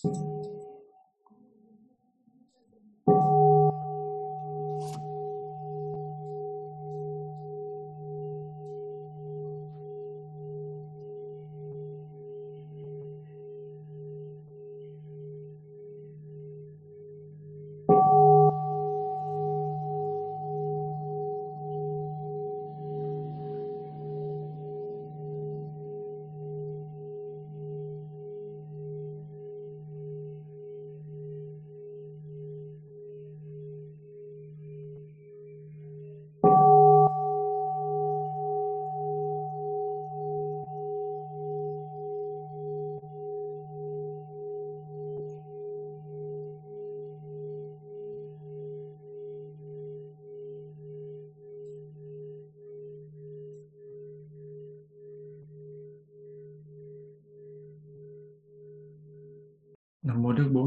Nam mô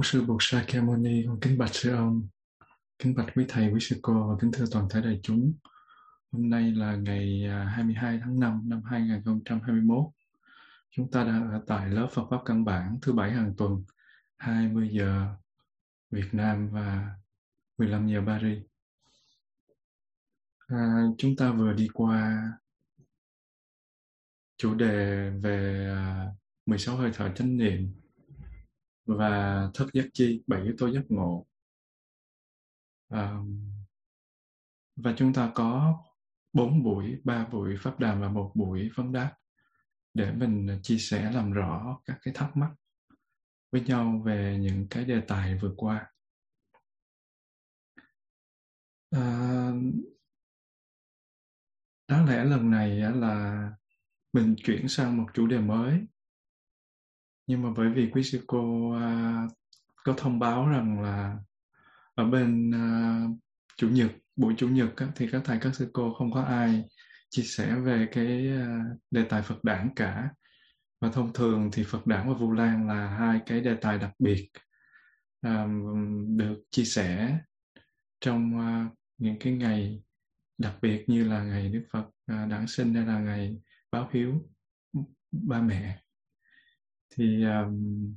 Sư Bụt Sakyamuni, con kính bạch sư ông, kính bạch quý thầy, quý sư cô và kính thưa toàn thể đại chúng. Hôm nay là ngày à, 22 tháng 5 năm 2021. Chúng ta đang ở tại lớp Phật pháp căn bản thứ bảy hàng tuần, 20 giờ Việt Nam và 15 giờ Paris. À, chúng ta vừa đi qua chủ đề về à, 16 hơi thở chánh niệm và thất giác chi? Bảy yếu tố giác ngộ à, và chúng ta có bốn buổi ba buổi pháp đàm và một buổi vấn đáp để mình chia sẻ làm rõ các cái thắc mắc với nhau về những cái đề tài vừa qua. À, đáng lẽ lần này là mình chuyển sang một chủ đề mới nhưng mà bởi vì quý sư cô uh, có thông báo rằng là ở bên uh, chủ nhật buổi chủ nhật á, thì các thầy các sư cô không có ai chia sẻ về cái uh, đề tài Phật đản cả. Và thông thường thì Phật đản và Vu Lan là hai cái đề tài đặc biệt um, được chia sẻ trong uh, những cái ngày đặc biệt như là ngày Đức Phật uh, đản sinh hay là ngày báo hiếu ba mẹ thì um,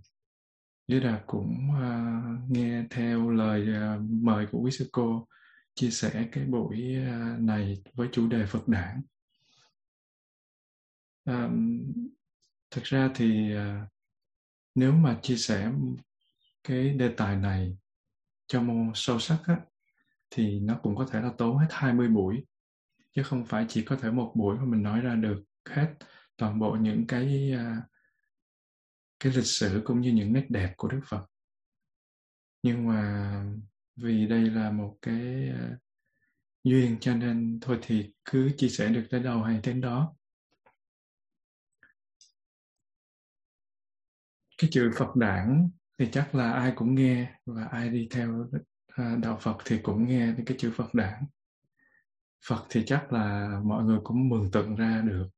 Như là cũng uh, nghe theo lời uh, mời của quý sư cô chia sẻ cái buổi uh, này với chủ đề Phật đản. Um, thực ra thì uh, nếu mà chia sẻ cái đề tài này cho môn sâu sắc á, thì nó cũng có thể là tốn hết 20 buổi chứ không phải chỉ có thể một buổi mà mình nói ra được hết toàn bộ những cái uh, cái lịch sử cũng như những nét đẹp của Đức Phật. Nhưng mà vì đây là một cái uh, duyên cho nên thôi thì cứ chia sẻ được tới đâu hay đến đó. Cái chữ Phật đản thì chắc là ai cũng nghe và ai đi theo ờ, đạo Phật thì cũng nghe cái chữ Phật đản. Phật thì chắc là mọi người cũng mường tượng ra được.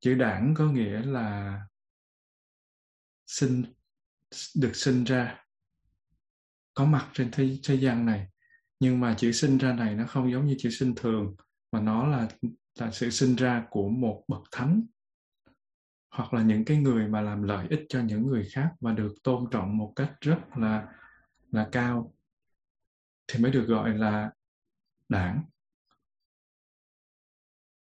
Chữ đản có nghĩa là sinh được sinh ra có mặt trên thế, thế gian này. Nhưng mà chữ sinh ra này nó không giống như chữ sinh thường mà nó là là sự sinh ra của một bậc thánh hoặc là những cái người mà làm lợi ích cho những người khác và được tôn trọng một cách rất là là cao thì mới được gọi là đảng.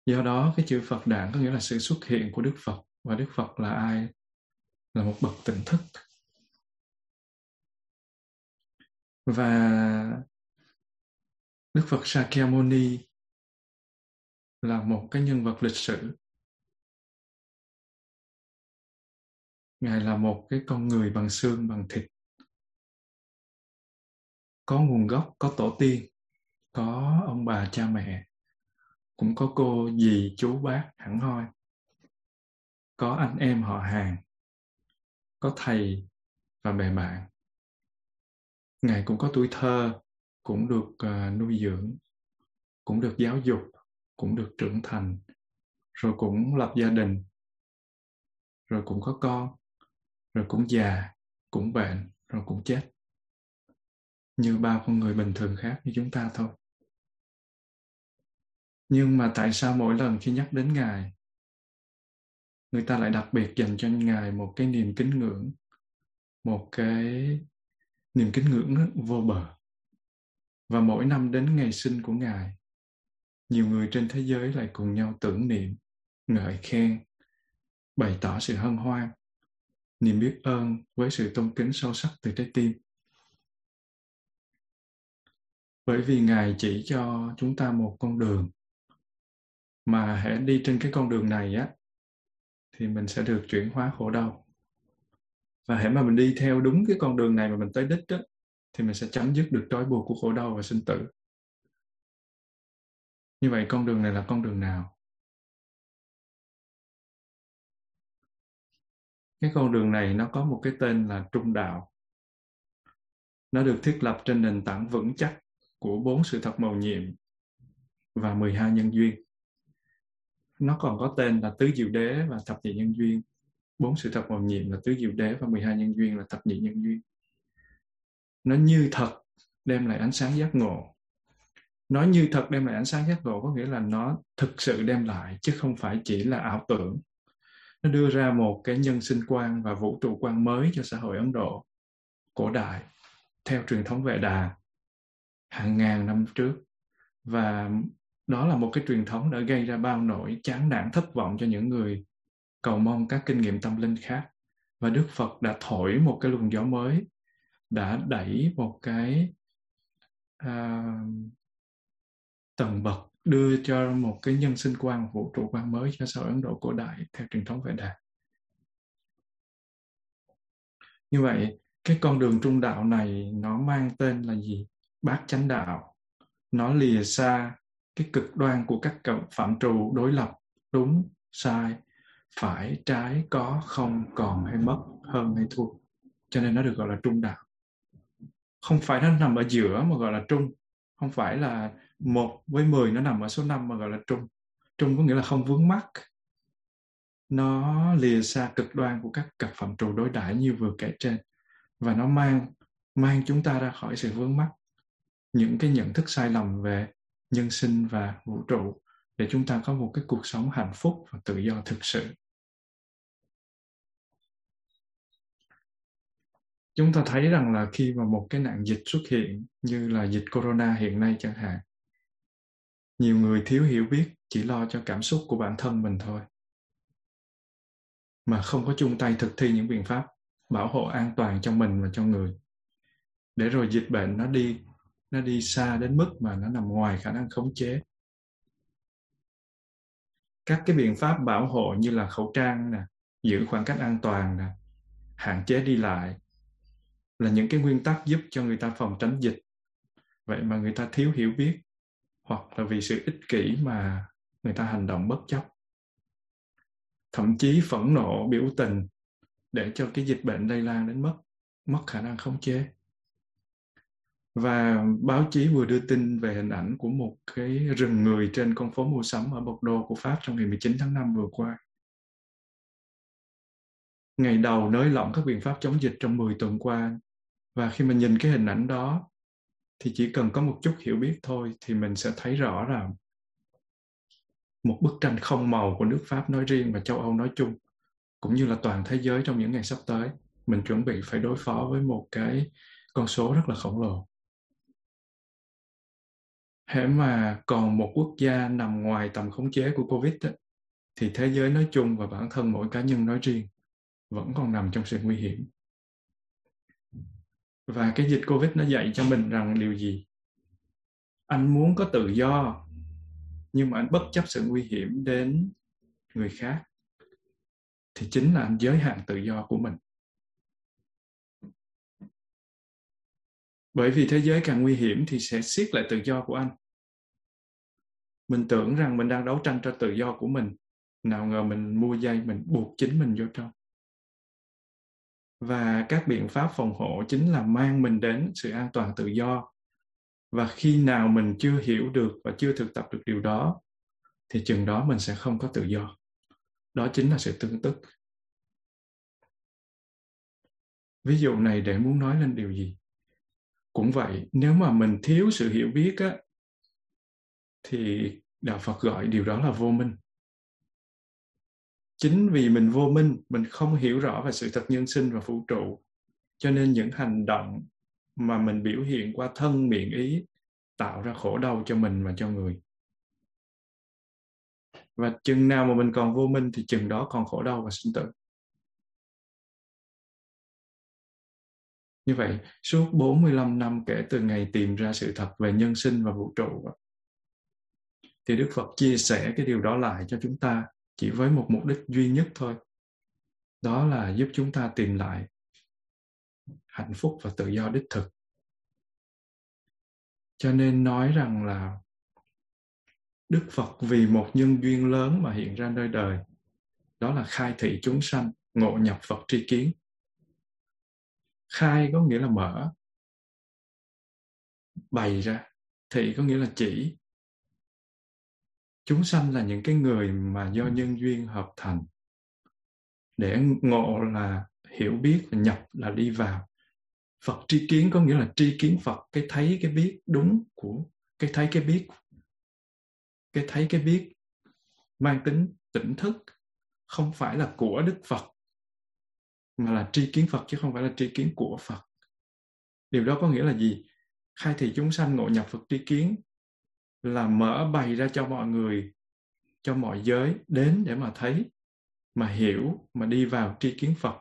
Do đó cái chữ phật đảng có nghĩa là sự xuất hiện của đức phật và đức phật là ai? Là một bậc tỉnh thức và Đức Phật Sakyamuni là một cái nhân vật lịch sử. Ngài là một cái con người bằng xương, bằng thịt. Có nguồn gốc, có tổ tiên, có ông bà cha mẹ, cũng có cô dì chú bác hẳn hoi. Có anh em họ hàng, có thầy và bè bạn. Ngài cũng có tuổi thơ cũng được uh, nuôi dưỡng cũng được giáo dục cũng được trưởng thành rồi cũng lập gia đình rồi cũng có con rồi cũng già cũng bệnh rồi cũng chết. Như bao con người bình thường khác như chúng ta thôi. Nhưng mà tại sao mỗi lần khi nhắc đến ngài người ta lại đặc biệt dành cho ngài một cái niềm kính ngưỡng, một cái niềm kính ngưỡng vô bờ. Và mỗi năm đến ngày sinh của ngài, nhiều người trên thế giới lại cùng nhau tưởng niệm, ngợi khen, bày tỏ sự hân hoan, niềm biết ơn với sự tôn kính sâu sắc từ trái tim. Bởi vì ngài chỉ cho chúng ta một con đường, mà hãy đi trên cái con đường này á thì mình sẽ được chuyển hóa khổ đau. Và hãy mà mình đi theo đúng cái con đường này mà mình tới đích đó, thì mình sẽ chấm dứt được trói buộc của khổ đau và sinh tử. Như vậy con đường này là con đường nào? Cái con đường này nó có một cái tên là trung đạo. Nó được thiết lập trên nền tảng vững chắc của bốn sự thật màu nhiệm và 12 nhân duyên nó còn có tên là tứ diệu đế và thập nhị nhân duyên. Bốn sự thật màu nhiệm là tứ diệu đế và 12 nhân duyên là thập nhị nhân duyên. Nó như thật, đem lại ánh sáng giác ngộ. Nó như thật, đem lại ánh sáng giác ngộ có nghĩa là nó thực sự đem lại, chứ không phải chỉ là ảo tưởng. Nó đưa ra một cái nhân sinh quan và vũ trụ quan mới cho xã hội ấn độ, cổ đại, theo truyền thống vệ đà hàng ngàn năm trước. Và đó là một cái truyền thống đã gây ra bao nỗi chán nản thất vọng cho những người cầu mong các kinh nghiệm tâm linh khác và đức phật đã thổi một cái luồng gió mới đã đẩy một cái à, tầng bậc đưa cho một cái nhân sinh quan vũ trụ quan mới cho xã hội Ấn Độ cổ đại theo truyền thống Vệ Đà. Như vậy, cái con đường trung đạo này nó mang tên là gì? Bát chánh đạo. Nó lìa xa cái cực đoan của các phạm trù đối lập, đúng, sai, phải, trái, có, không, còn hay mất, hơn hay thua. Cho nên nó được gọi là trung đạo. Không phải nó nằm ở giữa mà gọi là trung. Không phải là một với 10 nó nằm ở số 5 mà gọi là trung. Trung có nghĩa là không vướng mắc. Nó lìa xa cực đoan của các cặp phạm trù đối đãi như vừa kể trên. Và nó mang mang chúng ta ra khỏi sự vướng mắc. Những cái nhận thức sai lầm về nhân sinh và vũ trụ để chúng ta có một cái cuộc sống hạnh phúc và tự do thực sự. Chúng ta thấy rằng là khi mà một cái nạn dịch xuất hiện như là dịch corona hiện nay chẳng hạn, nhiều người thiếu hiểu biết chỉ lo cho cảm xúc của bản thân mình thôi mà không có chung tay thực thi những biện pháp bảo hộ an toàn cho mình và cho người để rồi dịch bệnh nó đi nó đi xa đến mức mà nó nằm ngoài khả năng khống chế. Các cái biện pháp bảo hộ như là khẩu trang nè, giữ khoảng cách an toàn nè, hạn chế đi lại là những cái nguyên tắc giúp cho người ta phòng tránh dịch. Vậy mà người ta thiếu hiểu biết hoặc là vì sự ích kỷ mà người ta hành động bất chấp. Thậm chí phẫn nộ biểu tình để cho cái dịch bệnh lây lan đến mất mất khả năng khống chế và báo chí vừa đưa tin về hình ảnh của một cái rừng người trên con phố mua sắm ở Bordeaux của Pháp trong ngày 19 tháng 5 vừa qua. Ngày đầu nới lỏng các biện pháp chống dịch trong 10 tuần qua. Và khi mà nhìn cái hình ảnh đó, thì chỉ cần có một chút hiểu biết thôi, thì mình sẽ thấy rõ rằng một bức tranh không màu của nước Pháp nói riêng và châu Âu nói chung, cũng như là toàn thế giới trong những ngày sắp tới. Mình chuẩn bị phải đối phó với một cái con số rất là khổng lồ hễ mà còn một quốc gia nằm ngoài tầm khống chế của covid ấy, thì thế giới nói chung và bản thân mỗi cá nhân nói riêng vẫn còn nằm trong sự nguy hiểm. Và cái dịch covid nó dạy cho mình rằng điều gì? Anh muốn có tự do nhưng mà anh bất chấp sự nguy hiểm đến người khác thì chính là anh giới hạn tự do của mình. Bởi vì thế giới càng nguy hiểm thì sẽ siết lại tự do của anh. Mình tưởng rằng mình đang đấu tranh cho tự do của mình. Nào ngờ mình mua dây, mình buộc chính mình vô trong. Và các biện pháp phòng hộ chính là mang mình đến sự an toàn tự do. Và khi nào mình chưa hiểu được và chưa thực tập được điều đó, thì chừng đó mình sẽ không có tự do. Đó chính là sự tương tức. Ví dụ này để muốn nói lên điều gì? Cũng vậy, nếu mà mình thiếu sự hiểu biết á, thì đạo phật gọi điều đó là vô minh. Chính vì mình vô minh, mình không hiểu rõ về sự thật nhân sinh và vũ trụ, cho nên những hành động mà mình biểu hiện qua thân, miệng, ý tạo ra khổ đau cho mình và cho người. Và chừng nào mà mình còn vô minh thì chừng đó còn khổ đau và sinh tử. Như vậy, suốt 45 năm kể từ ngày tìm ra sự thật về nhân sinh và vũ trụ, thì Đức Phật chia sẻ cái điều đó lại cho chúng ta chỉ với một mục đích duy nhất thôi. Đó là giúp chúng ta tìm lại hạnh phúc và tự do đích thực. Cho nên nói rằng là Đức Phật vì một nhân duyên lớn mà hiện ra nơi đời, đó là khai thị chúng sanh, ngộ nhập Phật tri kiến khai có nghĩa là mở. Bày ra. Thị có nghĩa là chỉ. Chúng sanh là những cái người mà do nhân duyên hợp thành. Để ngộ là hiểu biết và nhập là đi vào. Phật tri kiến có nghĩa là tri kiến phật cái thấy cái biết đúng của cái thấy cái biết. Cái thấy cái biết mang tính tỉnh thức. Không phải là của đức phật mà là tri kiến Phật chứ không phải là tri kiến của Phật. Điều đó có nghĩa là gì? Khai thị chúng sanh ngộ nhập Phật tri kiến là mở bày ra cho mọi người, cho mọi giới đến để mà thấy, mà hiểu, mà đi vào tri kiến Phật.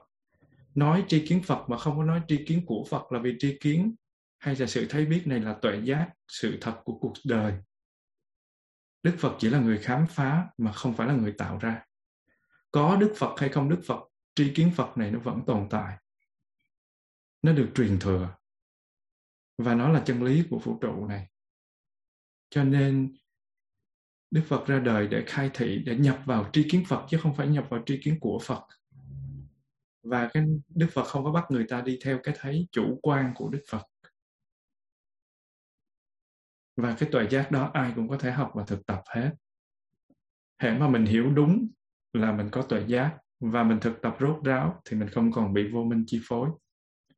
Nói tri kiến Phật mà không có nói tri kiến của Phật là vì tri kiến hay là sự thấy biết này là tuệ giác, sự thật của cuộc đời. Đức Phật chỉ là người khám phá mà không phải là người tạo ra. Có Đức Phật hay không Đức Phật tri kiến Phật này nó vẫn tồn tại. Nó được truyền thừa. Và nó là chân lý của vũ trụ này. Cho nên Đức Phật ra đời để khai thị, để nhập vào tri kiến Phật chứ không phải nhập vào tri kiến của Phật. Và cái Đức Phật không có bắt người ta đi theo cái thấy chủ quan của Đức Phật. Và cái tuệ giác đó ai cũng có thể học và thực tập hết. hẹn mà mình hiểu đúng là mình có tuệ giác và mình thực tập rốt ráo thì mình không còn bị vô minh chi phối.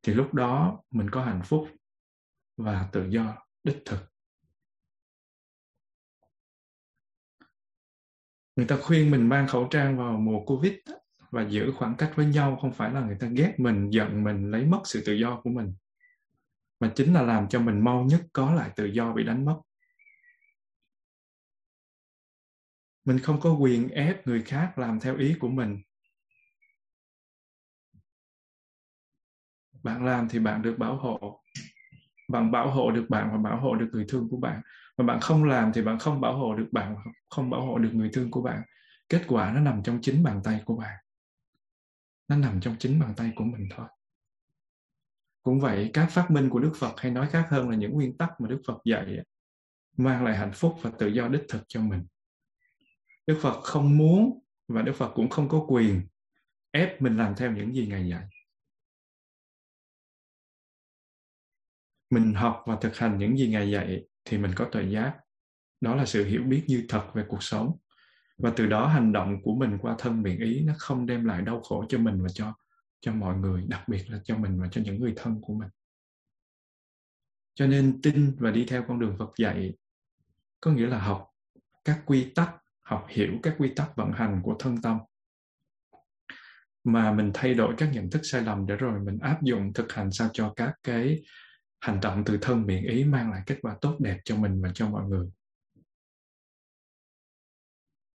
Thì lúc đó mình có hạnh phúc và tự do, đích thực. Người ta khuyên mình mang khẩu trang vào mùa covid và giữ khoảng cách với nhau, không phải là người ta ghét mình, giận mình, lấy mất sự tự do của mình. Mà chính là làm cho mình mau nhất có lại tự do bị đánh mất. Mình không có quyền ép người khác làm theo ý của mình. Bạn làm thì bạn được bảo hộ. Bạn bảo hộ được bạn và bảo hộ được người thương của bạn. Mà bạn không làm thì bạn không bảo hộ được bạn không bảo hộ được người thương của bạn. Kết quả nó nằm trong chính bàn tay của bạn. Nó nằm trong chính bàn tay của mình thôi. Cũng vậy, các phát minh của đức phật hay nói khác hơn là những nguyên tắc mà đức phật dạy mang lại hạnh phúc và tự do đích thực cho mình. Đức phật không muốn và đức phật cũng không có quyền ép mình làm theo những gì ngài dạy. Mình học và thực hành những gì ngài dạy thì mình có tuệ giác. Đó là sự hiểu biết như thật về cuộc sống. Và từ đó hành động của mình qua thân miệng ý nó không đem lại đau khổ cho mình và cho cho mọi người, đặc biệt là cho mình và cho những người thân của mình. Cho nên tin và đi theo con đường Phật dạy có nghĩa là học các quy tắc, học hiểu các quy tắc vận hành của thân tâm. Mà mình thay đổi các nhận thức sai lầm để rồi mình áp dụng thực hành sao cho các cái hành động từ thân miệng ý mang lại kết quả tốt đẹp cho mình và cho mọi người.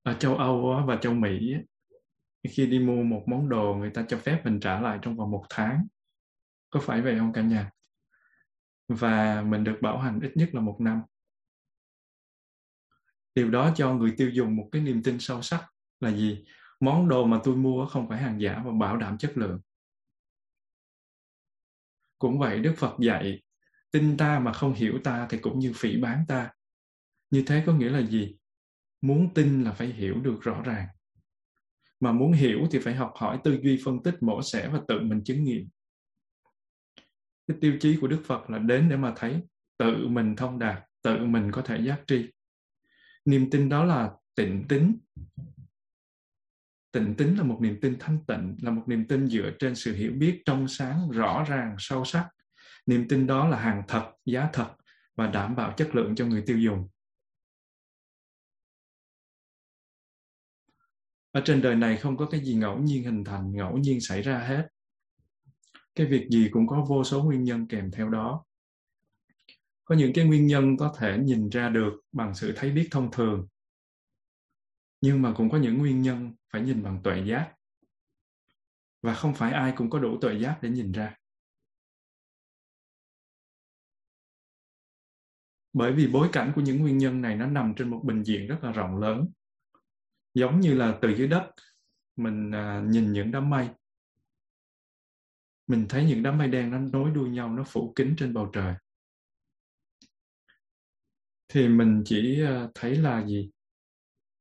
Ở châu Âu và châu Mỹ khi đi mua một món đồ người ta cho phép mình trả lại trong vòng một tháng, có phải vậy không cả nhà? Và mình được bảo hành ít nhất là một năm. Điều đó cho người tiêu dùng một cái niềm tin sâu sắc là gì? Món đồ mà tôi mua không phải hàng giả và bảo đảm chất lượng. Cũng vậy đức phật dạy tin ta mà không hiểu ta thì cũng như phỉ bán ta. Như thế có nghĩa là gì? Muốn tin là phải hiểu được rõ ràng. Mà muốn hiểu thì phải học hỏi tư duy phân tích mổ xẻ và tự mình chứng nghiệm. Cái tiêu chí của đức phật là đến để mà thấy tự mình thông đạt, tự mình có thể giác tri. Niềm tin đó là tịnh tính. Tịnh tính là một niềm tin thanh tịnh, là một niềm tin dựa trên sự hiểu biết trong sáng, rõ ràng, sâu sắc niềm tin đó là hàng thật, giá thật và đảm bảo chất lượng cho người tiêu dùng. Ở trên đời này không có cái gì ngẫu nhiên hình thành, ngẫu nhiên xảy ra hết. Cái việc gì cũng có vô số nguyên nhân kèm theo đó. Có những cái nguyên nhân có thể nhìn ra được bằng sự thấy biết thông thường, nhưng mà cũng có những nguyên nhân phải nhìn bằng tuệ giác. Và không phải ai cũng có đủ tuệ giác để nhìn ra. Bởi vì bối cảnh của những nguyên nhân này nó nằm trên một bình diện rất là rộng lớn. Giống như là từ dưới đất mình à, nhìn những đám mây. Mình thấy những đám mây đen nó nối đuôi nhau nó phủ kín trên bầu trời. Thì mình chỉ à, thấy là gì?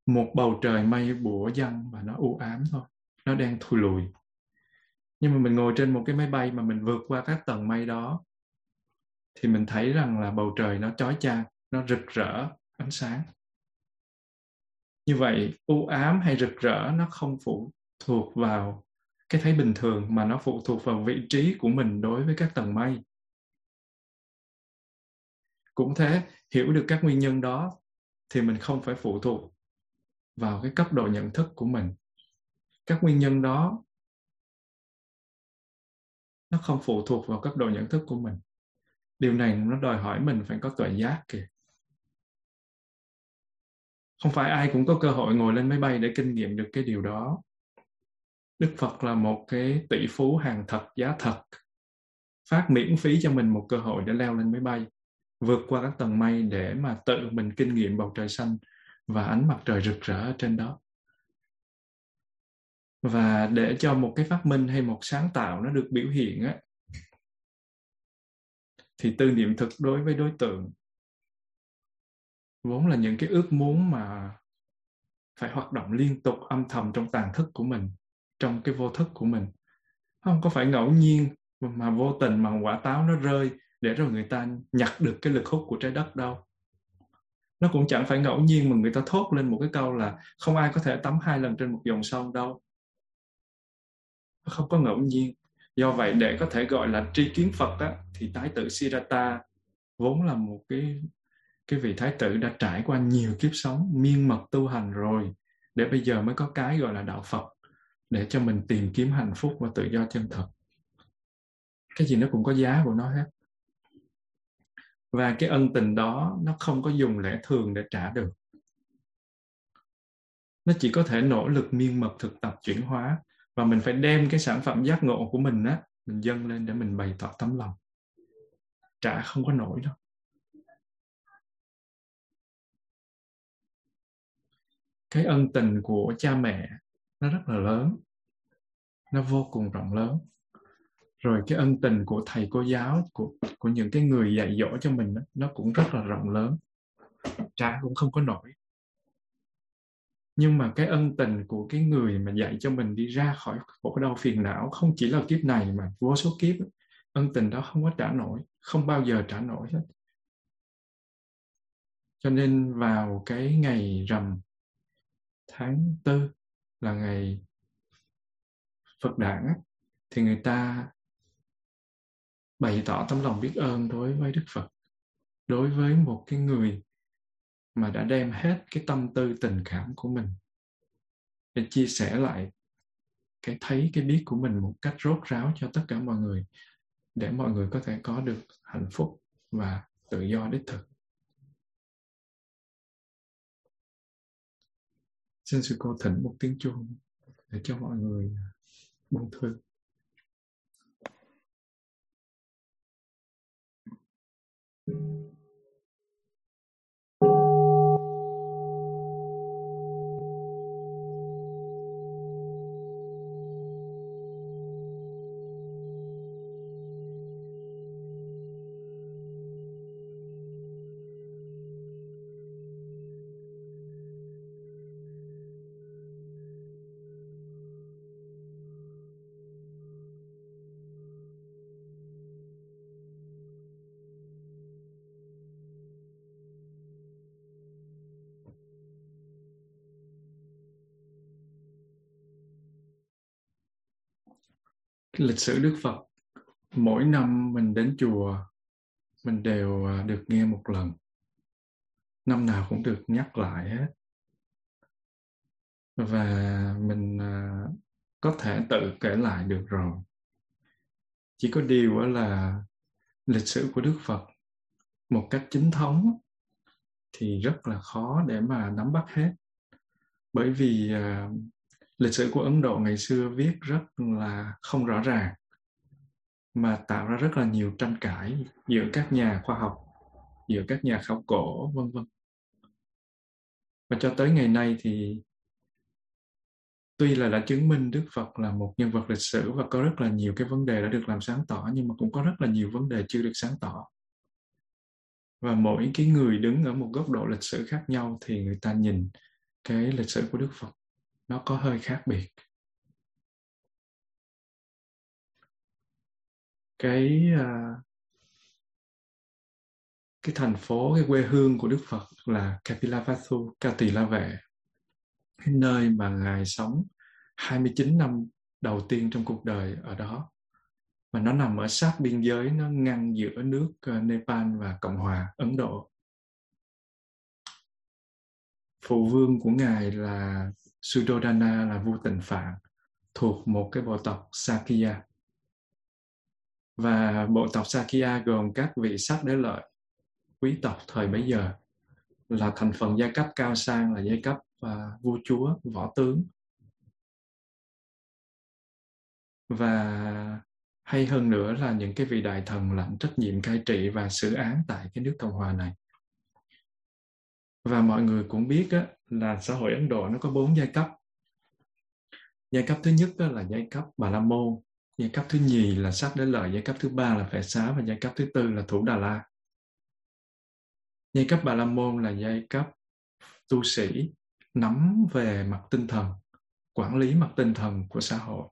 Một bầu trời mây bủa dăng và nó u ám thôi nó đang thui lùi. Nhưng mà mình ngồi trên một cái máy bay mà mình vượt qua các tầng mây đó thì mình thấy rằng là bầu trời nó chói chang, nó rực rỡ ánh sáng. Như vậy, u ám hay rực rỡ nó không phụ thuộc vào cái thấy bình thường, mà nó phụ thuộc vào vị trí của mình đối với các tầng mây. Cũng thế, hiểu được các nguyên nhân đó thì mình không phải phụ thuộc vào cái cấp độ nhận thức của mình. Các nguyên nhân đó nó không phụ thuộc vào cấp độ nhận thức của mình điều này nó đòi hỏi mình phải có tuệ giác kìa. Không phải ai cũng có cơ hội ngồi lên máy bay để kinh nghiệm được cái điều đó. Đức phật là một cái tỷ phú hàng thật, giá thật. Phát miễn phí cho mình một cơ hội để leo lên máy bay, vượt qua các tầng mây để mà tự mình kinh nghiệm bầu trời xanh và ánh mặt trời rực rỡ trên đó. Và để cho một cái phát minh hay một sáng tạo nó được biểu hiện á thì tư niệm thực đối với đối tượng vốn là những cái ước muốn mà phải hoạt động liên tục âm thầm trong tàn thức của mình, trong cái vô thức của mình. Không có phải ngẫu nhiên mà vô tình mà quả táo nó rơi để rồi người ta nhặt được cái lực hút của trái đất đâu. Nó cũng chẳng phải ngẫu nhiên mà người ta thốt lên một cái câu là không ai có thể tắm hai lần trên một dòng sông đâu. Nó không có ngẫu nhiên do vậy để có thể gọi là tri kiến phật á, thì thái tử siddhartha vốn là một cái cái vị thái tử đã trải qua nhiều kiếp sống miên mật tu hành rồi để bây giờ mới có cái gọi là đạo phật để cho mình tìm kiếm hạnh phúc và tự do chân thật. Cái gì nó cũng có giá của nó hết. Và cái ân tình đó nó không có dùng lẽ thường để trả được. Nó chỉ có thể nỗ lực miên mật thực tập chuyển hóa và mình phải đem cái sản phẩm giác ngộ của mình á mình dâng lên để mình bày tỏ tấm lòng. Trả không có nổi đâu. Cái ân tình của cha mẹ nó rất là lớn. Nó vô cùng rộng lớn. Rồi cái ân tình của thầy cô giáo của của những cái người dạy dỗ cho mình đó, nó cũng rất là rộng lớn. Trả cũng không có nổi nhưng mà cái ân tình của cái người mà dạy cho mình đi ra khỏi khổ đau phiền não không chỉ là kiếp này mà vô số kiếp, ân tình đó không có trả nổi, không bao giờ trả nổi hết. Cho nên vào cái ngày rằm tháng tư là ngày Phật đản thì người ta bày tỏ tấm lòng biết ơn đối với Đức Phật, đối với một cái người mà đã đem hết cái tâm tư tình cảm của mình. Để chia sẻ lại cái thấy, cái biết của mình một cách rốt ráo cho tất cả mọi người, để mọi người có thể có được hạnh phúc và tự do đích thực. Xin sư cô thỉnh một tiếng chuông để cho mọi người buông thư. lịch sử Đức Phật. Mỗi năm mình đến chùa, mình đều à, được nghe một lần. Năm nào cũng được nhắc lại hết. Và mình à, có thể tự kể lại được rồi. Chỉ có điều là lịch sử của Đức Phật một cách chính thống thì rất là khó để mà nắm bắt hết. Bởi vì à, lịch sử của Ấn Độ ngày xưa viết rất là không rõ ràng, mà tạo ra rất là nhiều tranh cãi giữa các nhà khoa học, giữa các nhà khảo cổ, vân vân. Và cho tới ngày nay thì tuy là đã chứng minh Đức Phật là một nhân vật lịch sử và có rất là nhiều cái vấn đề đã được làm sáng tỏ, nhưng mà cũng có rất là nhiều vấn đề chưa được sáng tỏ. Và mỗi cái người đứng ở một góc độ lịch sử khác nhau thì người ta nhìn cái lịch sử của Đức Phật nó có hơi khác biệt. Cái uh, cái thành phố cái quê hương của Đức Phật là Kapilavastu Ca La Vệ. Cái nơi mà ngài sống 29 năm đầu tiên trong cuộc đời ở đó. Và nó nằm ở sát biên giới nó ngăn giữa nước à, Nepal và Cộng hòa Ấn Độ. Phụ vương của ngài là Suddhodana là vua tịnh phạn thuộc một cái bộ tộc Sakya. Và bộ tộc Sakya gồm các vị sắc đế lợi quý tộc thời bấy giờ là thành phần giai cấp cao sang là giai cấp uh, vua chúa võ tướng. Và hay hơn nữa là những cái vị đại thần lãnh trách nhiệm cai trị và xử án tại cái nước cộng hòa này. Và mọi người cũng biết á, là xã hội Ấn Độ nó có bốn giai cấp. Giai cấp thứ nhất đó là giai cấp bà la môn, giai cấp thứ nhì là sắc đến lợi, giai cấp thứ ba là phệ xá và giai cấp thứ tư là thủ đà la. Giai cấp bà la môn là giai cấp tu sĩ nắm về mặt tinh thần, quản lý mặt tinh thần của xã hội.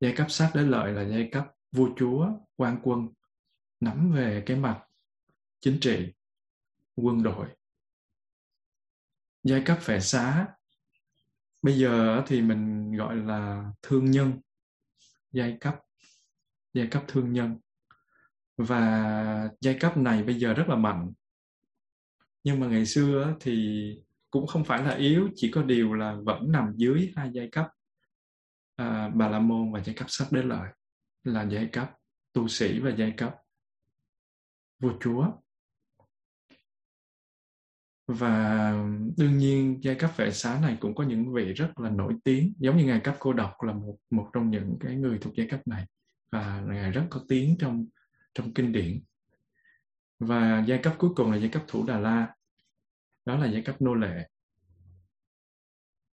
Giai cấp sắc đế lợi là giai cấp vua chúa, quan quân, nắm về cái mặt chính trị, quân đội giai cấp phệ xá. Bây giờ thì mình gọi là thương nhân giai cấp giai cấp thương nhân. Và giai cấp này bây giờ rất là mạnh. Nhưng mà ngày xưa thì cũng không phải là yếu chỉ có điều là vẫn nằm dưới hai giai cấp. À, bà la môn và giai cấp sắc đế lợi là giai cấp tu sĩ và giai cấp vua chúa và đương nhiên giai cấp vệ xá này cũng có những vị rất là nổi tiếng, giống như ngài cấp cô độc là một một trong những cái người thuộc giai cấp này và ngài rất có tiếng trong trong kinh điển. Và giai cấp cuối cùng là giai cấp thủ đà la, đó là giai cấp nô lệ.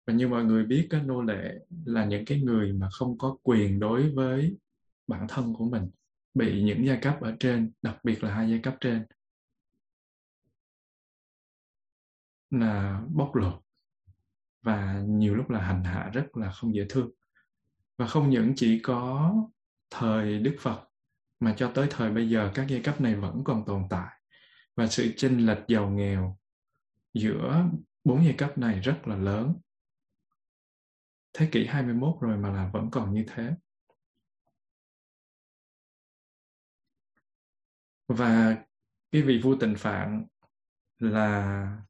Và như mọi người biết cái nô lệ là những cái người mà không có quyền đối với bản thân của mình, bị những giai cấp ở trên, đặc biệt là hai giai cấp trên. Là bóc lột và nhiều lúc là hành hạ rất là không dễ thương. Và không những chỉ có thời Đức Phật, mà cho tới thời bây giờ các giai cấp này vẫn còn tồn tại. Và sự chênh lệch giàu nghèo giữa bốn giai cấp này rất là lớn. Thế kỷ 21 rồi mà là vẫn còn như thế. Và cái vị vua tình phạn là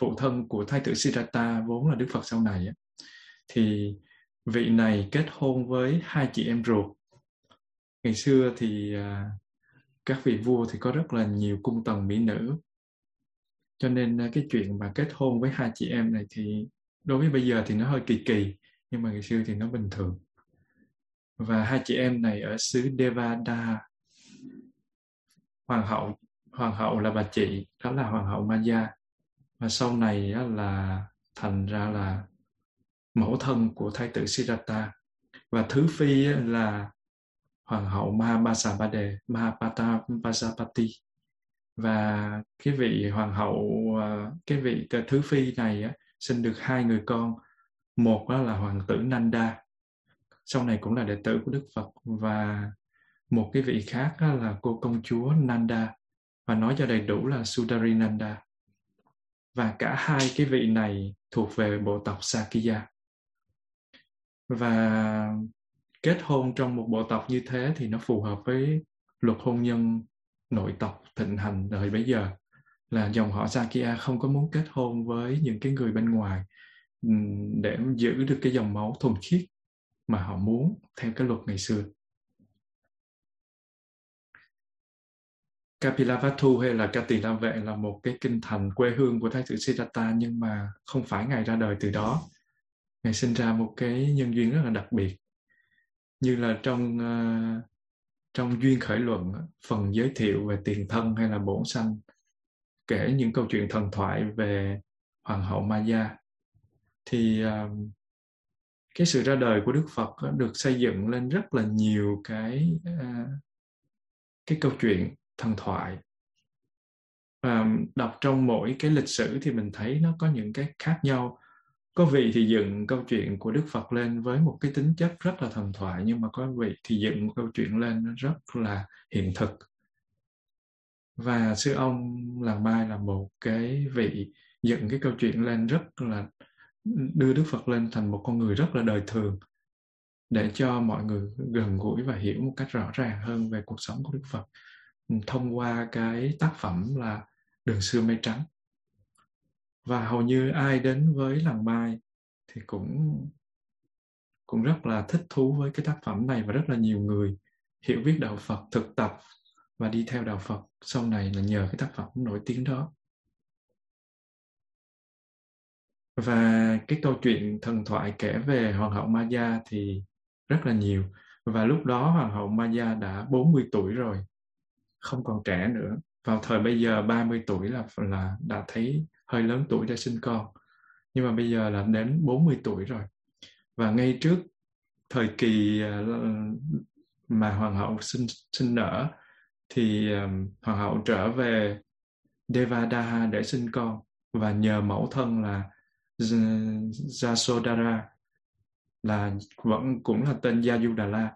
phụ thân của thái tử Siddhartha vốn là Đức Phật sau này thì vị này kết hôn với hai chị em ruột. Ngày xưa thì à, các vị vua thì có rất là nhiều cung tần mỹ nữ. Cho nên à, cái chuyện mà kết hôn với hai chị em này thì đối với bây giờ thì nó hơi kỳ kỳ, nhưng mà ngày xưa thì nó bình thường. Và hai chị em này ở xứ Devada. Hoàng hậu hoàng hậu là bà chị, đó là hoàng hậu Maya và sau này là thành ra là mẫu thân của thái tử Siddhartha. Và thứ phi là hoàng hậu Mahabasabade Mahapatapasapati và cái vị hoàng hậu à, cái vị thứ phi này sinh được hai người con. Một là hoàng tử Nanda, sau này cũng là đệ tử của Đức Phật. Và một cái vị khác là cô công chúa Nanda. Và nói cho đầy đủ là Sudari Nanda và cả hai cái vị này thuộc về bộ tộc Sakya và kết hôn trong một bộ tộc như thế thì nó phù hợp với luật hôn nhân nội tộc thịnh hành thời bấy giờ, là dòng họ Sakya không có muốn kết hôn với những cái người bên ngoài để giữ được cái dòng máu thuần khiết mà họ muốn theo cái luật ngày xưa. Kapilavatthu hay là Kati La Vệ là một cái kinh thành quê hương của Thái tử Siddhartha nhưng mà không phải Ngài ra đời từ đó. Ngài sinh ra một cái nhân duyên rất là đặc biệt. Như là trong uh, trong duyên khởi luận, phần giới thiệu về tiền thân hay là bổn sanh, kể những câu chuyện thần thoại về Hoàng hậu Maya, thì uh, cái sự ra đời của Đức Phật được xây dựng lên rất là nhiều cái uh, cái câu chuyện thần thoại. Và đọc trong mỗi cái lịch sử thì mình thấy nó có những cái khác nhau. Có vị thì dựng câu chuyện của Đức Phật lên với một cái tính chất rất là thần thoại, nhưng mà có vị thì dựng một câu chuyện lên rất là hiện thực. Và sư ông làng mai là một cái vị dựng cái câu chuyện lên rất là, đưa Đức Phật lên thành một con người rất là đời thường, để cho mọi người gần gũi và hiểu một cách rõ ràng hơn về cuộc sống của Đức Phật thông qua cái tác phẩm là Đường xưa mây trắng. Và hầu như ai đến với làng Mai thì cũng cũng rất là thích thú với cái tác phẩm này và rất là nhiều người hiểu biết đạo Phật, thực tập và đi theo đạo Phật sau này là nhờ cái tác phẩm nổi tiếng đó. Và cái câu chuyện thần thoại kể về Hoàng hậu Maya thì rất là nhiều. Và lúc đó Hoàng hậu Maya đã 40 tuổi rồi, không còn trẻ nữa. Vào thời bây giờ 30 tuổi là là đã thấy hơi lớn tuổi để sinh con. Nhưng mà bây giờ là đến 40 tuổi rồi. Và ngay trước thời kỳ à, mà hoàng hậu sinh sinh nở thì um, hoàng hậu trở về Devadaha để sinh con và nhờ mẫu thân là Jasodhara là vẫn cũng là tên Yajudala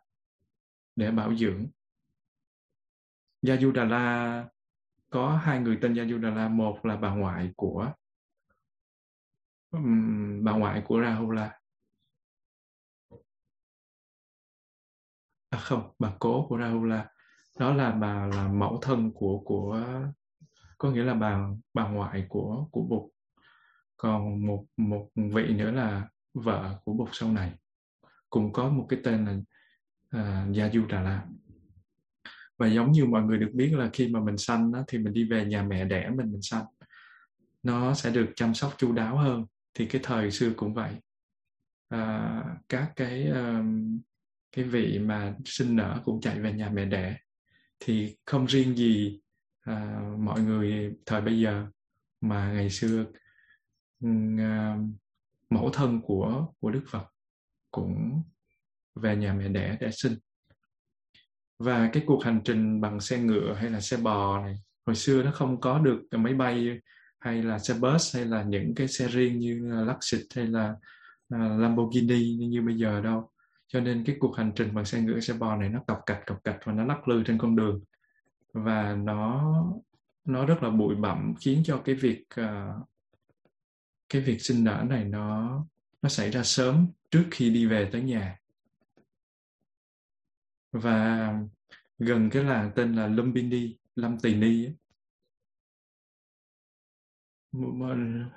để bảo dưỡng. Yajudala có hai người tên Yajudala, một là bà ngoại của um, bà ngoại của Rahula. À không, bà cố của Rahula. Đó là bà là mẫu thân của của có nghĩa là bà bà ngoại của của Bụt. Còn một một vị nữa là vợ của Bụt sau này cũng có một cái tên là à, uh, Yajudala và giống như mọi người được biết là khi mà mình sanh đó, thì mình đi về nhà mẹ đẻ mình mình sanh. Nó sẽ được chăm sóc chu đáo hơn. Thì cái thời xưa cũng vậy. À, các cái um, cái vị mà sinh nở cũng chạy về nhà mẹ đẻ. Thì không riêng gì à, mọi người thời bây giờ mà ngày xưa uh, mẫu thân của của Đức Phật cũng về nhà mẹ đẻ để sinh và cái cuộc hành trình bằng xe ngựa hay là xe bò này hồi xưa nó không có được máy bay hay là xe bus hay là những cái xe riêng như là Luxit hay là à, Lamborghini như, như bây giờ đâu. Cho nên cái cuộc hành trình bằng xe ngựa xe bò này nó cọc cạch cọc cạch và nó lắc lư trên con đường. Và nó nó rất là bụi bặm khiến cho cái việc uh, cái việc sinh nở này nó nó xảy ra sớm trước khi đi về tới nhà và gần cái làng tên là Lumbini, Lâm Tỳ Ni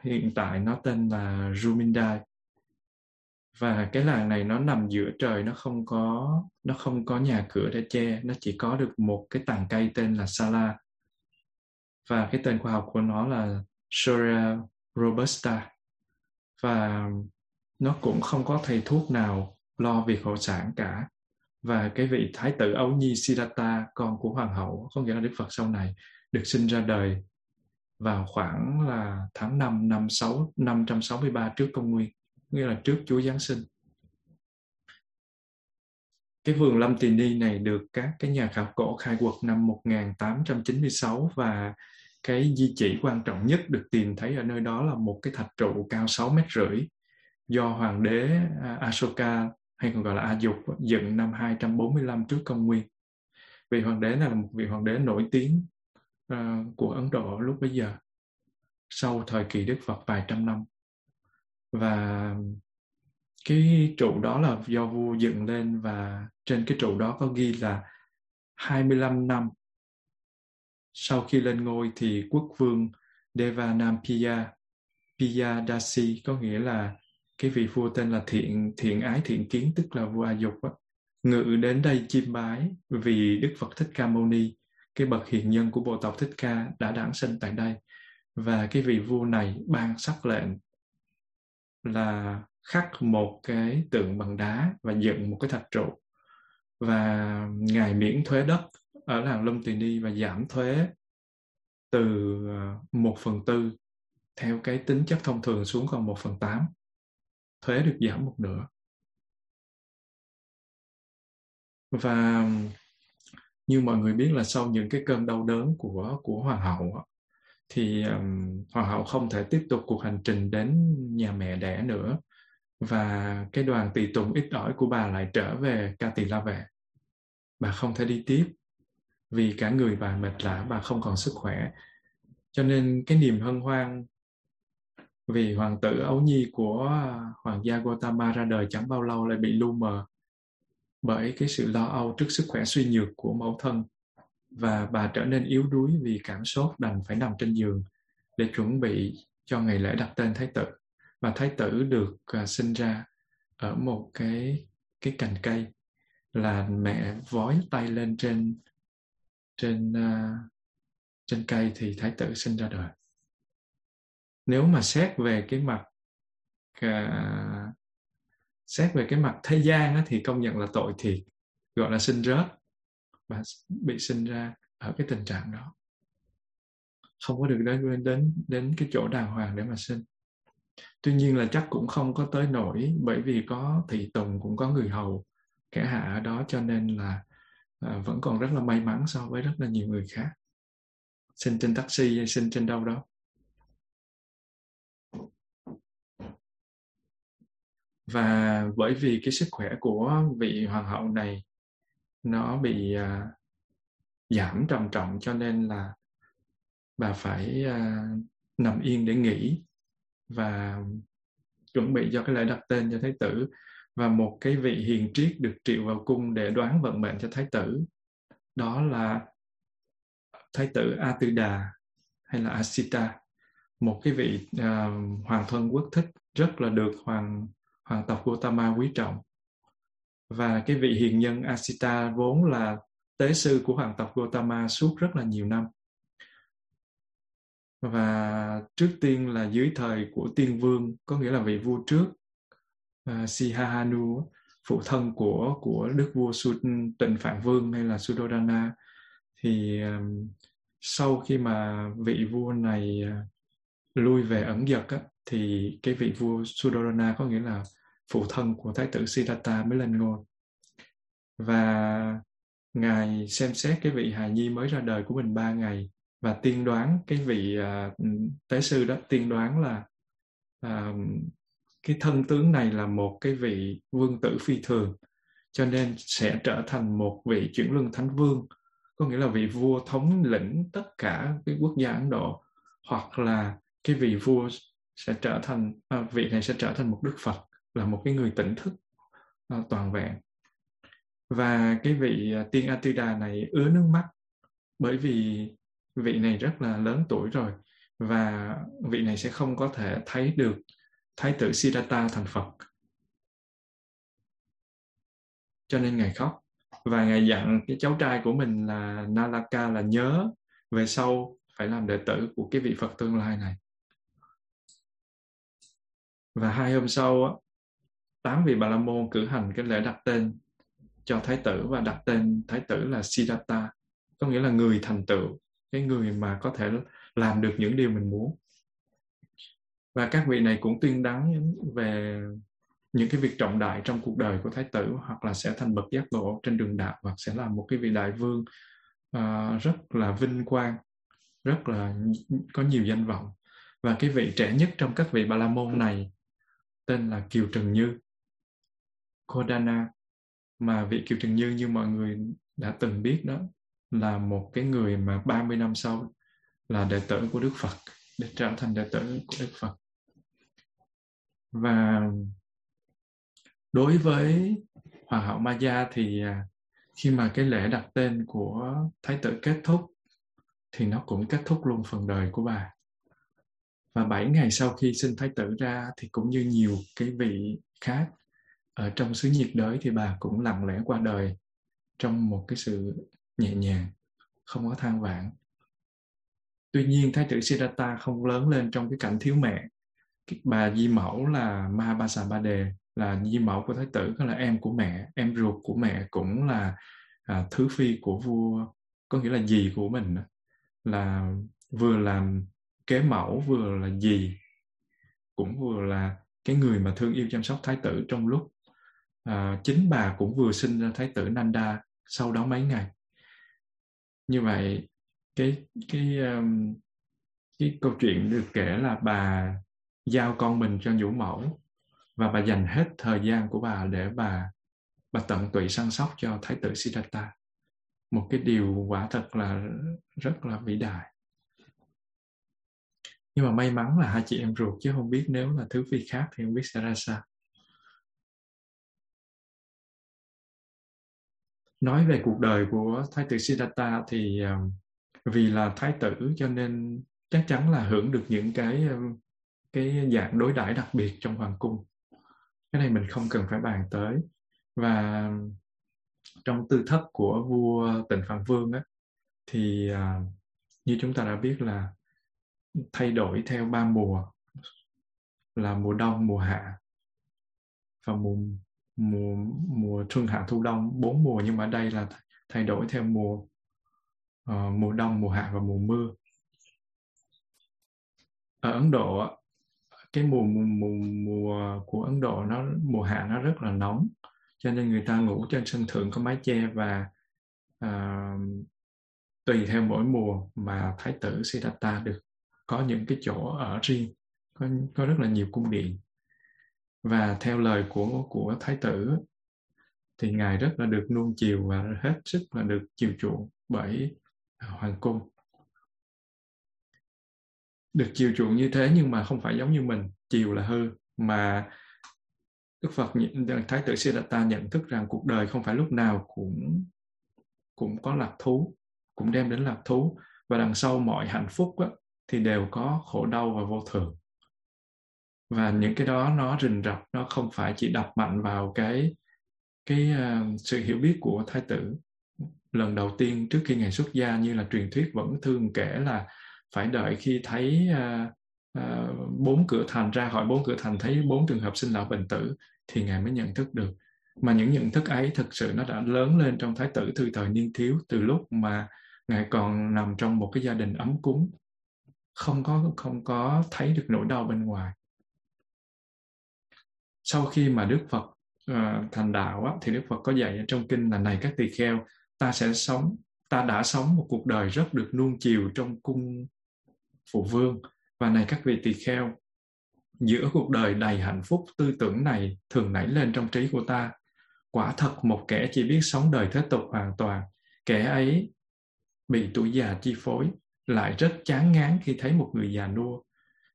hiện tại nó tên là Rumindai. Và cái làng này nó nằm giữa trời nó không có nó không có nhà cửa để che nó chỉ có được một cái tàng cây tên là Sala. Và cái tên khoa học của nó là Soria robusta. Và nó cũng không có thầy thuốc nào lo việc hộ sản cả và cái vị thái tử ấu nhi Siddhartha, con của hoàng hậu, có nghĩa là Đức Phật sau này, được sinh ra đời vào khoảng là tháng 5 năm 6 563 trước công nguyên, nghĩa là trước Chúa Giáng sinh. Cái vườn Lâm Tỳ Ni này được các cái nhà khảo cổ khai quật năm 1896 và cái di chỉ quan trọng nhất được tìm thấy ở nơi đó là một cái thạch trụ cao 6 mét rưỡi do hoàng đế à, Ashoka hay còn gọi là A Dục dựng năm 245 trước công nguyên. Vị hoàng đế này là một vị hoàng đế nổi tiếng uh, của Ấn Độ lúc bấy giờ sau thời kỳ Đức Phật vài trăm năm và cái trụ đó là do vua dựng lên và trên cái trụ đó có ghi là 25 năm sau khi lên ngôi thì quốc vương Devanampiya Piyadasi có nghĩa là cái vị vua tên là thiện thiện ái thiện kiến tức là vua A Dục á, ngự đến đây chiêm bái vì Đức Phật Thích Ca Mâu Ni cái bậc hiền nhân của bộ tộc Thích Ca đã đản sinh tại đây. Và cái vị vua này ban sắc lệnh là khắc một cái tượng bằng đá và dựng một cái thạch trụ. Và ngài miễn thuế đất ở làng Lâm Tỳ Ni và giảm thuế từ à, một phần tư theo cái tính chất thông thường xuống còn một phần tám thuế được giảm một nửa. Và như mọi người biết là sau những cái cơn đau đớn của của hoàng hậu thì um, hoàng hậu không thể tiếp tục cuộc hành trình đến nhà mẹ đẻ nữa. Và cái đoàn tùy tùng ít ỏi của bà lại trở về ca tỳ la vệ. Bà không thể đi tiếp. Vì cả người bà mệt lã bà không còn sức khỏe. Cho nên cái niềm hân hoan vì hoàng tử ấu nhi của à, hoàng gia Gautama ra đời chẳng bao lâu lại bị lu mờ bởi cái sự lo âu trước sức khỏe suy nhược của mẫu thân. Và bà trở nên yếu đuối vì cảm sốt đành phải nằm trên giường để chuẩn bị cho ngày lễ đặt tên thái tử. Và thái tử được uh, sinh ra ở một cái cái cành cây là mẹ vói tay lên trên trên uh, trên cây thì thái tử sinh ra đời nếu mà xét về cái mặt uh, xét về cái mặt thế gian á, thì công nhận là tội thiệt gọi là sinh rớt và bị sinh ra ở cái tình trạng đó. Không có được đến đến đến cái chỗ đàng hoàng để mà sinh. Tuy nhiên là chắc cũng không có tới nổi bởi vì có thị tùng cũng có người hầu kẻ hạ ở đó cho nên là à, vẫn còn rất là may mắn so với rất là nhiều người khác. Sinh trên taxi hay sinh trên đâu đó. Và bởi vì cái sức khỏe của vị hoàng hậu này nó bị uh, giảm trầm trọng cho nên là bà phải uh, nằm yên để nghỉ và chuẩn bị cho cái lễ đặt tên cho thái tử. Và một cái vị hiền triết được triệu vào cung để đoán vận mệnh cho thái tử đó là thái tử A Tư Đà hay là Asita. Một cái vị uh, hoàng thân quốc thích rất là được hoàng hoàng tộc Gautama quý trọng. Và cái vị hiền nhân Asita vốn là tế sư của hoàng tộc Gautama suốt rất là nhiều năm. Và trước tiên là dưới thời của tiên vương có nghĩa là vị vua trước à, uh, Sihahanu phụ thân của của đức vua Su, Tịnh Phạn Vương hay là Suddhodana thì um, sau khi mà vị vua này uh, lui về ẩn dật á, thì cái vị vua Sudarana có nghĩa là phụ thân của thái tử Siddhartha mới lên ngôi. Và ngài xem xét cái vị hài nhi mới ra đời của mình ba ngày và tiên đoán cái vị uh, tế sư đó tiên đoán là uh, cái thân tướng này là một cái vị vương tử phi thường cho nên sẽ trở thành một vị chuyển luân thánh vương có nghĩa là vị vua thống lĩnh tất cả cái quốc gia ấn độ hoặc là cái vị vua sẽ trở thành à, vị này sẽ trở thành một đức phật là một cái người tỉnh thức à, toàn vẹn. Và cái vị à, tiên Atida này ứa nước mắt bởi vì vị này rất là lớn tuổi rồi và vị này sẽ không có thể thấy được thái tử Siddhartha thành Phật. Cho nên ngài khóc và ngài dặn cái cháu trai của mình là Nalaka là nhớ về sau phải làm đệ tử của cái vị Phật tương lai này và hai hôm sau tám vị bà la môn cử hành cái lễ đặt tên cho thái tử và đặt tên thái tử là Siddhartha có nghĩa là người thành tựu cái người mà có thể làm được những điều mình muốn. Và các vị này cũng tuyên đắng về những cái việc trọng đại trong cuộc đời của thái tử hoặc là sẽ thành bậc giác ngộ trên đường đạo hoặc sẽ là một cái vị đại vương uh, rất là vinh quang rất là có nhiều danh vọng. Và cái vị trẻ nhất trong các vị bà la môn này tên là kiều trần như. Kodana mà vị Kiều Trần Như như mọi người đã từng biết đó, là một cái người mà 30 năm sau là đệ tử của Đức Phật, để trở thành đệ tử của Đức Phật. Và đối với hòa hậu Maya thì à, khi mà cái lễ đặt tên của Thái tử kết thúc thì nó cũng kết thúc luôn phần đời của bà và bảy ngày sau khi sinh thái tử ra thì cũng như nhiều cái vị khác ở trong xứ nhiệt đới thì bà cũng lặng lẽ qua đời trong một cái sự nhẹ nhàng không có than vãn. Tuy nhiên thái tử Siddhartha không lớn lên trong cái cảnh thiếu mẹ. Bà di mẫu là Mahabasa Ba Đề là di mẫu của thái tử có là em của mẹ em ruột của mẹ cũng là à, thứ phi của vua có nghĩa là dì của mình là vừa làm kế mẫu vừa là gì cũng vừa là cái người mà thương yêu chăm sóc thái tử trong lúc à, chính bà cũng vừa sinh ra thái tử Nanda sau đó mấy ngày. Như vậy cái cái um, cái câu chuyện được kể là bà giao con mình cho vũ mẫu và bà dành hết thời gian của bà để bà bà tận tụy săn sóc cho thái tử Siddhartha. Một cái điều quả thật là rất là vĩ đại nhưng mà may mắn là hai chị em ruột, chứ không biết nếu là thứ phi khác thì không biết sẽ ra sao. Nói về cuộc đời của thái tử Siddhartha thì ờ, vì là thái tử cho nên chắc chắn là hưởng được những cái ờ, cái dạng đối đãi đặc biệt trong hoàng cung. Cái này mình không cần phải bàn tới. Và trong tư thất của vua tịnh phạn vương á, thì ờ, như chúng ta đã biết là thay đổi theo ba mùa. Là mùa đông mùa hạ và mùa mùa mùa xuân hạ thu đông. Bốn mùa nhưng mà đây là thay đổi theo mùa uh, mùa đông mùa hạ và mùa mưa. Ở Ấn Độ cái mùa mùa mùa, mùa của Ấn Độ nó mùa hạ nó rất là nóng cho nên người ta ngủ trên sân thượng có mái che và uh, tùy theo mỗi mùa mà thái tử Siddhartha được có những cái chỗ ở riêng có, có rất là nhiều cung điện. Và theo lời của của thái tử thì ngài rất là được nuông chiều và hết sức là được chiều chuộng bởi à, hoàng cung. Được chiều chuộng như thế nhưng mà không phải giống như mình chiều là hư mà Đức Phật Thái tử Siddhartha nhận thức rằng cuộc đời không phải lúc nào cũng cũng có lạc thú, cũng đem đến lạc thú. Và đằng sau mọi hạnh phúc á, thì đều có khổ đau và vô thường. Và những cái đó nó rình rập nó không phải chỉ đập mạnh vào cái cái uh, sự hiểu biết của thái tử. Lần đầu tiên trước khi ngày xuất gia như là truyền thuyết vẫn thường kể là phải đợi khi thấy uh, uh, bốn cửa thành ra khỏi bốn cửa thành thấy bốn trường hợp sinh lão bệnh tử thì ngài mới nhận thức được. Mà những nhận thức ấy thực sự nó đã lớn lên trong thái tử từ thời niên thiếu từ lúc mà ngài còn nằm trong một cái gia đình ấm cúng không có không có thấy được nỗi đau bên ngoài. Sau khi mà Đức Phật uh, thành đạo á, thì Đức Phật có dạy ở trong kinh là này các tỳ kheo ta sẽ sống ta đã sống một cuộc đời rất được nuông chiều trong cung phụ vương. Và này các vị tỳ kheo giữa cuộc đời đầy hạnh phúc tư tưởng này thường nảy lên trong trí của ta. Quả thật một kẻ chỉ biết sống đời thế tục hoàn toàn kẻ ấy bị tuổi già chi phối lại rất chán ngán khi thấy một người già nua.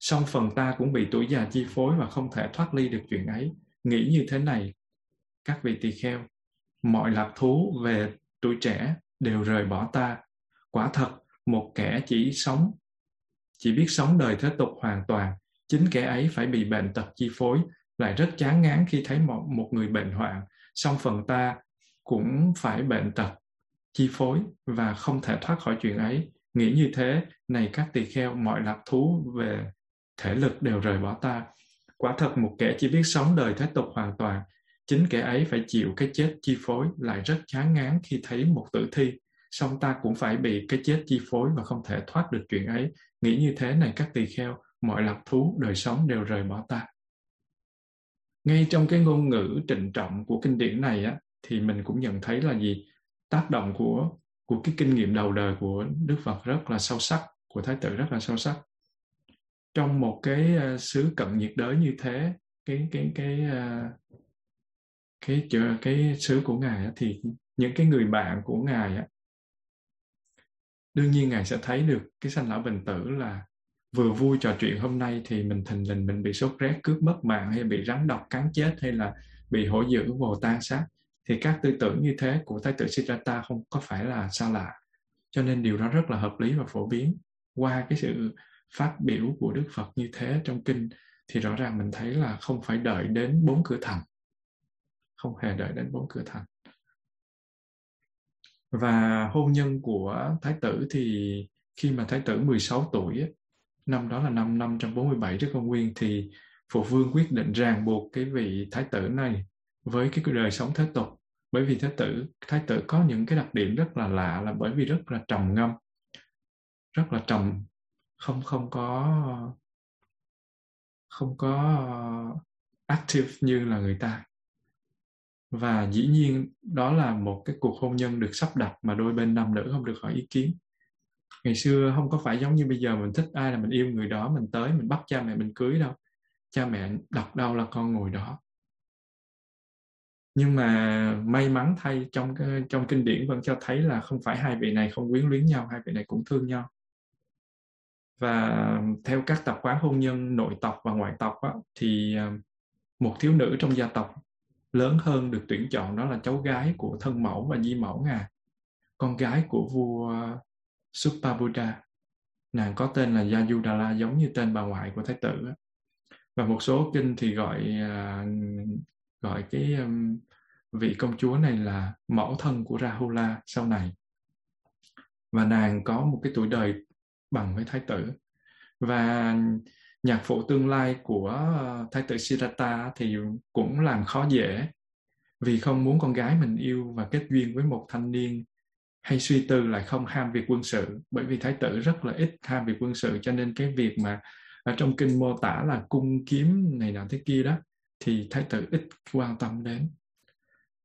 Song phần ta cũng bị tuổi già chi phối và không thể thoát ly được chuyện ấy. Nghĩ như thế này, các vị tỳ kheo, mọi lạc thú về tuổi trẻ đều rời bỏ ta. Quả thật, một kẻ chỉ sống, chỉ biết sống đời thế tục hoàn toàn, chính kẻ ấy phải bị bệnh tật chi phối, lại rất chán ngán khi thấy một, một người bệnh hoạn. Song phần ta cũng phải bệnh tật chi phối và không thể thoát khỏi chuyện ấy Nghĩ như thế, này các tỳ kheo, mọi lạc thú về thể lực đều rời bỏ ta. Quả thật một kẻ chỉ biết sống đời thế tục hoàn toàn, chính kẻ ấy phải chịu cái chết chi phối, lại rất chán ngán khi thấy một tử thi. Song ta cũng phải bị cái chết chi phối và không thể thoát được chuyện ấy. Nghĩ như thế này các tỳ kheo, mọi lạc thú đời sống đều rời bỏ ta. Ngay trong cái ngôn ngữ trịnh trọng của kinh điển này á, thì mình cũng nhận thấy là gì? Tác động của của cái kinh nghiệm đầu đời của Đức Phật rất là sâu sắc, của Thái tử rất là sâu sắc. Trong một cái uh, xứ cận nhiệt đới như thế, cái cái cái uh, cái cái, cái xứ của ngài thì những cái người bạn của ngài đương nhiên ngài sẽ thấy được cái sanh lão bình tử là vừa vui trò chuyện hôm nay thì mình thình lình mình bị sốt rét cướp mất mạng hay bị rắn độc cắn chết hay là bị hổ dữ vồ tan sát thì các tư tưởng như thế của thái tử Siddhartha không có phải là xa lạ. Cho nên điều đó rất là hợp lý và phổ biến. Qua cái sự phát biểu của Đức Phật như thế trong kinh, thì rõ ràng mình thấy là không phải đợi đến bốn cửa thành. Không hề đợi đến bốn cửa thành. Và hôn nhân của thái tử thì khi mà thái tử 16 tuổi năm đó là năm 547 trước công nguyên, thì phụ vương quyết định ràng buộc cái vị thái tử này với cái đời sống thế tục bởi vì thái tử thái tử có những cái đặc điểm rất là lạ là bởi vì rất là trầm ngâm, rất là trầm, không không có không có active như là người ta. Và dĩ nhiên đó là một cái cuộc hôn nhân được sắp đặt mà đôi bên nam nữ không được hỏi ý kiến. Ngày xưa không có phải giống như bây giờ mình thích ai là mình yêu người đó, mình tới mình bắt cha mẹ mình cưới đâu. Cha mẹ đặt đâu là con ngồi đó nhưng mà may mắn thay trong trong kinh điển vẫn cho thấy là không phải hai vị này không quyến luyến nhau hai vị này cũng thương nhau. Và theo các tập quán hôn nhân nội tộc và ngoại tộc á, thì à, một thiếu nữ trong gia tộc lớn hơn được tuyển chọn đó là cháu gái của thân mẫu và di mẫu ngài con gái của vua Supabuddha nàng có tên là Yajudala giống như tên bà ngoại của thái tử và một số kinh thì gọi à, gọi cái vị công chúa này là mẫu thân của Rahula sau này. Và nàng có một cái tuổi đời bằng với thái tử. Và nhạc phụ tương lai của ờ, thái tử Siddhartha thì cũng làm khó dễ vì không muốn con gái mình yêu và kết duyên với một thanh niên hay suy tư lại không ham việc quân sự. Bởi vì thái tử rất là ít ham việc quân sự, cho nên cái việc mà ở trong kinh mô tả là cung kiếm này nọ thế kia đó, thì thái tử ít quan tâm đến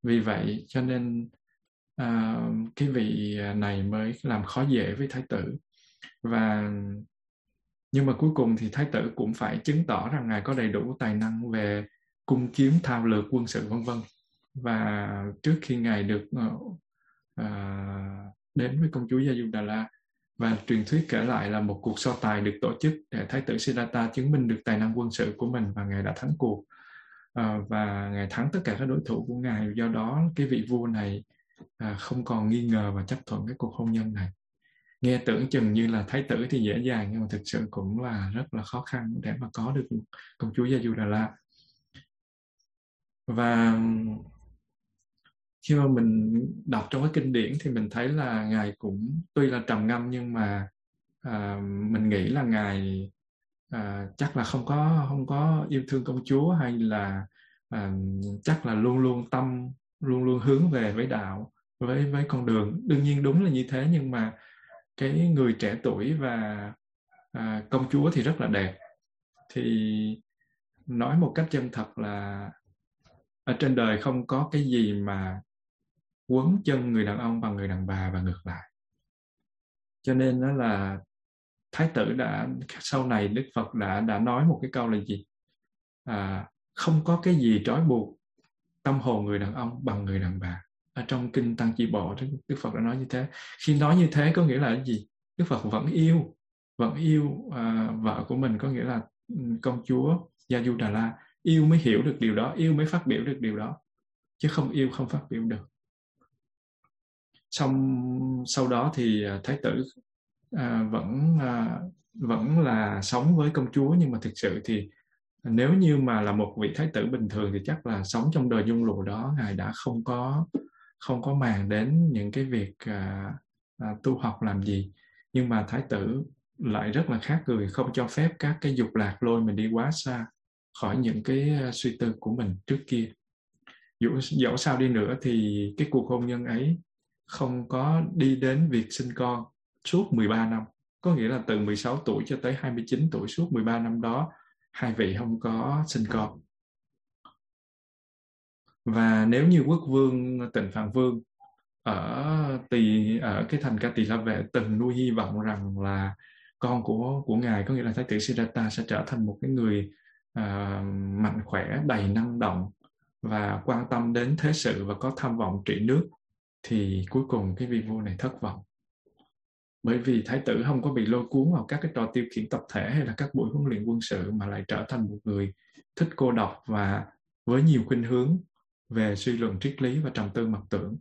vì vậy cho nên à, cái vị à, này mới làm khó dễ với thái tử. Và nhưng mà cuối cùng thì thái tử cũng phải chứng tỏ rằng ngài có đầy đủ tài năng về cung kiếm thao lược quân sự vân vân. Và trước khi ngài được ờ, à, đến với công chúa Yajudala và truyền thuyết kể lại là một cuộc so tài được tổ chức để thái tử Siddhartha chứng minh được tài năng quân sự của mình và ngài đã thắng cuộc uh, và ngài thắng tất cả các đối thủ của ngài. Do đó cái vị vua này uh, không còn nghi ngờ và chấp thuận cái cuộc hôn nhân này. Nghe tưởng chừng như là thái tử thì dễ dàng nhưng mà thực sự cũng là rất là khó khăn để mà có được công chúa Gia Du Đà La và khi mà mình đọc trong cái kinh điển thì mình thấy là ngài cũng tuy là trầm ngâm nhưng mà à, mình nghĩ là ngài à, chắc là không có không có yêu thương công chúa hay là à, chắc là luôn luôn tâm luôn luôn hướng về với đạo với với con đường. Đương nhiên đúng là như thế nhưng mà cái người trẻ tuổi và à, công chúa thì rất là đẹp. Thì nói một cách chân thật là ở trên đời không có cái gì mà quấn chân người đàn ông bằng người đàn bà và ngược lại. Cho nên đó là thái tử đã sau này đức phật đã đã nói một cái câu là gì? À, không có cái gì trói buộc tâm hồn người đàn ông bằng người đàn bà. Ở trong kinh tăng chi bộ đức phật đã nói như thế. Khi nói như thế có nghĩa là cái gì? Đức phật vẫn yêu vẫn yêu à, vợ của mình có nghĩa là ừ, công chúa gia du đà la yêu mới hiểu được điều đó yêu mới phát biểu được điều đó chứ không yêu không phát biểu được. Xong sau đó thì à, thái tử à, vẫn à, vẫn là sống với công chúa. Nhưng mà thực sự thì nếu như mà là một vị thái tử bình thường thì chắc là sống trong đời dung lụa đó ngài đã không có không có màng đến những cái việc à, à, tu học làm gì. Nhưng mà thái tử lại rất là khác người không cho phép các cái dục lạc lôi mình đi quá xa khỏi những cái à, suy tư của mình trước kia. Dẫu, dẫu sao đi nữa thì cái cuộc hôn nhân ấy không có đi đến việc sinh con suốt 13 năm. Có nghĩa là từ 16 tuổi cho tới 29 tuổi suốt 13 năm đó hai vị không có sinh con. Và nếu như quốc vương tịnh phạn vương ở tỳ ở cái thành ca tỳ la vệ từng nuôi hy vọng rằng là con của của ngài có nghĩa là thái tử Siddhartha sẽ trở thành một cái người uh, mạnh khỏe đầy năng động và quan tâm đến thế sự và có tham vọng trị nước thì cuối cùng cái vị vua này thất vọng bởi vì thái tử không có bị lôi cuốn vào các cái trò tiêu khiển tập thể hay là các buổi huấn luyện quân sự mà lại trở thành một người thích cô độc và với nhiều khuynh hướng về suy luận triết lý và trầm tư mặc tưởng.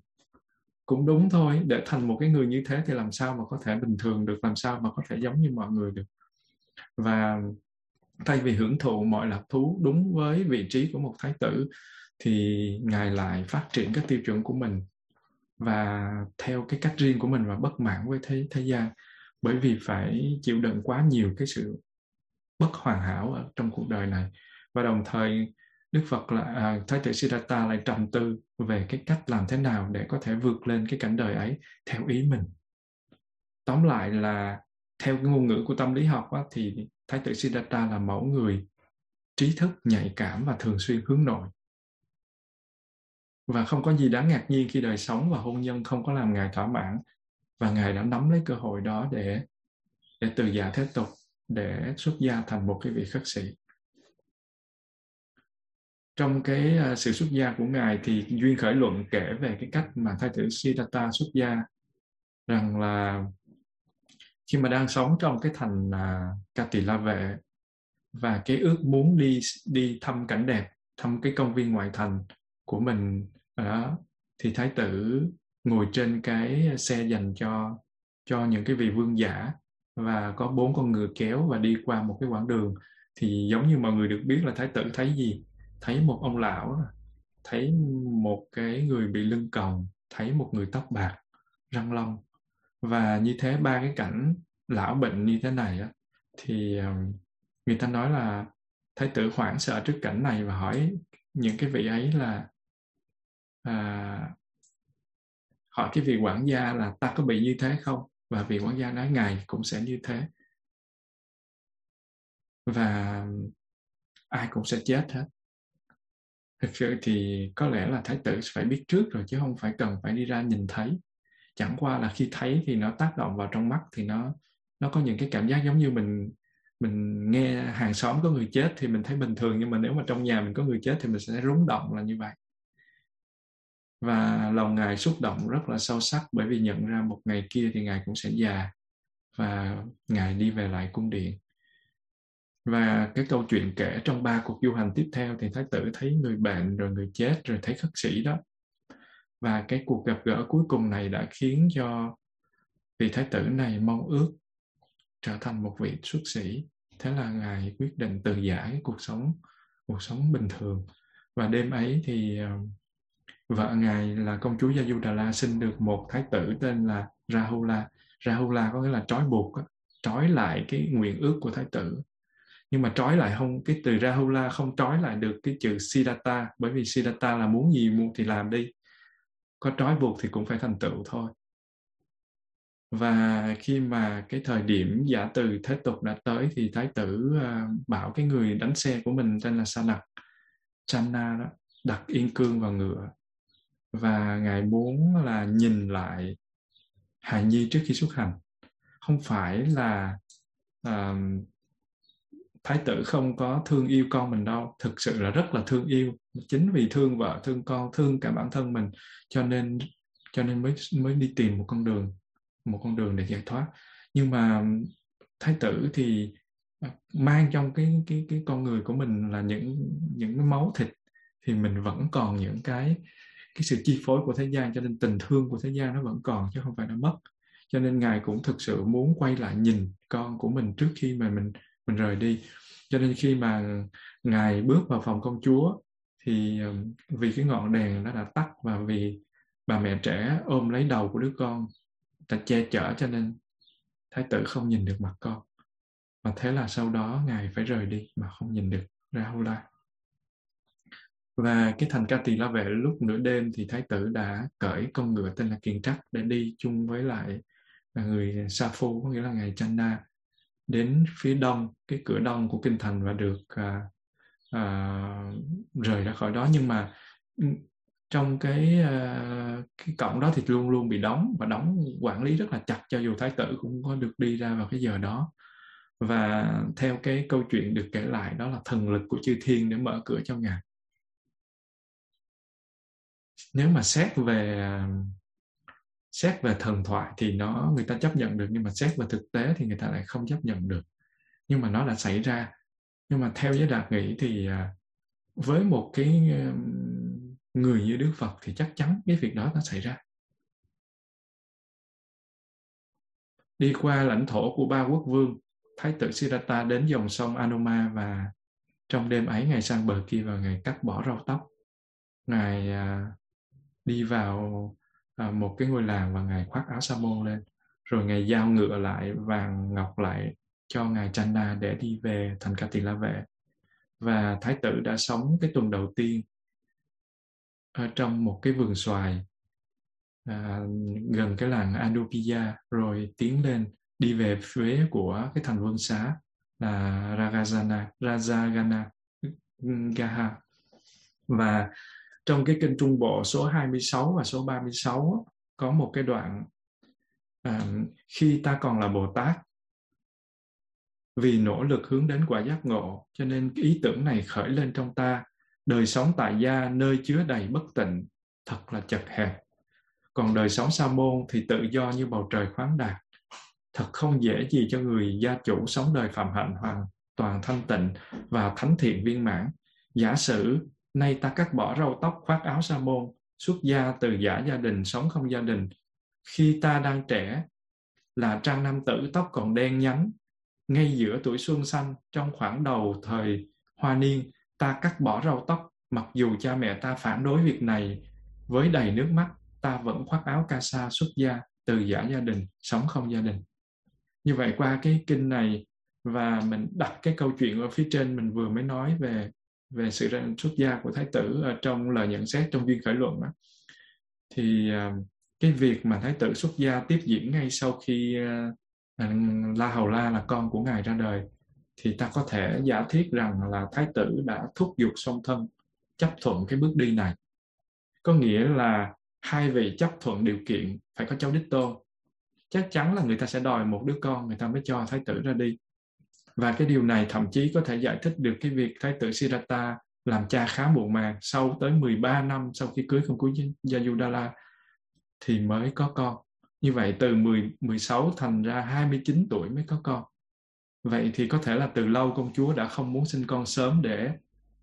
Cũng đúng thôi, để thành một cái người như thế thì làm sao mà có thể bình thường được, làm sao mà có thể giống như mọi người được. Và thay vì hưởng thụ mọi lạc thú đúng với vị trí của một thái tử, thì ngài lại phát triển các tiêu chuẩn của mình và theo cái cách riêng của mình và bất mãn với thế thế gian bởi vì phải chịu đựng quá nhiều cái sự bất hoàn hảo ở trong cuộc đời này và đồng thời Đức Phật là à, Thái tử Siddhartha lại trầm tư về cái cách làm thế nào để có thể vượt lên cái cảnh đời ấy theo ý mình. Tóm lại là theo cái ngôn ngữ của tâm lý học á, thì Thái tử Siddhartha là mẫu người trí thức, nhạy cảm và thường xuyên hướng nội. Và không có gì đáng ngạc nhiên khi đời sống và hôn nhân không có làm Ngài thỏa mãn. Và Ngài đã nắm lấy cơ hội đó để để từ giả thế tục, để xuất gia thành một cái vị khất sĩ. Trong cái ờ, sự xuất gia của ngài thì duyên khởi luận kể về cái cách mà thái tử Siddhartha xuất gia rằng là khi mà đang sống trong cái thành à, uh, La Vệ và cái ước muốn đi đi thăm cảnh đẹp thăm cái công viên ngoại thành của mình đó. Thì thái tử ngồi trên cái xe dành cho cho những cái vị vương giả và có bốn con ngựa kéo và đi qua một cái quãng đường. Thì giống như mọi người được biết là thái tử thấy gì? Thấy một ông lão thấy một cái người bị lưng còng thấy một người tóc bạc răng long. Và như thế ba cái cảnh lão bệnh như thế này á, thì ờ, người ta nói là thái tử hoảng sợ trước cảnh này và hỏi những cái vị ấy là à, hỏi cái vị quản gia là ta có bị như thế không? Và vị quản gia nói ngài cũng sẽ như thế. Và ai cũng sẽ chết hết. Thực sự thì có lẽ là thái tử phải biết trước rồi chứ không phải cần phải đi ra nhìn thấy. Chẳng qua là khi thấy thì nó tác động vào trong mắt thì nó nó có những cái cảm giác giống như mình mình nghe hàng xóm có người chết thì mình thấy bình thường nhưng mà nếu mà trong nhà mình có người chết thì mình sẽ rúng động là như vậy và lòng ngài xúc động rất là sâu sắc bởi vì nhận ra một ngày kia thì ngài cũng sẽ già và ngài đi về lại cung điện. Và cái câu chuyện kể trong ba cuộc du hành tiếp theo thì thái tử thấy người bệnh, rồi người chết, rồi thấy khất sĩ đó. Và cái cuộc gặp gỡ cuối cùng này đã khiến cho vị thái tử này mong ước trở thành một vị xuất sĩ. Thế là ngài quyết định từ giả cái cuộc sống cuộc sống bình thường. Và đêm ấy thì ờ, vợ ngài là công chúa Gia Du Đà La sinh được một thái tử tên là Rahula. Rahula có nghĩa là trói buộc trói lại cái nguyện ước của thái tử. Nhưng mà trói lại không cái từ Rahula không trói lại được cái chữ Siddhartha bởi vì Siddhartha là muốn gì muốn thì làm đi. Có trói buộc thì cũng phải thành tựu thôi. Và khi mà cái thời điểm giả từ thế tục đã tới thì thái tử uh, bảo cái người đánh xe của mình tên là Sanak. Channa đó đặt yên cương vào ngựa và ngài muốn là nhìn lại hài nhi trước khi xuất hành. Không phải là uh, thái tử không có thương yêu con mình đâu. Thực sự là rất là thương yêu. Chính vì thương vợ thương con thương cả bản thân mình cho nên cho nên mới mới đi tìm một con đường một con đường để giải thoát. Nhưng mà thái tử thì ờ, mang trong cái cái cái con người của mình là những những cái máu thịt thì mình vẫn còn những cái cái sự chi phối của thế gian, cho nên tình thương của thế gian nó vẫn còn chứ không phải nó mất. Cho nên ngài cũng thực sự muốn quay lại nhìn con của mình trước khi mà mình mình rời đi. Cho nên khi mà ngài bước vào phòng công chúa, thì vì cái ngọn đèn nó đã tắt và vì bà mẹ trẻ ôm lấy đầu của đứa con, ta che chở cho nên thái tử không nhìn được mặt con. Và thế là sau đó ngài phải rời đi mà không nhìn được ra Rahula và cái thành ca tỳ la vệ lúc nửa đêm thì thái tử đã cởi con ngựa tên là kiền trắc để đi chung với lại à, người sa phu có nghĩa là ngài Channa đến phía đông cái cửa đông của kinh thành và được à, à, rời ra khỏi đó. Nhưng mà ừ, trong cái à, cái cổng đó thì luôn luôn bị đóng và đóng quản lý rất là chặt cho dù thái tử cũng có được đi ra vào cái giờ đó. Và theo cái câu chuyện được kể lại đó là thần lực của chư thiên để mở cửa cho ngài nếu mà xét về xét về thần thoại thì nó, người ta chấp nhận được, nhưng mà xét về thực tế thì người ta lại không chấp nhận được. Nhưng mà nó đã xảy ra. Nhưng mà theo giới đạt nghĩ thì à, với một cái người như đức phật thì chắc chắn cái việc đó nó xảy ra. Đi qua lãnh thổ của ba quốc vương, thái tử siddhartha đến dòng sông anoma và trong đêm ấy ngài sang bờ kia và ngài cắt bỏ râu tóc. Ngài à, đi vào à, một cái ngôi làng và ngài khoác áo sa môn lên. Rồi ngài giao ngựa lại vàng ngọc lại cho ngài Chanda để đi về thành Ca Tỳ La Vệ. Và thái tử đã sống cái tuần đầu tiên ở trong một cái vườn xoài à, gần cái làng Anupiya rồi tiến lên đi về phía của cái thành vương xá là Ragazana, Rajagana Gaha. Và trong cái kinh Trung Bộ số 26 và số 36 có một cái đoạn à, khi ta còn là Bồ Tát vì nỗ lực hướng đến quả giác ngộ cho nên ý tưởng này khởi lên trong ta. Đời sống tại gia nơi chứa đầy bất tịnh thật là chật hẹp. Còn đời sống sa môn thì tự do như bầu trời khoáng đạt. Thật không dễ gì cho người gia chủ sống đời phạm hạnh hoàn toàn thanh tịnh và thánh thiện viên mãn. Giả sử nay ta cắt bỏ râu tóc, khoác áo sa môn, xuất gia từ giả gia đình, sống không gia đình. Khi ta đang trẻ, là trang nam tử, tóc còn đen nhánh. Ngay giữa tuổi xuân xanh, trong khoảng đầu thời hoa niên, ta cắt bỏ râu tóc. Mặc dù cha mẹ ta phản đối việc này, với đầy nước mắt, ta vẫn khoác áo ca sa xuất gia, từ giả gia đình, sống không gia đình. Như vậy qua cái kinh này, và mình đặt cái câu chuyện ở phía trên, mình vừa mới nói về về sự xuất gia của thái tử ở trong lời nhận xét, trong duyên khởi luận đó thì ờ, cái việc mà thái tử xuất gia tiếp diễn ngay sau khi ờ, La Hầu La là con của ngài ra đời, thì ta có thể giả thiết rằng là thái tử đã thúc giục song thân chấp thuận cái bước đi này. Có nghĩa là hai vị chấp thuận điều kiện phải có cháu đích tôn. Chắc chắn là người ta sẽ đòi một đứa con, người ta mới cho thái tử ra đi và cái điều này thậm chí có thể giải thích được cái việc thái tử Siddhartha làm cha khá muộn màng sau tới 13 năm sau khi cưới công chúa Yajudala thì mới có con. Như vậy từ 10, 16 thành ra 29 tuổi mới có con. Vậy thì có thể là từ lâu công chúa đã không muốn sinh con sớm để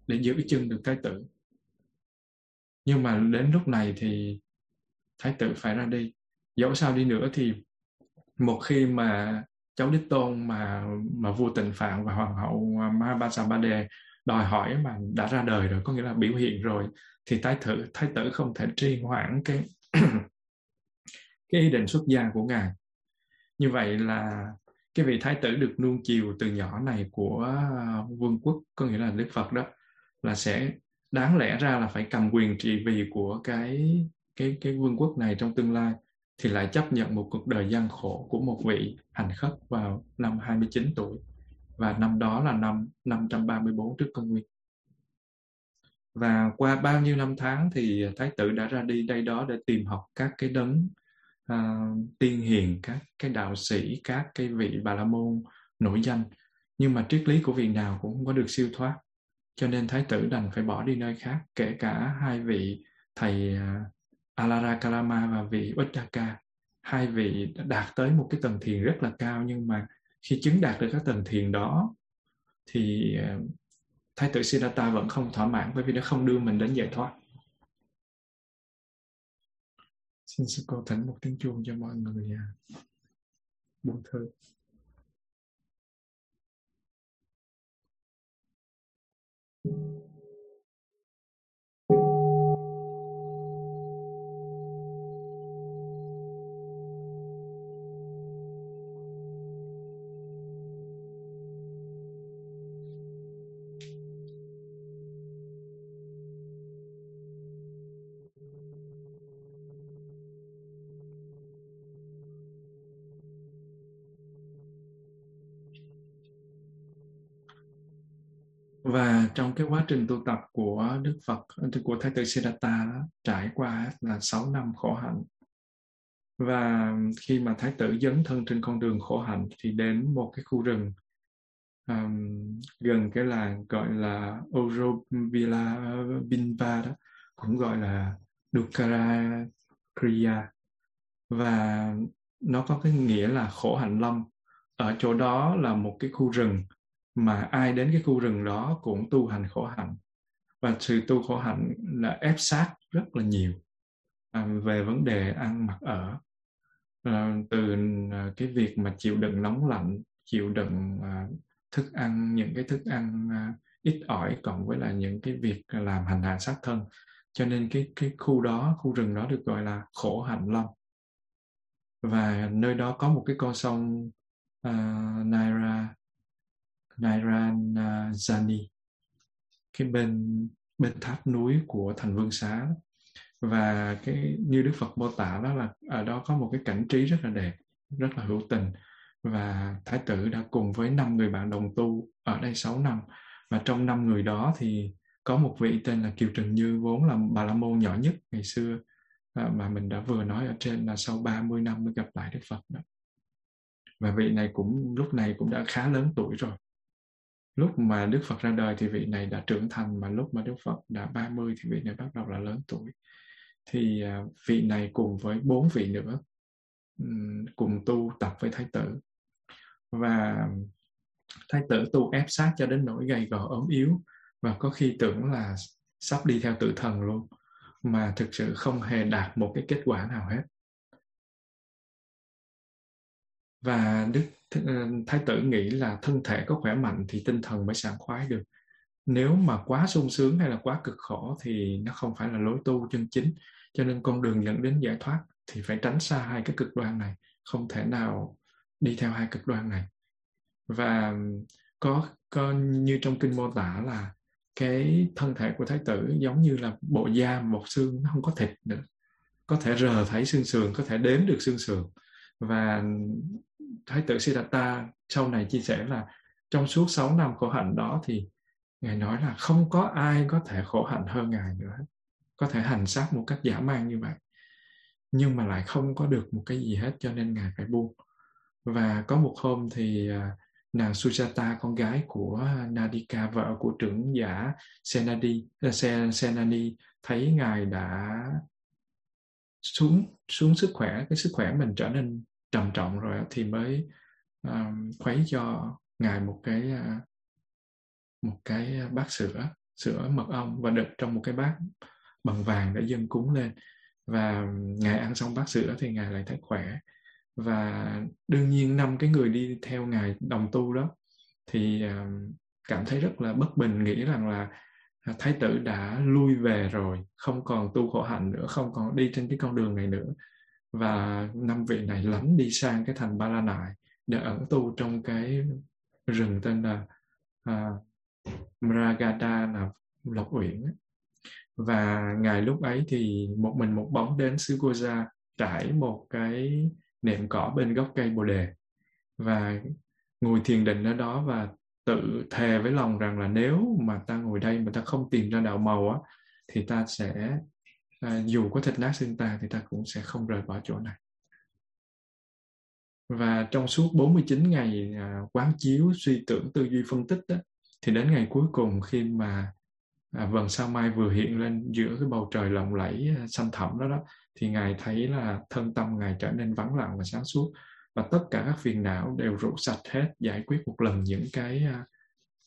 để giữ chân được thái tử. Nhưng mà đến lúc này thì thái tử phải ra đi. Dẫu sao đi nữa thì một khi mà cháu đích tôn mà mà vua tịnh phạn và hoàng hậu à, Mahabharata đòi hỏi mà đã ra đời rồi, có nghĩa là biểu hiện rồi, thì thái tử thái tử không thể trì hoãn cái cái ý định xuất gia của ngài. Như vậy là cái vị thái tử được nuông chiều từ nhỏ này của à, vương quốc, có nghĩa là đức phật đó, là sẽ đáng lẽ ra là phải cầm quyền trị vì của cái cái cái vương quốc này trong tương lai thì lại chấp nhận một cuộc đời gian khổ của một vị hành khất vào năm 29 tuổi và năm đó là năm 534 trước công nguyên. Và qua bao nhiêu năm tháng thì Thái tử đã ra đi đây đó để tìm học các cái đấng uh, tiên hiền, các cái đạo sĩ, các cái vị bà la môn nổi danh. Nhưng mà triết lý của vị nào cũng không có được siêu thoát. Cho nên Thái tử đành phải bỏ đi nơi khác, kể cả hai vị thầy uh, Alara Kalama và vị Uddaka hai vị đạt tới một cái tầng thiền rất là cao, nhưng mà khi chứng đạt được các tầng thiền đó, thì ờ, thái tử Siddhartha vẫn không thỏa mãn, bởi vì nó không đưa mình đến giải thoát. Xin sư cô thỉnh một tiếng chuông cho mọi người à, buông thư. Và trong cái quá trình tu tập của Đức Phật của Thái tử Siddhartha đó, trải qua là 6 năm khổ hạnh. Và khi mà Thái tử dấn thân trên con đường khổ hạnh thì đến một cái khu rừng um, gần cái làng gọi là Orovila binba đó cũng gọi là Dukkara Kriya và nó có cái nghĩa là khổ hạnh lâm. Ở chỗ đó là một cái khu rừng mà ai đến cái khu rừng đó cũng tu hành khổ hạnh. Và sự tu khổ hạnh là ép sát rất là nhiều à, về vấn đề ăn mặc ở. À, từ à, cái việc mà chịu đựng nóng lạnh chịu đựng à, thức ăn những cái thức ăn à, ít ỏi cộng với là những cái việc làm hành hạ sát thân. Cho nên cái cái khu đó khu rừng đó được gọi là khổ hạnh lâm. Và nơi đó có một cái con sông uh, Naira Nairanjani, à, cái bên bên tháp núi của thành vương xá và cái như đức phật mô tả đó là ở đó có một cái cảnh trí rất là đẹp rất là hữu tình và thái tử đã cùng với năm người bạn đồng tu ở đây 6 năm và trong năm người đó thì có một vị tên là Kiều Trần Như vốn là bà la môn nhỏ nhất ngày xưa à, mà mình đã vừa nói ở trên là sau 30 năm mới gặp lại Đức Phật đó. Và vị này cũng lúc này cũng đã khá lớn tuổi rồi. Lúc mà Đức Phật ra đời thì vị này đã trưởng thành mà lúc mà Đức Phật đã 30 thì vị này bắt đầu là lớn tuổi. Thì à, vị này cùng với bốn vị nữa cùng tu tập với Thái tử. Và Thái tử tu ép sát cho đến nỗi gầy gò ốm yếu và có khi tưởng là sắp đi theo tử thần luôn, mà thực sự không hề đạt một cái kết quả nào hết và đức Ờ, thái tử nghĩ là thân thể có khỏe mạnh thì tinh thần mới sảng khoái được. Nếu mà quá sung sướng hay là quá cực khổ thì nó không phải là lối tu chân chính. Cho nên con đường dẫn đến giải thoát thì phải tránh xa hai cái cực đoan này, không thể nào đi theo hai cực đoan này. Và có có như trong kinh mô tả là cái thân thể của thái tử giống như là bộ da, một xương, nó không có thịt nữa. Có thể rờ thấy xương sườn, có thể đếm được xương sườn và thái tử Siddhartha sau này chia sẻ là trong suốt 6 năm khổ hạnh đó thì ngài nói là không có ai có thể khổ hạnh hơn ngài nữa. Có thể hành xác một cách giả man như vậy. Nhưng mà lại không có được một cái gì hết, cho nên ngài phải buông. Và có một hôm thì à, nàng Sujata con gái của Nadika, vợ của trưởng giả Senadi Senani, thấy ngài đã xuống xuống sức khỏe cái sức khỏe mình trở nên trầm trọng rồi thì mới um, khuấy cho ngài một cái uh, một cái à, bát sữa sữa mật ong. Và đựng trong một cái bát bằng vàng để dân cúng lên. Và ngài ăn xong bát sữa thì ngài lại thấy khỏe. Và đương nhiên năm cái người đi theo ngài đồng tu đó thì cảm thấy rất là bất bình nghĩ rằng là thái tử đã lui về rồi không còn tu khổ hạnh nữa không còn đi trên cái con đường này nữa. Và năm vị này lánh đi sang cái thành ba la nại để ẩn tu trong cái rừng tên là à, uh, Mragada là Lộc Uyển và ngày lúc ấy thì một mình một bóng đến xứ Goza trải một cái nệm cỏ bên gốc cây bồ đề. Và ngồi thiền định ở đó và tự thề với lòng rằng là nếu mà ta ngồi đây mà ta không tìm ra đạo màu á thì ta sẽ à, dù có thịt nát xương ta thì ta cũng sẽ không rời bỏ chỗ này. Và trong suốt 49 ngày à, quán chiếu suy tưởng tư duy phân tích đó, thì đến ngày cuối cùng khi mà à, vầng sao mai vừa hiện lên giữa cái bầu trời lộng lẫy à, xanh thẳm đó đó thì ngài thấy là thân tâm ngài trở nên vắng lặng và sáng suốt và tất cả các phiền não đều rũ sạch hết, giải quyết một lần những cái à,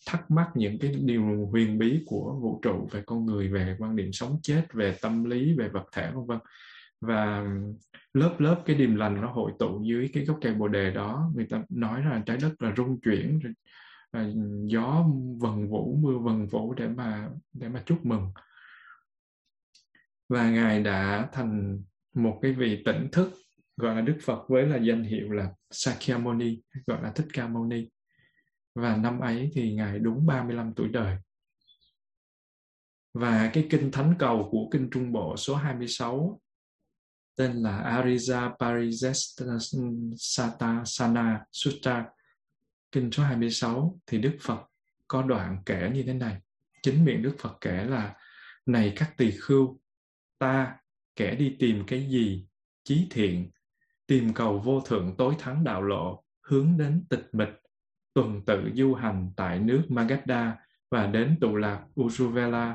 thắc mắc, những cái điều huyền bí của vũ trụ về con người, về quan điểm sống chết, về tâm lý, về vật thể, vân vân. Và lớp lớp cái điềm lành nó hội tụ dưới cái gốc cây bồ đề đó, người ta nói là trái đất là rung chuyển là gió vần vũ, mưa vần vũ để mà để mà chúc mừng. Và ngài đã thành một cái vị tỉnh thức gọi là Đức Phật với là danh hiệu là Sakyamuni, gọi là Thích Ca Mâu Ni. Và năm ấy thì ngài đúng 35 tuổi đời. Và cái kinh thánh cầu của kinh Trung Bộ số 26 tên là Ariza Parijestana Sana Sutta. Kinh số 26 thì Đức Phật có đoạn kể như thế này. Chính miệng Đức Phật kể là, này các tỳ khưu, ta kẻ đi tìm cái gì chí thiện tìm cầu vô thượng tối thắng đạo lộ hướng đến tịch mịch tuần tự du hành tại nước Magadha và đến tụ lạc Ujuvela.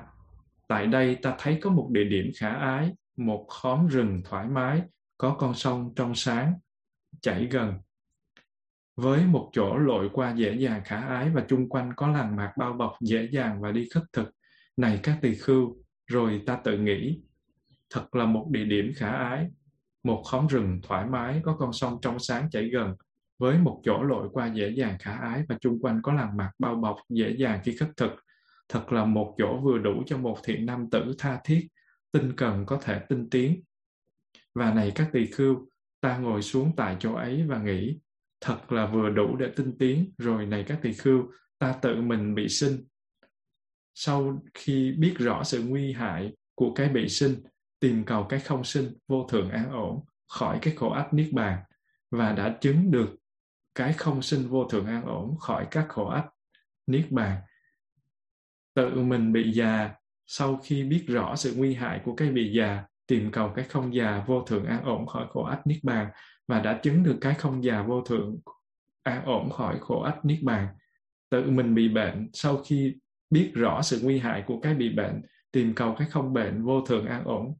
Tại đây ta thấy có một địa điểm khả ái, một khóm rừng thoải mái, có con sông trong sáng, chảy gần. Với một chỗ lội qua dễ dàng khả ái và chung quanh có làng mạc bao bọc dễ dàng và đi khất thực. Này các tỳ khưu, rồi ta tự nghĩ, thật là một địa điểm khả ái, một khóm rừng thoải mái có con sông trong sáng chảy gần, với một chỗ lội qua dễ dàng khả ái và chung quanh có làng mạc bao bọc dễ dàng khi khất thực. Thật là một chỗ vừa đủ cho một thiện nam tử tha thiết, tinh cần có thể tinh tiến. Và này các tỳ khưu, ta ngồi xuống tại chỗ ấy và nghĩ, thật là vừa đủ để tinh tiến, rồi này các tỳ khưu, ta tự mình bị sinh. Sau khi biết rõ sự nguy hại của cái bị sinh, tìm cầu cái không sinh, vô thường an ổn, khỏi cái khổ ách niết bàn, và đã chứng được cái không sinh vô thường an ổn khỏi các khổ ách niết bàn. Tự mình bị già sau khi biết rõ sự nguy hại của cái bị già tìm cầu cái không già vô thường an ổn khỏi khổ ách niết bàn và đã chứng được cái không già vô thường an ổn khỏi khổ ách niết bàn. Tự mình bị bệnh sau khi biết rõ sự nguy hại của cái bị bệnh tìm cầu cái không bệnh vô thường an ổn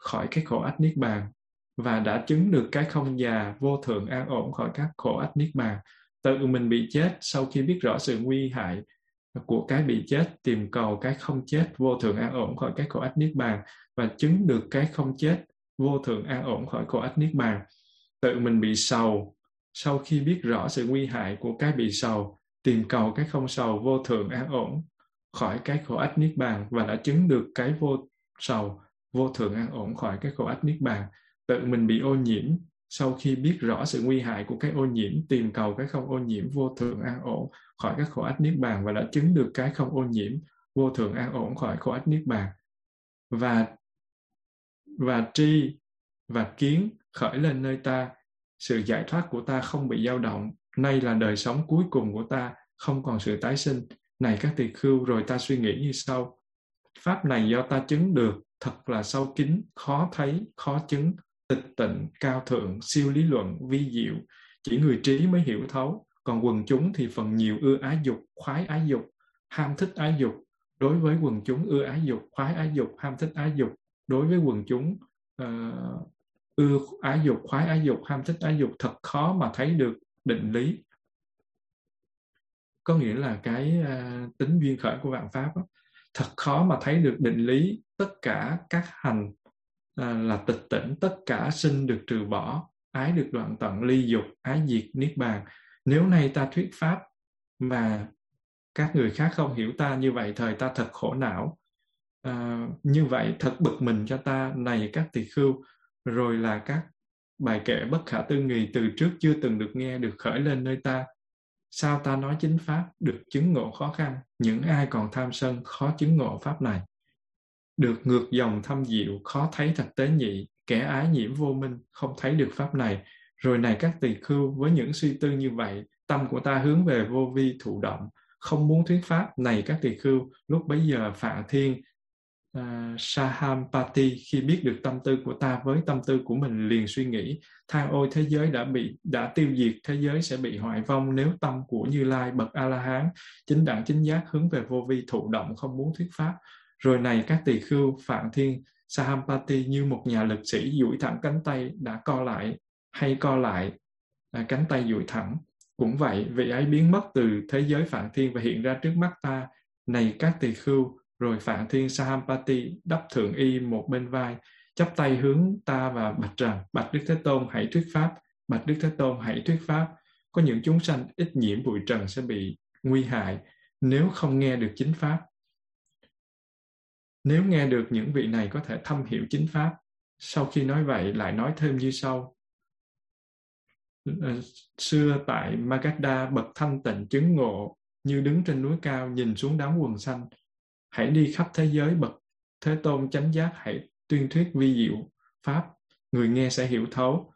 khỏi cái khổ ách niết bàn và đã chứng được cái không già vô thượng an ổn khỏi các khổ ách niết bàn. Tự mình bị chết sau khi biết rõ sự nguy hại của cái bị chết, tìm cầu cái không chết vô thượng an ổn khỏi cái khổ ách niết bàn và chứng được cái không chết vô thượng an ổn khỏi khổ ách niết bàn. Tự mình bị sầu sau khi biết rõ sự nguy hại của cái bị sầu, tìm cầu cái không sầu vô thượng an ổn khỏi cái khổ ách niết bàn và đã chứng được cái vô sầu vô thường an ổn khỏi cái khổ ách niết bàn. Tự mình bị ô nhiễm. Sau khi biết rõ sự nguy hại của cái ô nhiễm, tìm cầu cái không ô nhiễm, vô thường an ổn khỏi các khổ ách niết bàn và đã chứng được cái không ô nhiễm, vô thường an ổn khỏi khổ ách niết bàn. Và và tri, và kiến khởi lên nơi ta. Sự giải thoát của ta không bị dao động. Nay là đời sống cuối cùng của ta, không còn sự tái sinh. Này các tỳ khưu, rồi ta suy nghĩ như sau pháp này do ta chứng được thật là sâu kín khó thấy khó chứng tịch tịnh cao thượng siêu lý luận vi diệu. Chỉ người trí mới hiểu thấu. Còn quần chúng thì phần nhiều ưa ái dục khoái ái dục ham thích ái dục. Đối với quần chúng ưa ái dục khoái ái dục ham thích ái dục. Đối với quần chúng uh, ưa ái dục khoái ái dục ham thích ái dục thật khó mà thấy được định lý. Có nghĩa là cái uh, tính duyên khởi của vạn pháp đó, thật khó mà thấy được định lý tất cả các hành à, là tịch tỉnh tất cả sinh được trừ bỏ ái được đoạn tận ly dục ái diệt niết bàn. Nếu nay ta thuyết pháp mà các người khác không hiểu ta như vậy thời ta thật khổ não. À, như vậy thật bực mình cho ta này các tỳ khưu rồi là các bài kệ bất khả tư nghì từ trước chưa từng được nghe được khởi lên nơi ta sao ta nói chính pháp được chứng ngộ khó khăn, những ai còn tham sân khó chứng ngộ pháp này? Được ngược dòng thâm diệu, khó thấy thật tế nhị, kẻ ái nhiễm vô minh, không thấy được pháp này. Rồi này các tỳ khưu, với những suy tư như vậy, tâm của ta hướng về vô vi thụ động. Không muốn thuyết pháp, này các tỳ khưu, lúc bấy giờ phạ thiên uh, Sahampati khi biết được tâm tư của ta với tâm tư của mình liền suy nghĩ than ôi thế giới đã bị đã tiêu diệt thế giới sẽ bị hoại vong nếu tâm của Như Lai bậc A La Hán chính đẳng chính giác hướng về vô vi thụ động không muốn thuyết pháp rồi này các tỳ khưu Phạm Thiên Sahampati như một nhà lực sĩ duỗi thẳng cánh tay đã co lại hay co lại à, cánh tay duỗi thẳng. Cũng vậy, vị ấy biến mất từ thế giới Phạm Thiên và hiện ra trước mắt ta. Này các tỳ khưu, rồi Phạm Thiên Sahampati đắp thượng y một bên vai, chắp tay hướng ta và bạch rằng, Bạch Đức Thế Tôn hãy thuyết pháp, Bạch Đức Thế Tôn hãy thuyết pháp. Có những chúng sanh ít nhiễm bụi trần sẽ bị nguy hại nếu không nghe được chính pháp nếu nghe được những vị này có thể thâm hiểu chính pháp, sau khi nói vậy lại nói thêm như sau. Ờ, xưa tại Magadha bậc thanh tịnh chứng ngộ như đứng trên núi cao nhìn xuống đám quần xanh. Hãy đi khắp thế giới bậc Thế Tôn chánh giác hãy tuyên thuyết vi diệu Pháp, người nghe sẽ hiểu thấu.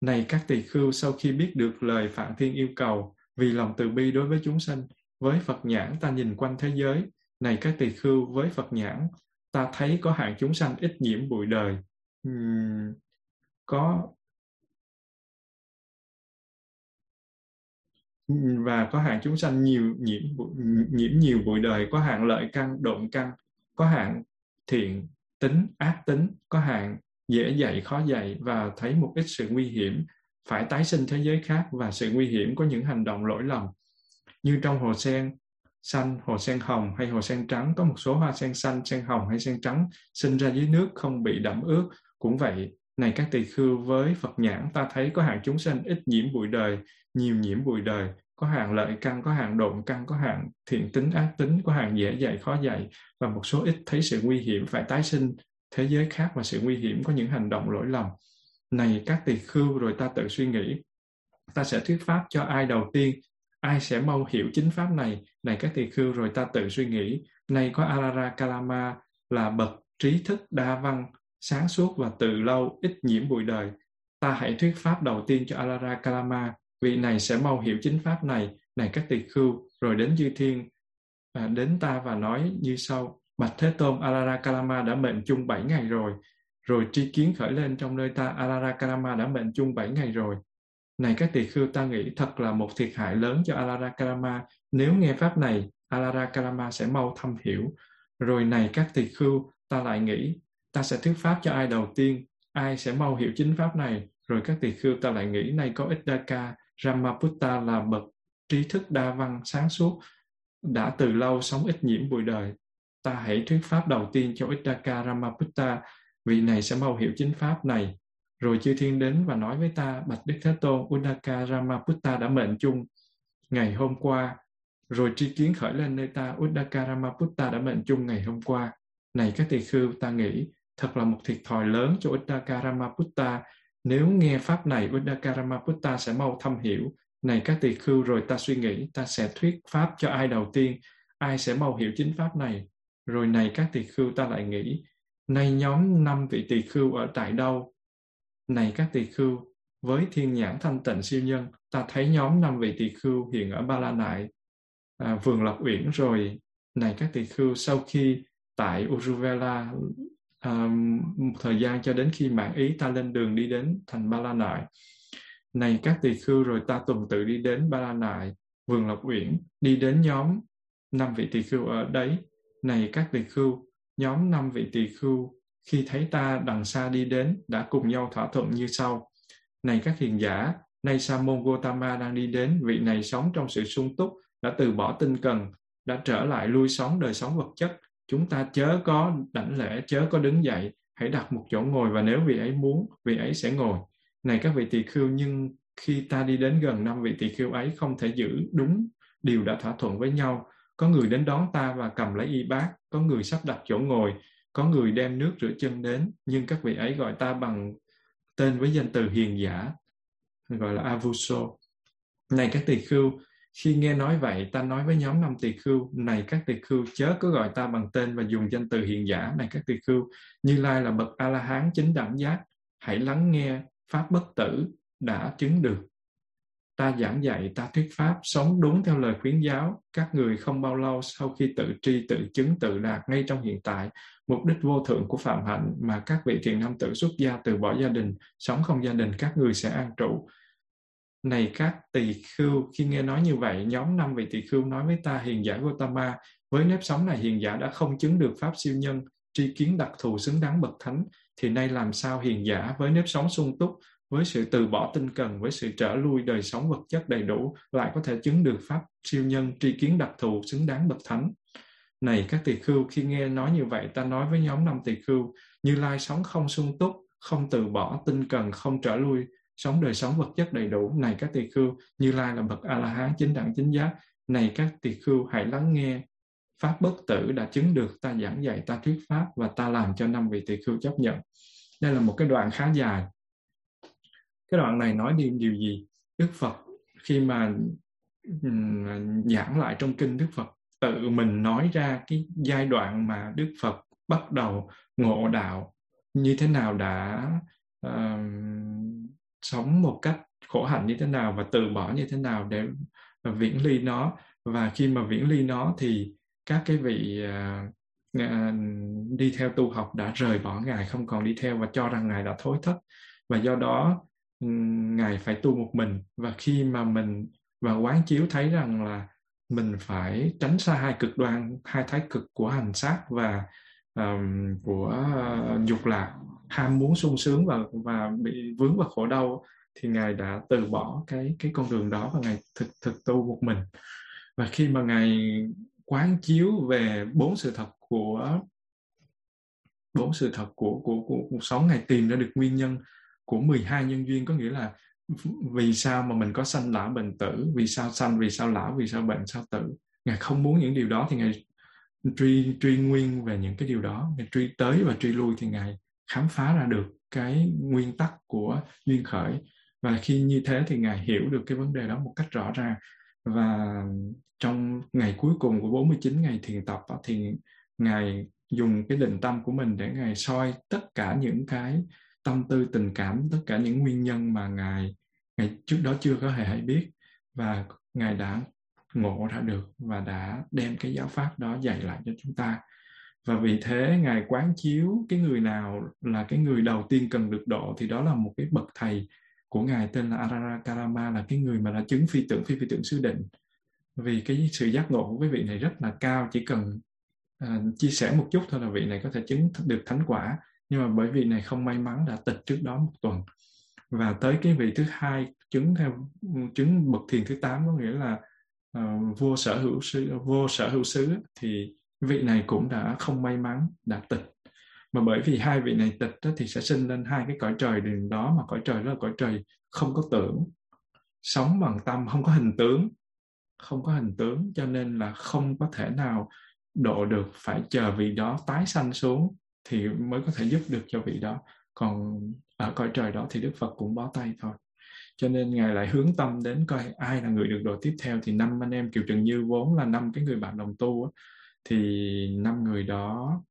Này các tỳ khưu sau khi biết được lời Phạm Thiên yêu cầu vì lòng từ bi đối với chúng sanh, với Phật nhãn ta nhìn quanh thế giới, này các tỳ khưu với Phật nhãn, ta thấy có hạng chúng sanh ít nhiễm bụi đời. Uhm, có và có hạng chúng sanh nhiều nhiễm nhiễm nhiều bụi đời có hạng lợi căn độn căn có hạng thiện tính ác tính có hạng dễ dạy khó dạy và thấy một ít sự nguy hiểm phải tái sinh thế giới khác và sự nguy hiểm có những hành động lỗi lầm như trong hồ sen xanh, hồ sen hồng hay hồ sen trắng có một số hoa sen xanh, sen hồng hay sen trắng sinh ra dưới nước không bị đẫm ướt. Cũng vậy, này các tỳ khưu với Phật nhãn ta thấy có hạng chúng sanh ít nhiễm bụi đời, nhiều nhiễm bụi đời, có hạng lợi căn, có hạng độn căn, có hạng thiện tính ác tính, có hạng dễ dạy khó dạy và một số ít thấy sự nguy hiểm phải tái sinh. Thế giới khác và sự nguy hiểm có những hành động lỗi lầm. Này các tỳ khưu rồi ta tự suy nghĩ. Ta sẽ thuyết pháp cho ai đầu tiên? Ai sẽ mau hiểu chính pháp này? Này các tỳ khưu rồi ta tự suy nghĩ. Nay có alara kalama là bậc trí thức đa văn sáng suốt và từ lâu ít nhiễm bụi đời. Ta hãy thuyết pháp đầu tiên cho alara kalama vị này sẽ mau hiểu chính pháp này này các tỳ khưu rồi đến dư thiên. À, đến ta và nói như sau bạch thế tôn alara kalama đã mệnh chung bảy ngày rồi rồi tri kiến khởi lên trong nơi ta alara kalama đã mệnh chung bảy ngày rồi. Này các tỳ khưu ta nghĩ thật là một thiệt hại lớn cho alara kalama nếu nghe pháp này alara kalama sẽ mau thâm hiểu. Rồi này các tỳ khưu ta lại nghĩ ta sẽ thuyết pháp cho ai đầu tiên, ai sẽ mau hiểu chính pháp này. Rồi các tỳ khưu ta lại nghĩ nay có ích đa ca, Ramaputta là bậc trí thức đa văn sáng suốt, đã từ lâu sống ít nhiễm bụi đời. Ta hãy thuyết pháp đầu tiên cho Iddaka Ramaputta, vị này sẽ mau hiểu chính pháp này. Rồi chư thiên đến và nói với ta, bạch đức thế tôn, udaka Ramaputta đã mệnh chung ngày hôm qua. Rồi tri kiến khởi lên nơi ta, udaka Ramaputta đã mệnh chung ngày hôm qua. Này các tỳ khưu, ta nghĩ thật là một thiệt thòi lớn cho Uddaka Ramaputta nếu nghe pháp này Uddaka Ramaputta sẽ mau thâm hiểu. Này các tỳ khưu rồi ta suy nghĩ ta sẽ thuyết pháp cho ai đầu tiên. Ai sẽ mau hiểu chính pháp này? Rồi này các tỳ khưu ta lại nghĩ nay nhóm năm vị tỳ khưu ở tại đâu? Này các tỳ khưu với thiên nhãn thanh tịnh siêu nhân ta thấy nhóm năm vị tỳ khưu hiện ở ba la nại à, vườn lộc uyển rồi. Này các tỳ khưu sau khi tại Uruvela um, một thời gian cho đến khi mạng ý ta lên đường đi đến thành ba la nại. Này các tỳ khưu rồi ta tuần tự đi đến ba la nại vườn lộc uyển đi đến nhóm năm vị tỳ khưu ở đấy. Này các tỳ khưu nhóm năm vị tỳ khưu khi thấy ta đằng xa đi đến đã cùng nhau thỏa thuận như sau. Này các hiền giả nay sa môn gotama đang đi đến vị này sống trong sự sung túc đã từ bỏ tinh cần đã trở lại lui sống đời sống vật chất chúng ta chớ có đảnh lễ, chớ có đứng dậy, hãy đặt một chỗ ngồi và nếu vị ấy muốn, vị ấy sẽ ngồi. Này các vị tỳ khưu, nhưng khi ta đi đến gần năm vị tỳ khưu ấy, không thể giữ đúng điều đã thỏa thuận với nhau. Có người đến đón ta và cầm lấy y bát, có người sắp đặt chỗ ngồi, có người đem nước rửa chân đến, nhưng các vị ấy gọi ta bằng tên với danh từ hiền giả, gọi là avuso. Này các tỳ khưu khi nghe nói vậy, ta nói với nhóm năm tỳ khưu, này các tỳ khưu, chớ có gọi ta bằng tên và dùng danh từ hiện giả. Này các tỳ khưu, như lai là bậc a la hán chính đẳng giác, hãy lắng nghe pháp bất tử đã chứng được. Ta giảng dạy, ta thuyết pháp, sống đúng theo lời khuyến giáo. Các người không bao lâu sau khi tự tri, tự chứng, tự đạt ngay trong hiện tại, mục đích vô thượng của phạm hạnh mà các vị thiền nam tử xuất gia từ bỏ gia đình, sống không gia đình, các người sẽ an trụ này các tỳ khưu, khi nghe nói như vậy, nhóm năm vị tỳ khưu nói với ta, hiền giả Gotama với nếp sống này hiền giả đã không chứng được pháp siêu nhân, tri kiến đặc thù xứng đáng bậc thánh. Thì nay làm sao hiền giả với nếp sống sung túc, với sự từ bỏ tinh cần, với sự trở lui đời sống vật chất đầy đủ, lại có thể chứng được pháp siêu nhân, tri kiến đặc thù xứng đáng bậc thánh? Này các tỳ khưu, khi nghe nói như vậy, ta nói với nhóm năm tỳ khưu, như lai sống không sung túc, không từ bỏ tinh cần, không trở lui sống đời sống vật chất đầy đủ. Này các tỳ khưu như lai là bậc a la hán chính đẳng chính giác. Này các tỳ khưu hãy lắng nghe. Pháp bất tử đã chứng được ta giảng dạy ta thuyết pháp và ta làm cho năm vị tỳ khưu chấp nhận. Đây là một cái đoạn khá dài. Cái đoạn này nói đi điều gì? Đức phật khi mà giảng lại trong kinh đức phật tự mình nói ra cái giai đoạn mà đức phật bắt đầu ngộ đạo như thế nào đã uh, sống một cách khổ hạnh như thế nào và từ bỏ như thế nào để viễn ly nó. Và khi mà viễn ly nó thì các cái vị uh, uh, đi theo tu học đã rời bỏ ngài không còn đi theo và cho rằng ngài đã thối thất. Và do đó ừ, ngài phải tu một mình. Và khi mà mình và quán chiếu thấy rằng là mình phải tránh xa hai cực đoan hai thái cực của hành sát và um, của ờ, uh, dục lạc. Ham muốn sung sướng và và bị vướng vào khổ đau thì ngài đã từ bỏ cái cái con đường đó và ngài thực thực tu một mình. Và khi mà ngài quán chiếu về bốn sự thật của bốn sự thật của của của cuộc sống ngài tìm ra được nguyên nhân của 12 nhân duyên. Có nghĩa là vì sao mà mình có sanh lão bệnh tử vì sao sanh vì sao lão vì sao bệnh sao tử. Ngài không muốn những điều đó thì ngài truy truy nguyên về những cái điều đó ngài truy tới và truy lui thì ngài khám phá ra được cái nguyên tắc của duyên khởi. Và khi như thế thì ngài hiểu được cái vấn đề đó một cách rõ ràng. Và trong ngày cuối cùng của 49 ngày thiền tập thì ngài dùng cái định tâm của mình để ngài soi tất cả những cái tâm tư, tình cảm, tất cả những nguyên nhân mà ngài ngài trước đó chưa có hề hay biết. Và ngài đã ngộ ra được và đã đem cái giáo pháp đó dạy lại cho chúng ta. Và vì thế ngài quán chiếu cái người nào là cái người đầu tiên cần được độ thì đó là một cái bậc thầy của ngài tên là Arara Karama là cái người mà đã chứng phi tưởng phi phi tưởng sư định. Vì cái sự giác ngộ của cái vị này rất là cao chỉ cần uh, chia sẻ một chút thôi là vị này có thể chứng được thánh quả. Nhưng mà bởi vì này không may mắn đã tịch trước đó một tuần. Và tới cái vị thứ hai chứng theo chứng bậc thiền thứ tám có nghĩa là uh, vua sở hữu sư vua sở hữu sứ thì vị này cũng đã không may mắn đã tịch. Mà bởi vì hai vị này tịch đó, thì sẽ sinh lên hai cái cõi trời đường đó mà cõi trời đó là cõi trời không có tưởng. Sống bằng tâm không có hình tướng không có hình tướng cho nên là không có thể nào độ được phải chờ vị đó tái sanh xuống thì mới có thể giúp được cho vị đó. Còn ở cõi trời đó thì đức phật cũng bó tay thôi cho nên ngài lại hướng tâm đến coi ai là người được độ tiếp theo. Thì năm anh em kiều trần như vốn là năm cái người bạn đồng tu thì năm người đó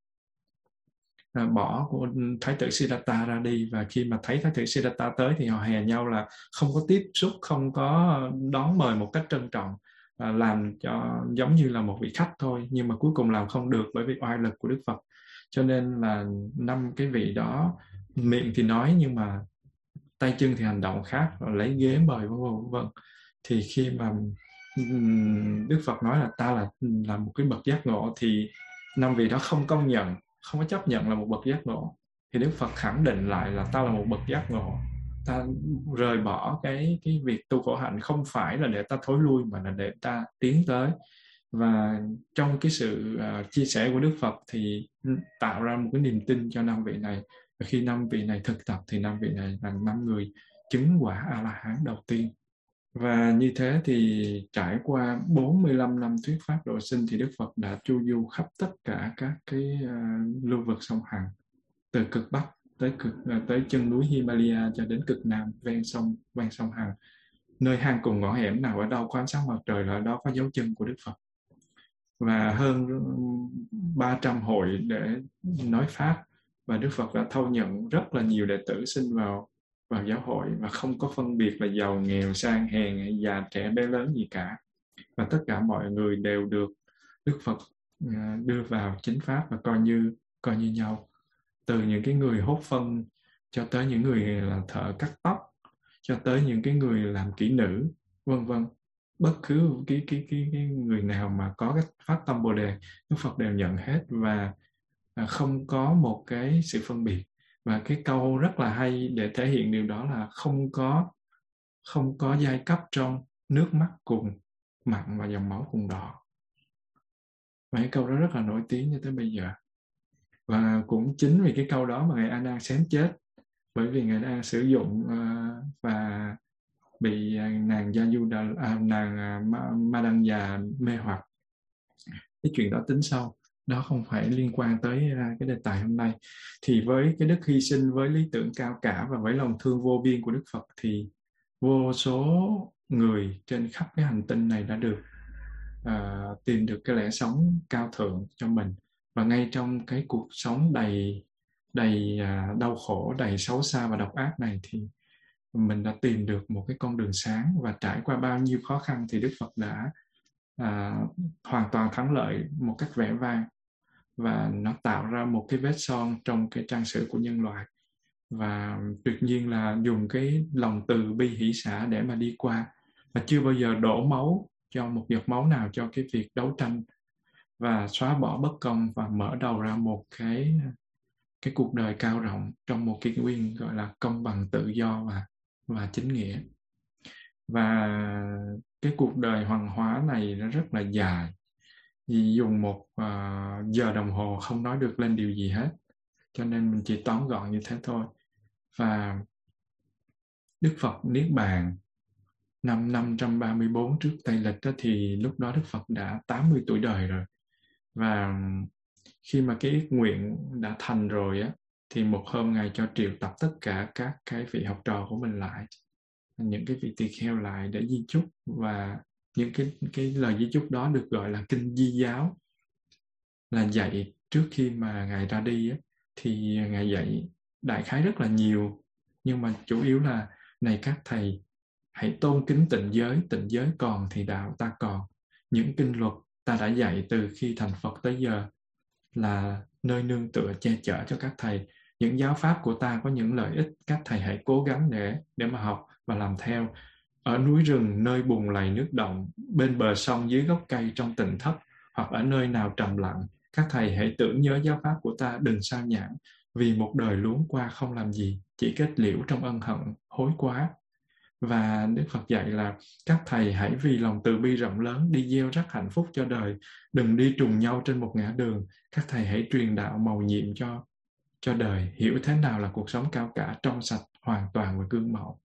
à, bỏ của thái tử Siddhartha ra đi. Và khi mà thấy thái tử Siddhartha tới thì họ hè nhau là không có tiếp xúc không có đón mời một cách trân trọng à, làm cho giống như là một vị khách thôi. Nhưng mà cuối cùng làm không được bởi vì oai lực của Đức Phật. Cho nên là năm cái vị đó miệng thì nói nhưng mà tay chân thì hành động khác lấy ghế mời vân vân vân thì khi mà Đức Phật nói là ta là là một cái bậc giác ngộ thì năm vị đó không công nhận không có chấp nhận là một bậc giác ngộ. Thì Đức Phật khẳng định lại là ta là một bậc giác ngộ. Ta rời bỏ cái cái việc tu khổ hạnh không phải là để ta thối lui mà là để ta tiến tới. Và trong cái sự uh, chia sẻ của Đức Phật thì tạo ra một cái niềm tin cho năm vị này và khi năm vị này thực tập thì năm vị này là năm người chứng quả a la hán đầu tiên. Và như thế thì trải qua 45 năm thuyết pháp độ sinh thì Đức Phật đã chu du khắp tất cả các cái uh, lưu vực sông Hằng từ cực Bắc tới cực uh, tới chân núi Himalaya cho đến cực Nam ven sông ven sông Hằng. Nơi hang cùng ngõ hẻm nào ở đâu có ánh sáng mặt trời là ở đó có dấu chân của Đức Phật. Và hơn 300 hội để nói pháp và Đức Phật đã thâu nhận rất là nhiều đệ tử sinh vào vào giáo hội và không có phân biệt là giàu nghèo sang hèn hay già trẻ bé lớn gì cả. Và tất cả mọi người đều được Đức Phật à, đưa vào chính pháp và coi như coi như nhau. Từ những cái người hốt phân cho tới những người là thợ cắt tóc cho tới những cái người làm kỹ nữ vân vân. Bất cứ cái, cái cái cái người nào mà có cái phát tâm bồ đề đức phật đều nhận hết. Và À, không có một cái sự phân biệt. Và cái câu rất là hay để thể hiện điều đó là không có không có giai cấp trong nước mắt cùng mặn và dòng máu cùng đỏ. Và cái câu đó rất là nổi tiếng cho tới bây giờ. Và cũng chính vì cái câu đó mà ngài A Nan xém chết. Bởi vì ngài đang sử dụng uh, và bị à, nàng gia du đà, à, nàng à, ma, ma đăng già mê hoặc. Cái chuyện đó tính sau đó không phải liên quan tới cái đề tài hôm nay. Thì với cái đức hy sinh với lý tưởng cao cả và với lòng thương vô biên của đức phật thì vô số người trên khắp cái hành tinh này đã được uh, tìm được cái lẽ sống cao thượng cho mình. Và ngay trong cái cuộc sống đầy đầy uh, đau khổ đầy xấu xa và độc ác này thì mình đã tìm được một cái con đường sáng. Và trải qua bao nhiêu khó khăn thì Đức Phật đã à, hoàn toàn thắng lợi một cách vẻ vang và nó tạo ra một cái vết son trong cái trang sử của nhân loại. Và tuyệt nhiên là dùng cái lòng từ bi hỷ xã để mà đi qua. Và chưa bao giờ đổ máu cho một giọt máu nào cho cái việc đấu tranh và xóa bỏ bất công và mở đầu ra một cái cái cuộc đời cao rộng trong một kỷ nguyên gọi là công bằng tự do và và chính nghĩa. Và cái cuộc đời hoàng hóa này nó rất là dài. Vì dùng một uh, giờ đồng hồ không nói được lên điều gì hết. Cho nên mình chỉ tóm gọn như thế thôi. Và Đức Phật Niết Bàn năm 534 trước Tây Lịch đó thì lúc đó Đức Phật đã 80 tuổi đời rồi. Và khi mà cái ước nguyện đã thành rồi á thì một hôm ngài cho triệu tập tất cả các cái vị học trò của mình lại những cái vị tỳ kheo lại để di chúc và những cái cái lời di chúc đó được gọi là kinh di giáo. Là dạy trước khi mà ngài ra đi thì ngài dạy đại khái rất là nhiều. Nhưng mà chủ yếu là, này các thầy, hãy tôn kính tịnh giới tịnh giới còn thì đạo ta còn. Những kinh luật ta đã dạy từ khi thành phật tới giờ là nơi nương tựa, che chở cho các thầy. Những giáo pháp của ta có những lợi ích, các thầy hãy cố gắng để để mà học và làm theo. Ở núi rừng, nơi bùn lầy nước động, bên bờ sông dưới gốc cây trong tỉnh thấp hoặc ở nơi nào trầm lặng, các thầy hãy tưởng nhớ giáo pháp của ta, đừng sao nhãn vì một đời luống qua không làm gì, chỉ kết liễu trong ân hận, hối quá. Và Đức Phật dạy là, các thầy hãy vì lòng từ bi rộng lớn đi gieo rắc hạnh phúc cho đời, đừng đi trùng nhau trên một ngã đường. Các thầy hãy truyền đạo màu nhiệm cho cho đời, hiểu thế nào là cuộc sống cao cả, trong sạch, hoàn toàn và gương mẫu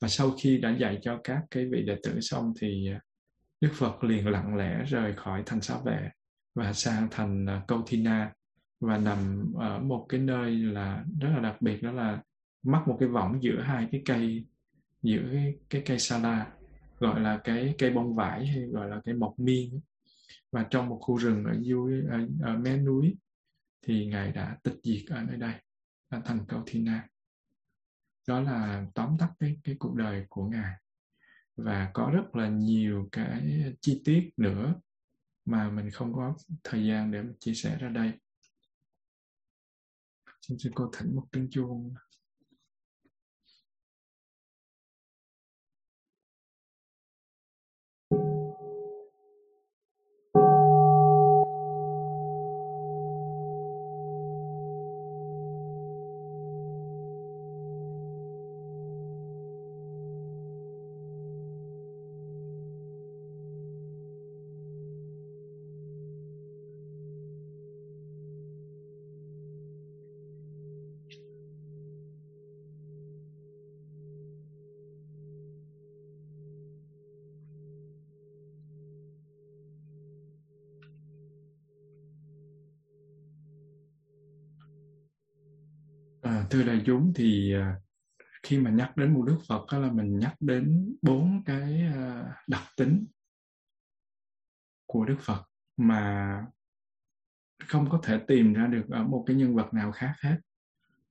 và sau khi đã dạy cho các cái vị đệ tử xong thì à, Đức Phật liền lặng lẽ rời khỏi thành xá vệ và sang thành à, Câu Thi Na. Và nằm ở một cái nơi là rất là đặc biệt đó là mắc một cái võng giữa hai cái cây giữa cái, cái cây sala gọi là cái cây bông vải hay gọi là cây mộc miên. Và trong một khu rừng ở dưới ở, ở mé núi thì ngài đã tịch diệt ở nơi đây là thành Câu Thi Na đó là tóm tắt cái cái cuộc đời của ngài. Và có rất là nhiều cái chi tiết nữa mà mình không có thời gian để chia sẻ ra đây. Xin sư cô thỉnh một tiếng chuông À, thưa đại chúng thì à, khi mà nhắc đến một đức Phật đó là mình nhắc đến bốn cái à, đặc tính của Đức Phật mà không có thể tìm ra được ở một cái nhân vật nào khác hết.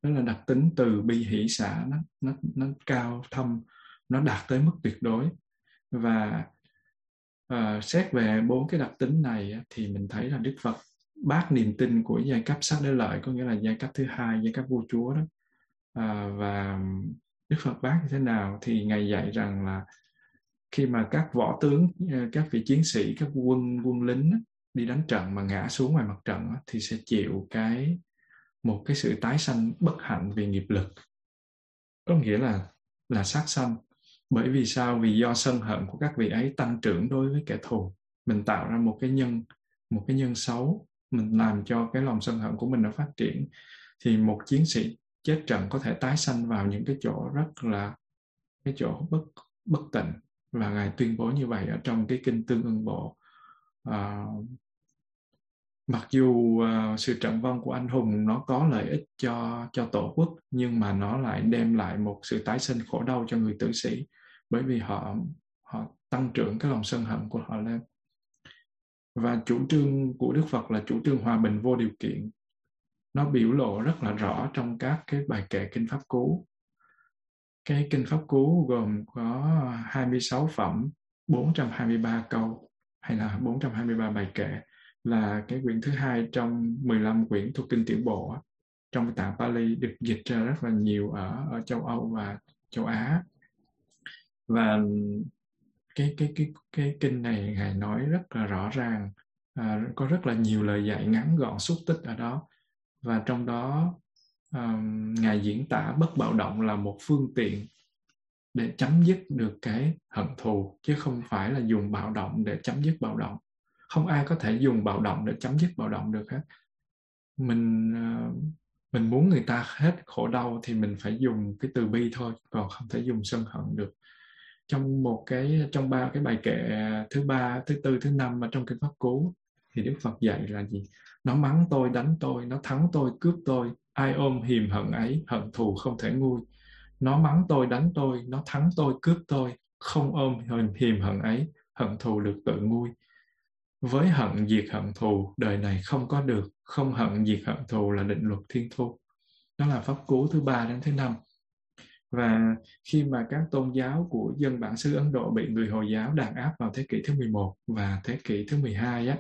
Đó là đặc tính từ bi hỷ xã nó nó nó cao thâm nó đạt tới mức tuyệt đối. Và uh, xét về bốn cái đặc tính này thì mình thấy là Đức Phật bác niềm tin của giai cấp sắc đế lợi có nghĩa là giai cấp thứ hai giai cấp vua chúa đó à, và đức phật bác như thế nào? Thì ngài dạy rằng là khi mà các võ tướng ờ, các vị chiến sĩ các quân quân lính đi đánh trận mà ngã xuống ngoài mặt trận thì sẽ chịu cái một cái sự tái sanh bất hạnh vì nghiệp lực. Có nghĩa là là sát sanh. Bởi vì sao? Vì do sân hận của các vị ấy tăng trưởng đối với kẻ thù. Mình tạo ra một cái nhân một cái nhân xấu. Mình làm cho cái lòng sân hận của mình nó phát triển. Thì một chiến sĩ chết trận có thể tái sanh vào những cái chỗ rất là cái chỗ bất bất tịnh. Và ngài tuyên bố như vậy ở trong cái kinh tương ưng bộ. À, mặc dù uh, sự trận vong của anh hùng nó có lợi ích cho cho tổ quốc nhưng mà nó lại đem lại một sự tái sinh khổ đau cho người tử sĩ bởi vì họ họ tăng trưởng cái lòng sân hận của họ lên. Và chủ trương của Đức Phật là chủ trương hòa bình vô điều kiện nó biểu lộ rất là rõ trong các cái bài kệ kinh pháp cú. Cái kinh pháp cú gồm có 26 phẩm 423 câu hay là 423 bài kệ là cái quyển thứ hai trong 15 quyển thuộc kinh tiểu bộ trong tạng Pali được dịch ra rất là nhiều ở ở châu Âu và châu Á. Và cái cái cái cái kinh này ngài nói rất là rõ ràng à, có rất là nhiều lời dạy ngắn gọn xúc tích ở đó và trong đó um, ngài diễn tả bất bạo động là một phương tiện để chấm dứt được cái hận thù chứ không phải là dùng bạo động để chấm dứt bạo động. Không ai có thể dùng bạo động để chấm dứt bạo động được hết. Mình uh, mình muốn người ta hết khổ đau thì mình phải dùng cái từ bi thôi còn không thể dùng sân hận được. Trong một cái trong ba cái bài kệ thứ ba thứ tư thứ năm ở trong kinh pháp cú thì đức phật dạy là gì? Nó mắng tôi đánh tôi nó thắng tôi cướp tôi. Ai ôm hiềm hận ấy hận thù không thể nguôi. Nó mắng tôi đánh tôi nó thắng tôi cướp tôi. Không ôm hiềm, hiềm hận ấy hận thù được tự nguôi. Với hận diệt hận thù đời này không có được. Không hận diệt hận thù là định luật thiên thu. Đó là pháp cú thứ ba đến thứ năm. Và khi mà các tôn giáo của dân bản xứ Ấn Độ bị người Hồi giáo đàn áp vào thế kỷ thứ 11 và thế kỷ thứ 12 á,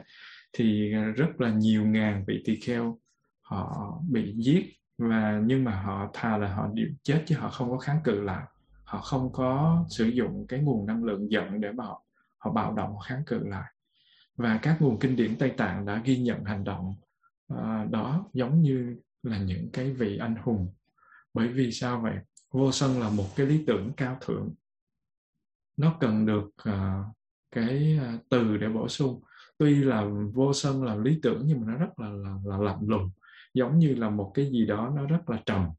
thì rất là nhiều ngàn vị tỳ kheo họ bị giết và nhưng mà họ thà là họ chết chứ họ không có kháng cự lại. Họ không có sử dụng cái nguồn năng lượng giận để mà họ, họ bạo động kháng cự lại. Và các nguồn kinh điển Tây Tạng đã ghi nhận hành động uh, đó giống như là những cái vị anh hùng. Bởi vì sao vậy? Vô sân là một cái lý tưởng cao thượng. Nó cần được uh, cái uh, từ để bổ sung tuy là vô sân là lý tưởng nhưng mà nó rất là là, là lạnh lùng giống như là một cái gì đó nó rất là trầm.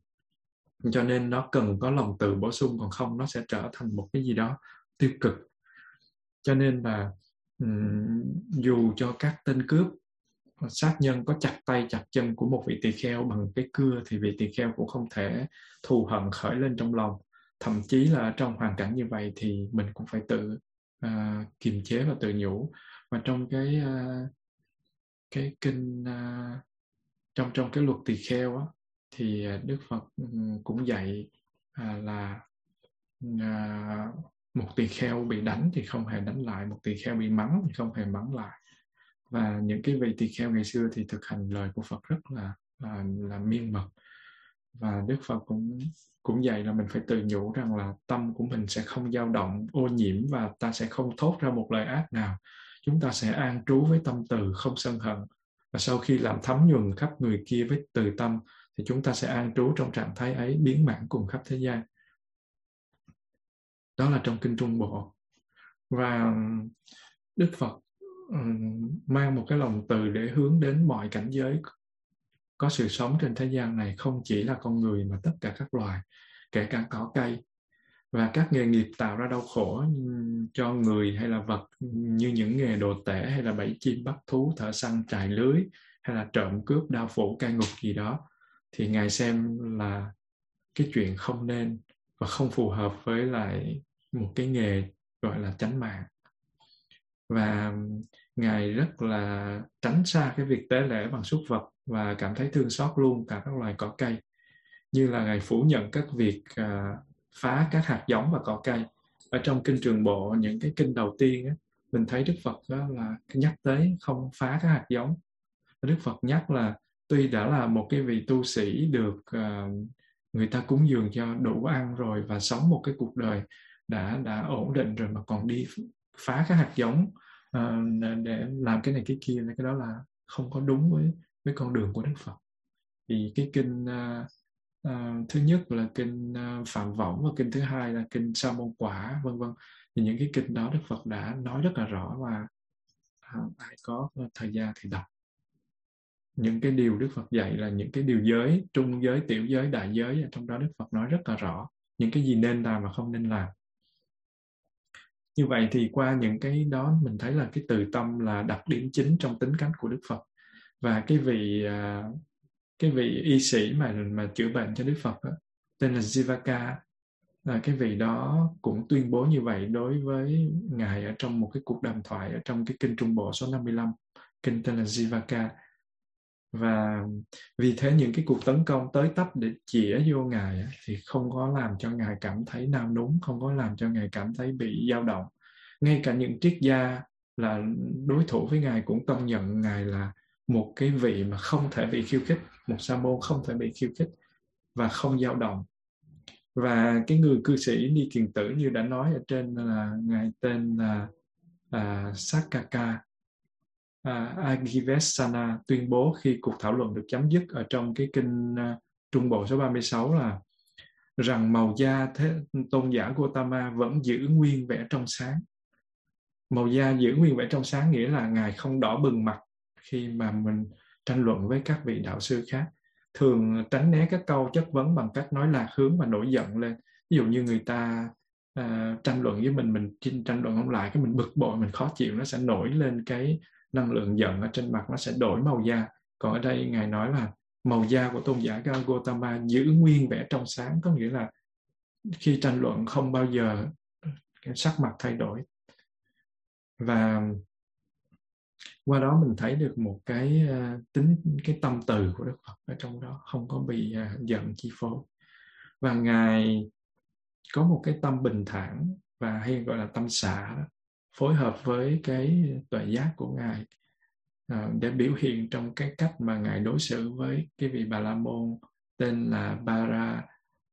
Cho nên nó cần có lòng từ bổ sung còn không nó sẽ trở thành một cái gì đó tiêu cực. Cho nên là dù cho các tên cướp sát nhân có chặt tay chặt chân của một vị tỳ kheo bằng cái cưa thì vị tỳ kheo cũng không thể thù hận khởi lên trong lòng. Thậm chí là trong hoàn cảnh như vậy thì mình cũng phải tự uh, kiềm chế và tự nhủ và trong cái uh, cái kinh uh, trong trong cái luật tỳ kheo á, thì ờ, đức phật ừ, cũng dạy uh, là uh, một tỳ kheo bị đánh thì không hề đánh lại một tỳ kheo bị mắng thì không hề mắng lại. Và những cái vị tỳ kheo ngày xưa thì thực hành lời của Phật rất là là, là miên mật. Và Đức Phật cũng cũng dạy là mình phải tự nhủ rằng là tâm của mình sẽ không dao động ô nhiễm và ta sẽ không thốt ra một lời ác nào chúng ta sẽ an trú với tâm từ không sân hận. Và sau khi làm thấm nhuần khắp người kia với từ tâm, thì chúng ta sẽ an trú trong trạng thái ấy biến mãn cùng khắp thế gian. Đó là trong kinh trung bộ. Và đức phật mang một cái lòng từ để hướng đến mọi cảnh giới. Có sự sống trên thế gian này không chỉ là con người mà tất cả các loài, kể cả cỏ cây và các nghề nghiệp tạo ra đau khổ cho người hay là vật như những nghề đồ tể hay là bẫy chim bắt thú thợ săn trại lưới hay là trộm cướp đao phủ cai ngục gì đó thì ngài xem là cái chuyện không nên và không phù hợp với lại một cái nghề gọi là chánh mạng. Và ngài rất là tránh xa cái việc tế lễ bằng súc vật và cảm thấy thương xót luôn cả các loài cỏ cây. Như là ngài phủ nhận các việc uh, phá các hạt giống và cỏ cây. Ở trong kinh trường bộ những cái kinh đầu tiên á, mình thấy đức phật đó là nhắc tới không phá các hạt giống. Đức phật nhắc là tuy đã là một cái vị tu sĩ được uh, người ta cúng dường cho đủ ăn rồi và sống một cái cuộc đời đã đã ổn định rồi mà còn đi phá các hạt giống uh, để làm cái này cái kia cái đó là không có đúng với với con đường của đức phật. Thì cái kinh uh, à, thứ nhất là kinh ờ, phạm võng và kinh thứ hai là kinh sa môn quả vân vân. Thì những cái kinh đó đức phật đã nói rất là rõ và à, ai có thời gian thì đọc. Những cái điều đức phật dạy là những cái điều giới trung giới tiểu giới đại giới trong đó đức phật nói rất là rõ những cái gì nên làm và không nên làm. Như vậy thì qua những cái đó mình thấy là cái từ tâm là đặc điểm chính trong tính cách của đức phật. Và cái vị à, cái vị y sĩ mà mà chữa bệnh cho đức phật đó, tên là Jivaka là cái vị đó cũng tuyên bố như vậy đối với ngài ở trong một cái cuộc đàm thoại ở trong cái kinh trung bộ số 55 kinh tên là Jivaka và vì thế những cái cuộc tấn công tới tấp để chĩa vô ngài thì không có làm cho ngài cảm thấy nao núng không có làm cho ngài cảm thấy bị dao động. Ngay cả những triết gia là đối thủ với ngài cũng công nhận ngài là một cái vị mà không thể bị khiêu khích một sa môn không thể bị khiêu khích và không dao động và cái người cư sĩ ni kiền tử như đã nói ở trên là ngài tên là à, Sakaka à, Agivesana tuyên bố khi cuộc thảo luận được chấm dứt ở trong cái kinh à, Trung Bộ số 36 là rằng màu da thế, tôn giả Gautama vẫn giữ nguyên vẻ trong sáng. Màu da giữ nguyên vẻ trong sáng nghĩa là Ngài không đỏ bừng mặt khi mà mình tranh luận với các vị đạo sư khác. Thường tránh né các câu chất vấn bằng cách nói lạc hướng và nổi giận lên. Ví dụ như người ta uh, tranh luận với mình, mình tranh luận không lại, cái mình bực bội, mình khó chịu, nó sẽ nổi lên cái năng lượng giận ở trên mặt nó sẽ đổi màu da còn ở đây ngài nói là màu da của tôn giả Gautama giữ nguyên vẻ trong sáng có nghĩa là khi tranh luận không bao giờ cái sắc mặt thay đổi và qua đó mình thấy được một cái uh, tính cái tâm từ của Đức Phật ở trong đó không có bị uh, giận chi phối. Và ngài có một cái tâm bình thản và hay gọi là tâm xả đó, phối hợp với cái tuệ giác của ngài uh, để biểu hiện trong cái cách mà ngài đối xử với cái vị bà la môn tên là Bara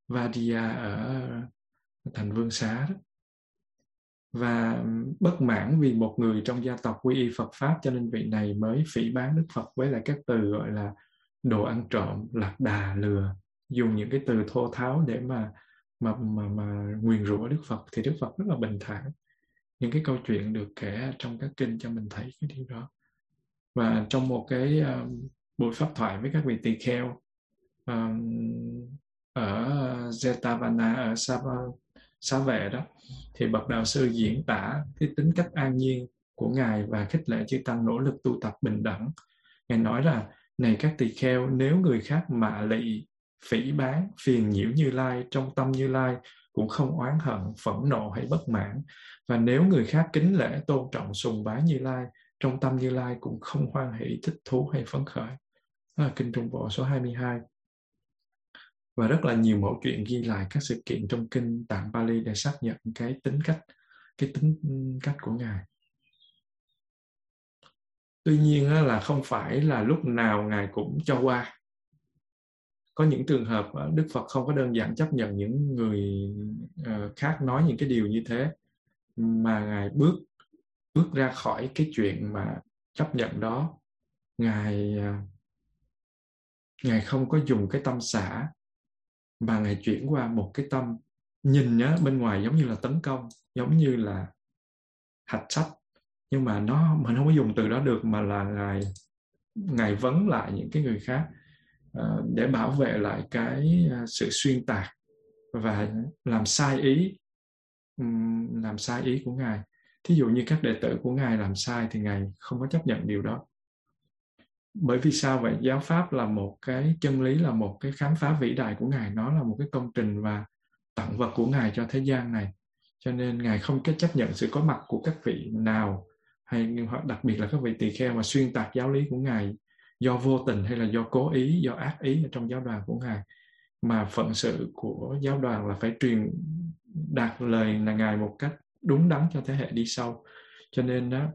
Vadia ở thành vương xá đó và bất mãn vì một người trong gia tộc quy y Phật pháp cho nên vị này mới phỉ bán Đức Phật với lại các từ gọi là đồ ăn trộm, lạc đà, lừa dùng những cái từ thô tháo để mà mà mà, mà nguyền rủa Đức Phật. Thì Đức Phật rất là bình thản. Những cái câu chuyện được kể trong các kinh cho mình thấy cái điều đó. Và trong một cái um, buổi pháp thoại với các vị tỳ kheo um, ở Zetavana ở Sapa xá vệ đó, thì bậc đạo sư diễn tả cái tính cách an nhiên của ngài và khích lệ chư tăng nỗ lực tu tập bình đẳng. Ngài nói là này các tỳ kheo, nếu người khác mạ lị, phỉ bán phiền nhiễu như lai, trong tâm như lai cũng không oán hận, phẫn nộ hay bất mãn, và nếu người khác kính lễ tôn trọng sùng bái như lai, trong tâm như lai cũng không hoan hỷ, thích thú hay phấn khởi. Đó là kinh trung bộ số 22 và rất là nhiều mẫu chuyện ghi lại các sự kiện trong kinh tạng Bali để xác nhận cái tính cách, cái tính cách của ngài. Tuy nhiên là không phải là lúc nào ngài cũng cho qua. Có những trường hợp đức phật không có đơn giản chấp nhận những người ờ, khác nói những cái điều như thế, mà ngài bước bước ra khỏi cái chuyện mà chấp nhận đó. Ngài ờ, ngài không có dùng cái tâm xả mà ngài chuyển qua một cái tâm nhìn nhá bên ngoài giống như là tấn công giống như là hạch sách. Nhưng mà nó mình không có dùng từ đó được mà là ngài ngài vấn lại những cái người khác uh, để bảo vệ lại cái uh, sự xuyên tạc và làm sai ý um, làm sai ý của ngài. Thí dụ như các đệ tử của ngài làm sai thì ngài không có chấp nhận điều đó bởi vì sao vậy? Giáo pháp là một cái, chân lý là một cái khám phá vĩ đại của ngài. Nó là một cái công trình và tặng vật của ngài cho thế gian này. Cho nên ngài không có chấp nhận sự có mặt của các vị nào, hay hoặc đặc biệt là các vị tỳ kheo mà xuyên tạc giáo lý của ngài do vô tình hay là do cố ý, do ác ý ở trong giáo đoàn của ngài. Mà phận sự của giáo đoàn là phải truyền đạt lời là ngài một cách đúng đắn cho thế hệ đi sau. Cho nên đó,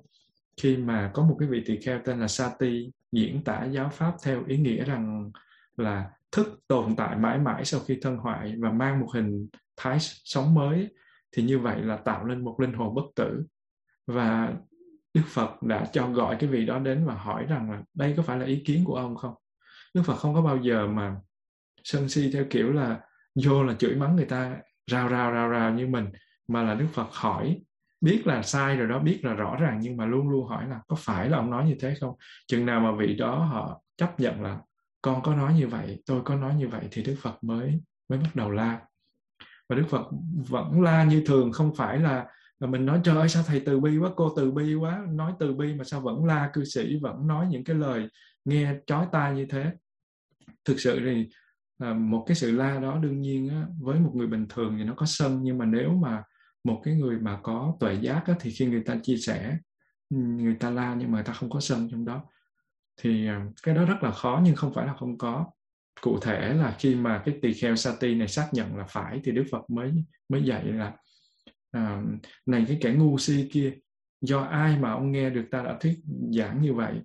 khi mà có một cái vị tỳ kheo tên là Sati diễn tả giáo pháp theo ý nghĩa rằng là thức tồn tại mãi mãi sau khi thân hoại và mang một hình thái sống mới, thì như vậy là tạo nên một linh hồn bất tử và Đức Phật đã cho gọi cái vị đó đến và hỏi rằng là đây có phải là ý kiến của ông không? Đức Phật không có bao giờ mà sân si theo kiểu là vô là chửi mắng người ta rào rào rào rào như mình, mà là Đức Phật hỏi biết là sai rồi đó biết là rõ ràng nhưng mà luôn luôn hỏi là có phải là ông nói như thế không? Chừng nào mà vị đó họ chấp nhận là con có nói như vậy tôi có nói như vậy thì đức phật mới mới bắt đầu la. Và đức phật vẫn la như thường không phải là là mình nói trời ơi sao thầy từ bi quá cô từ bi quá nói từ bi mà sao vẫn la cư sĩ vẫn nói những cái lời nghe chói tai như thế? Thực sự thì à, một cái sự la đó đương nhiên á, với một người bình thường thì nó có sân nhưng mà nếu mà một cái người mà có tuệ giác á, thì khi người ta chia sẻ ừ, người ta la nhưng mà người ta không có sân trong đó thì à, cái đó rất là khó nhưng không phải là không có. Cụ thể là khi mà cái tỳ kheo sati này xác nhận là phải thì đức phật mới mới dạy là à, này cái kẻ ngu si kia do ai mà ông nghe được ta đã thuyết giảng như vậy?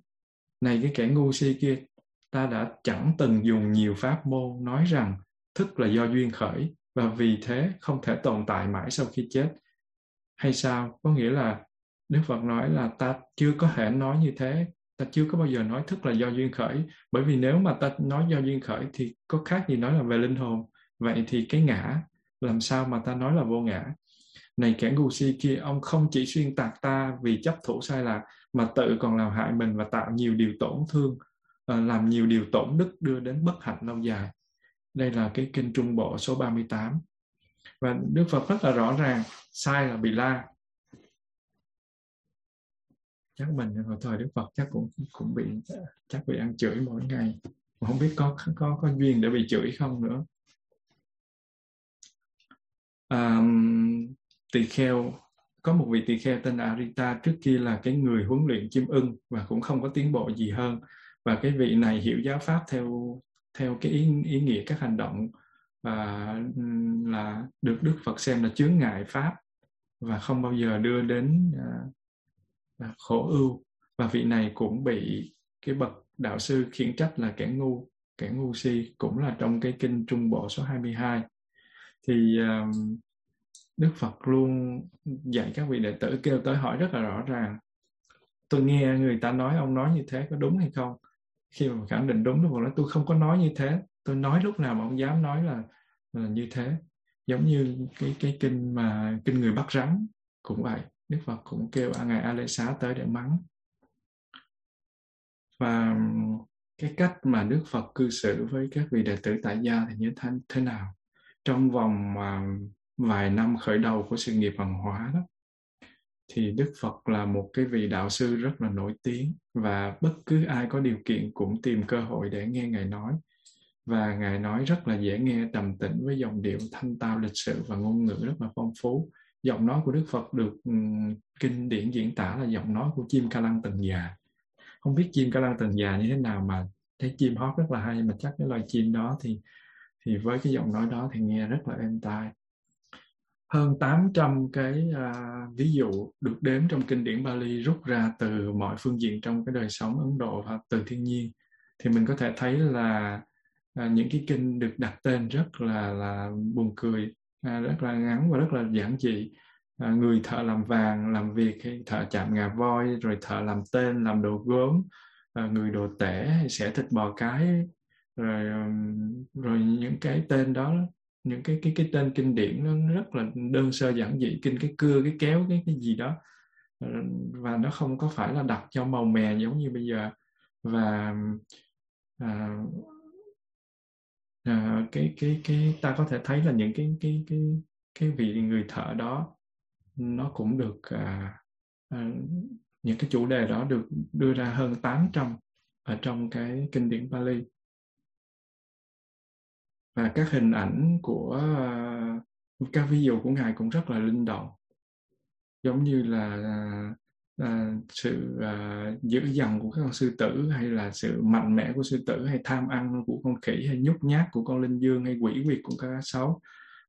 Này cái kẻ ngu si kia ta đã chẳng từng dùng nhiều pháp môn nói rằng thức là do duyên khởi và vì thế không thể tồn tại mãi sau khi chết. Hay sao? Có nghĩa là đức phật nói là ta chưa có thể nói như thế. Ta chưa có bao giờ nói thức là do duyên khởi. Bởi vì nếu mà ta nói do duyên khởi thì có khác gì nói là về linh hồn. Vậy thì cái ngã, làm sao mà ta nói là vô ngã? Này kẻ ngu si kia, ông không chỉ xuyên tạc ta vì chấp thủ sai lạc, mà tự còn làm hại mình và tạo nhiều điều tổn thương ờ, làm nhiều điều tổn đức đưa đến bất hạnh lâu dài đây là cái kinh Trung Bộ số 38. Và Đức Phật rất là rõ ràng, sai là bị la. chắc mình hồi thời Đức Phật chắc cũng cũng bị chắc bị ăn chửi mỗi ngày mà không biết có có có duyên để bị chửi không nữa à, tỳ kheo có một vị tỳ kheo tên là Arita trước kia là cái người huấn luyện chim ưng và cũng không có tiến bộ gì hơn và cái vị này hiểu giáo pháp theo theo cái ý, ý nghĩa các hành động và là được Đức Phật xem là chướng ngại pháp và không bao giờ đưa đến à, à, khổ ưu. Và vị này cũng bị cái bậc đạo sư khiển trách là kẻ ngu kẻ ngu si cũng là trong cái kinh Trung Bộ số 22 thì à, Đức Phật luôn dạy các vị đệ tử kêu tới hỏi rất là rõ ràng. Tôi nghe người ta nói ông nói như thế có đúng hay không? Khi mà khẳng định đúng Đức nói tôi không có nói như thế. Tôi nói lúc nào mà ông dám nói là, là như thế. Giống như cái cái kinh mà kinh người bắt rắn cũng vậy. Đức Phật cũng kêu à, ngài A Lê Xá tới để mắng. Và cái cách mà Đức Phật cư xử với các vị đệ tử tại gia thì như thế, thế nào? Trong vòng mà vài năm khởi đầu của sự nghiệp văn hóa đó thì Đức Phật là một cái vị đạo sư rất là nổi tiếng và bất cứ ai có điều kiện cũng tìm cơ hội để nghe Ngài nói. Và Ngài nói rất là dễ nghe, trầm tĩnh với dòng điệu thanh tao lịch sự và ngôn ngữ rất là phong phú. Giọng nói của Đức Phật được um, kinh điển diễn tả là giọng nói của chim ca lăng tần già. Không biết chim ca lăng tần già như thế nào mà thấy chim hót rất là hay mà chắc cái loài chim đó thì thì với cái giọng nói đó thì nghe rất là êm tai hơn 800 cái uh, ví dụ được đếm trong kinh điển Bali rút ra từ mọi phương diện trong cái đời sống Ấn Độ và từ thiên nhiên thì mình có thể thấy là uh, những cái kinh được đặt tên rất là là buồn cười uh, rất là ngắn và rất là giản dị. Uh, người thợ làm vàng làm việc hay thợ chạm ngà voi rồi thợ làm tên làm đồ gốm uh, người đồ tể sẽ thịt bò cái rồi rồi những cái tên đó những cái cái cái tên kinh điển nó rất là đơn sơ giản dị kinh cái cưa cái kéo cái cái gì đó. Ờ, và nó không có phải là đặt cho màu mè giống như bây giờ. Và à, à, cái cái cái ta có thể thấy là những cái cái cái cái vị người thợ đó nó cũng được à, à, những cái chủ đề đó được đưa ra hơn 800 ở trong cái kinh điển Pali và các hình ảnh của uh, các ví dụ của ngài cũng rất là linh động. Giống như là uh, sự uh, dữ dằn của các con sư tử hay là sự mạnh mẽ của sư tử hay tham ăn của con khỉ hay nhút nhát của con linh dương hay quỷ quyệt của các cá sấu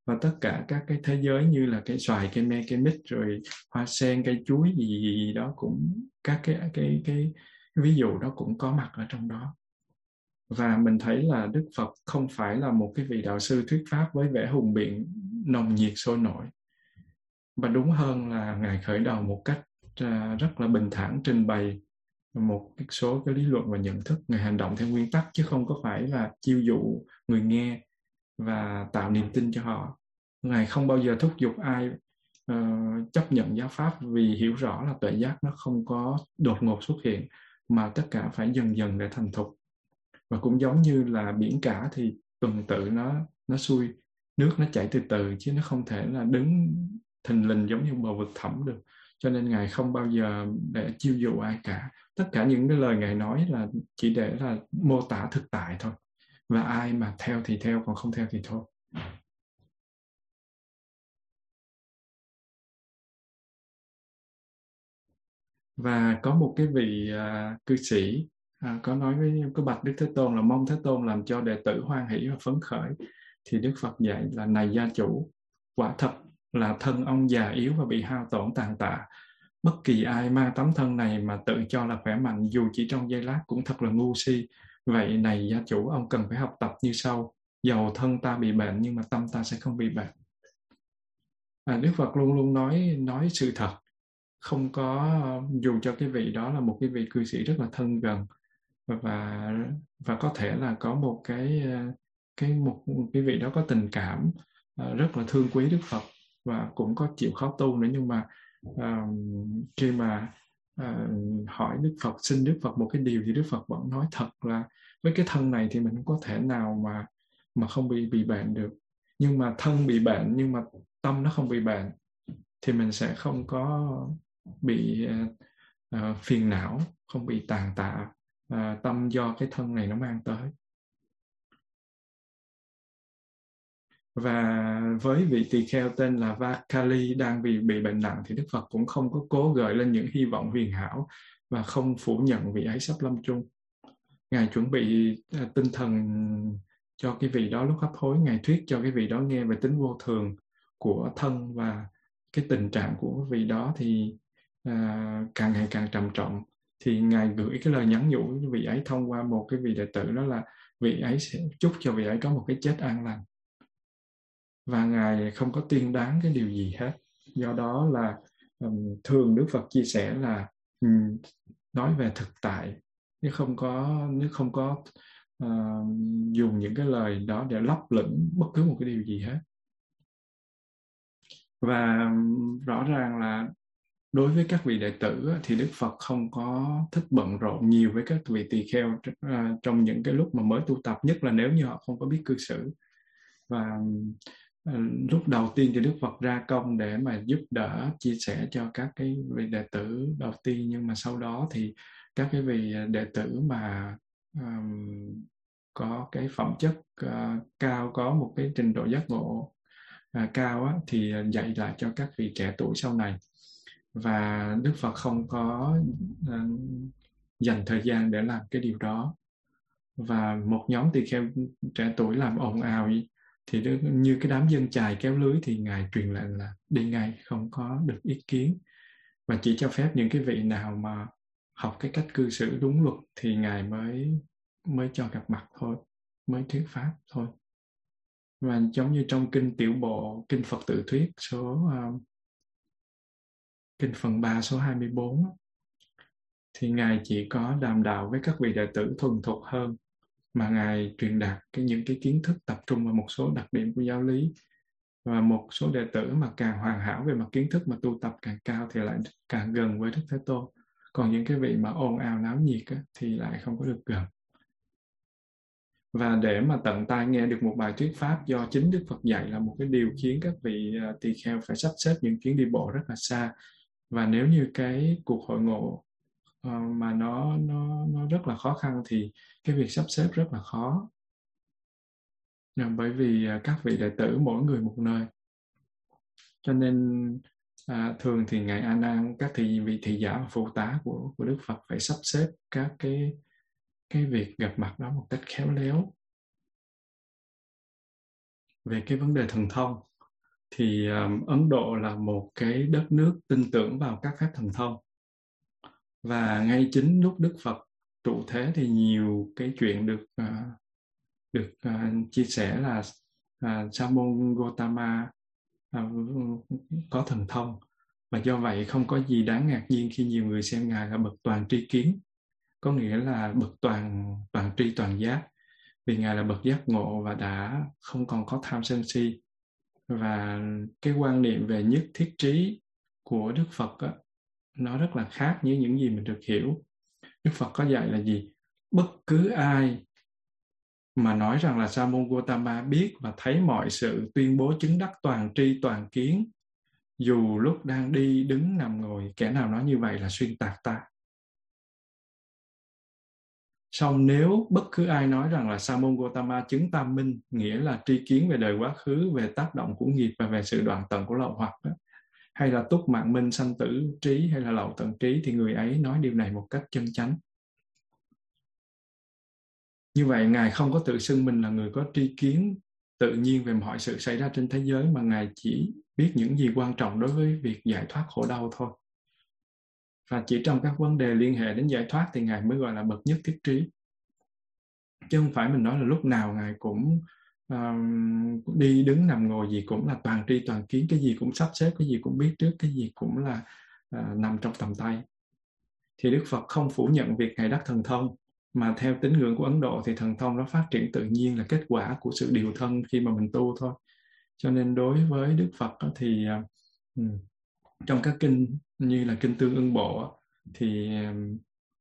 và tất cả các cái thế giới như là cái xoài cây me cây mít rồi hoa sen cây chuối gì, gì, gì đó cũng các cái cái cái, cái ví dụ đó cũng có mặt ở trong đó và mình thấy là Đức Phật không phải là một cái vị đạo sư thuyết pháp với vẻ hùng biện nồng nhiệt sôi nổi. Và đúng hơn là ngài khởi đầu một cách à, rất là bình thản trình bày một số cái lý luận và nhận thức. Ngài hành động theo nguyên tắc chứ không có phải là chiêu dụ người nghe và tạo niềm tin cho họ. Ngài không bao giờ thúc giục ai uh, chấp nhận giáo pháp vì hiểu rõ là tuệ giác nó không có đột ngột xuất hiện mà tất cả phải dần dần để thành thục và cũng giống như là biển cả thì tuần tự nó nó xuôi nước nó chảy từ từ chứ nó không thể là đứng thình lình giống như bờ vực thẳm được. Cho nên ngài không bao giờ để chiêu dụ ai cả. Tất cả những cái lời ngài nói là chỉ để là mô tả thực tại thôi. Và ai mà theo thì theo còn không theo thì thôi. Và có một cái vị uh, cư sĩ à, có nói với có bạch đức thế tôn là mong thế tôn làm cho đệ tử hoan hỷ và phấn khởi. Thì đức phật dạy là này gia chủ quả thật là thân ông già yếu và bị hao tổn tàn tạ. Bất kỳ ai mang tấm thân này mà tự cho là khỏe mạnh dù chỉ trong giây lát cũng thật là ngu si. Vậy này gia chủ ông cần phải học tập như sau. Dầu thân ta bị bệnh nhưng mà tâm ta sẽ không bị bệnh. À, đức phật luôn luôn nói nói sự thật. Không có dù cho cái vị đó là một cái vị cư sĩ rất là thân gần và và có thể là có một cái ờ, cái một cái vị đó có tình cảm uh, rất là thương quý Đức Phật và cũng có chịu khó tu nữa. Nhưng mà um, khi mà uh, hỏi Đức Phật xin Đức Phật một cái điều thì Đức Phật vẫn nói thật là với cái thân này thì mình không có thể nào mà mà không bị bị bệnh được. Nhưng mà thân bị bệnh nhưng mà tâm nó không bị bệnh thì mình sẽ không có bị uh, phiền não không bị tàn tạ à, tâm do cái thân này nó mang tới. Và với vị tỳ kheo tên là Vakali đang bị bị bệnh nặng thì Đức Phật cũng không có cố gợi lên những hy vọng huyền hảo và không phủ nhận vị ấy sắp lâm chung. Ngài chuẩn bị à, tinh thần cho cái vị đó lúc hấp hối, Ngài thuyết cho cái vị đó nghe về tính vô thường của thân và cái tình trạng của vị đó thì à, càng ngày càng trầm trọng thì ngài gửi cái lời nhắn nhủ với vị ấy thông qua một cái vị đệ tử đó là vị ấy sẽ chúc cho vị ấy có một cái chết an lành. Và ngài không có tiên đoán cái điều gì hết. Do đó là um, thường đức phật chia sẻ là um, nói về thực tại. Nếu không có nếu không có uh, dùng những cái lời đó để lấp lửng bất cứ một cái điều gì hết. Và rõ ràng là đối với các vị đệ tử thì Đức Phật không có thích bận rộn nhiều với các vị tỳ kheo à, trong những cái lúc mà mới tu tập nhất là nếu như họ không có biết cư xử. Và à, lúc đầu tiên thì Đức Phật ra công để mà giúp đỡ chia sẻ cho các cái vị đệ tử đầu tiên nhưng mà sau đó thì các cái vị đệ tử mà um, có cái phẩm chất uh, cao có một cái trình độ giác ngộ uh, cao á, thì dạy lại cho các vị trẻ tuổi sau này và Đức Phật không có uh, dành thời gian để làm cái điều đó. Và một nhóm tỳ kheo trẻ tuổi làm ồn ào thì đức, như cái đám dân chài kéo lưới thì ngài truyền lệnh là đi ngay không có được ý kiến. Và chỉ cho phép những cái vị nào mà học cái cách cư xử đúng luật thì ngài mới mới cho gặp mặt thôi mới thuyết pháp thôi. Và giống như trong kinh tiểu bộ kinh Phật tự thuyết số uh, kinh phần 3 số 24 thì Ngài chỉ có đàm đạo với các vị đệ tử thuần thục hơn mà Ngài truyền đạt cái những cái kiến thức tập trung vào một số đặc điểm của giáo lý. Và một số đệ tử mà càng hoàn hảo về mặt kiến thức mà tu tập càng cao thì lại càng gần với Đức Thế Tôn. Còn những cái vị mà ồn ào náo nhiệt á, thì lại không có được gần. Và để mà tận tai nghe được một bài thuyết pháp do chính Đức Phật dạy là một cái điều khiến các vị à, tỳ kheo phải sắp xếp những chuyến đi bộ rất là xa và nếu như cái cuộc hội ngộ uh, mà nó nó nó rất là khó khăn thì cái việc sắp xếp rất là khó. Ờ, bởi vì uh, các vị đệ tử mỗi người một nơi. Cho nên à, thường thì ngài A Nan các thị vị thị giả và phụ tá của của Đức Phật phải sắp xếp các cái cái việc gặp mặt đó một cách khéo léo. Về cái vấn đề thần thông thì um, Ấn Độ là một cái đất nước tin tưởng vào các phép thần thông. Và ngay chính lúc Đức Phật trụ thế thì nhiều cái chuyện được uh, được uh, chia sẻ là uh, Sa môn Gotama uh, có thần thông. Và do vậy không có gì đáng ngạc nhiên khi nhiều người xem ngài là bậc toàn tri kiến. Có nghĩa là bậc toàn toàn tri toàn giác. Vì ngài là bậc giác ngộ và đã không còn có tham sân si và cái quan niệm về nhất thiết trí của Đức Phật á, nó rất là khác với những gì mình được hiểu. Đức Phật có dạy là gì? Bất cứ ai mà nói rằng là Sa môn Gotama biết và thấy mọi sự tuyên bố chứng đắc toàn tri toàn kiến dù lúc đang đi đứng nằm ngồi kẻ nào nói như vậy là xuyên tạc ta Xong nếu bất cứ ai nói rằng là Sa môn Gotama chứng tam minh nghĩa là tri kiến về đời quá khứ, về tác động của nghiệp và về sự đoạn tận của lậu hoặc đó, hay là túc mạng minh sanh tử trí hay là lậu tận trí thì người ấy nói điều này một cách chân chánh. Như vậy Ngài không có tự xưng mình là người có tri kiến tự nhiên về mọi sự xảy ra trên thế giới mà Ngài chỉ biết những gì quan trọng đối với việc giải thoát khổ đau thôi và chỉ trong các vấn đề liên hệ đến giải thoát thì ngài mới gọi là bậc nhất thiết trí. Chứ không phải mình nói là lúc nào ngài cũng uh, đi đứng nằm ngồi gì cũng là toàn tri toàn kiến cái gì cũng sắp xếp cái gì cũng biết trước cái gì cũng là uh, nằm trong tầm tay. Thì đức phật không phủ nhận việc ngài đắc thần thông mà theo tín ngưỡng của ấn độ thì thần thông nó phát triển tự nhiên là kết quả của sự điều thân khi mà mình tu thôi. Cho nên đối với đức phật thì uh, trong các kinh như là kinh tương ưng bộ thì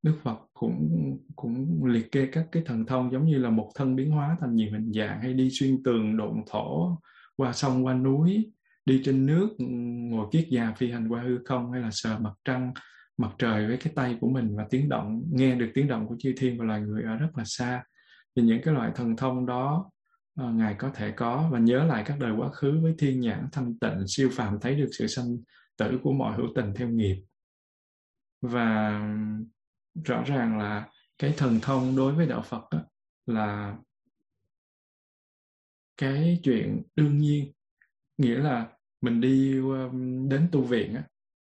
Đức Phật cũng cũng liệt kê các cái thần thông giống như là một thân biến hóa thành nhiều hình dạng hay đi xuyên tường độn thổ qua sông qua núi đi trên nước ngồi kiết già phi hành qua hư không hay là sờ mặt trăng mặt trời với cái tay của mình và tiếng động nghe được tiếng động của chư thiên và loài người ở rất là xa. Thì những cái loại thần thông đó uh, ngài có thể có. Và nhớ lại các đời quá khứ với thiên nhãn thanh tịnh siêu phàm thấy được sự sanh tử của mọi hữu tình theo nghiệp. Và rõ ràng là cái thần thông đối với đạo Phật đó, là cái chuyện đương nhiên. Nghĩa là mình đi đến tu viện á,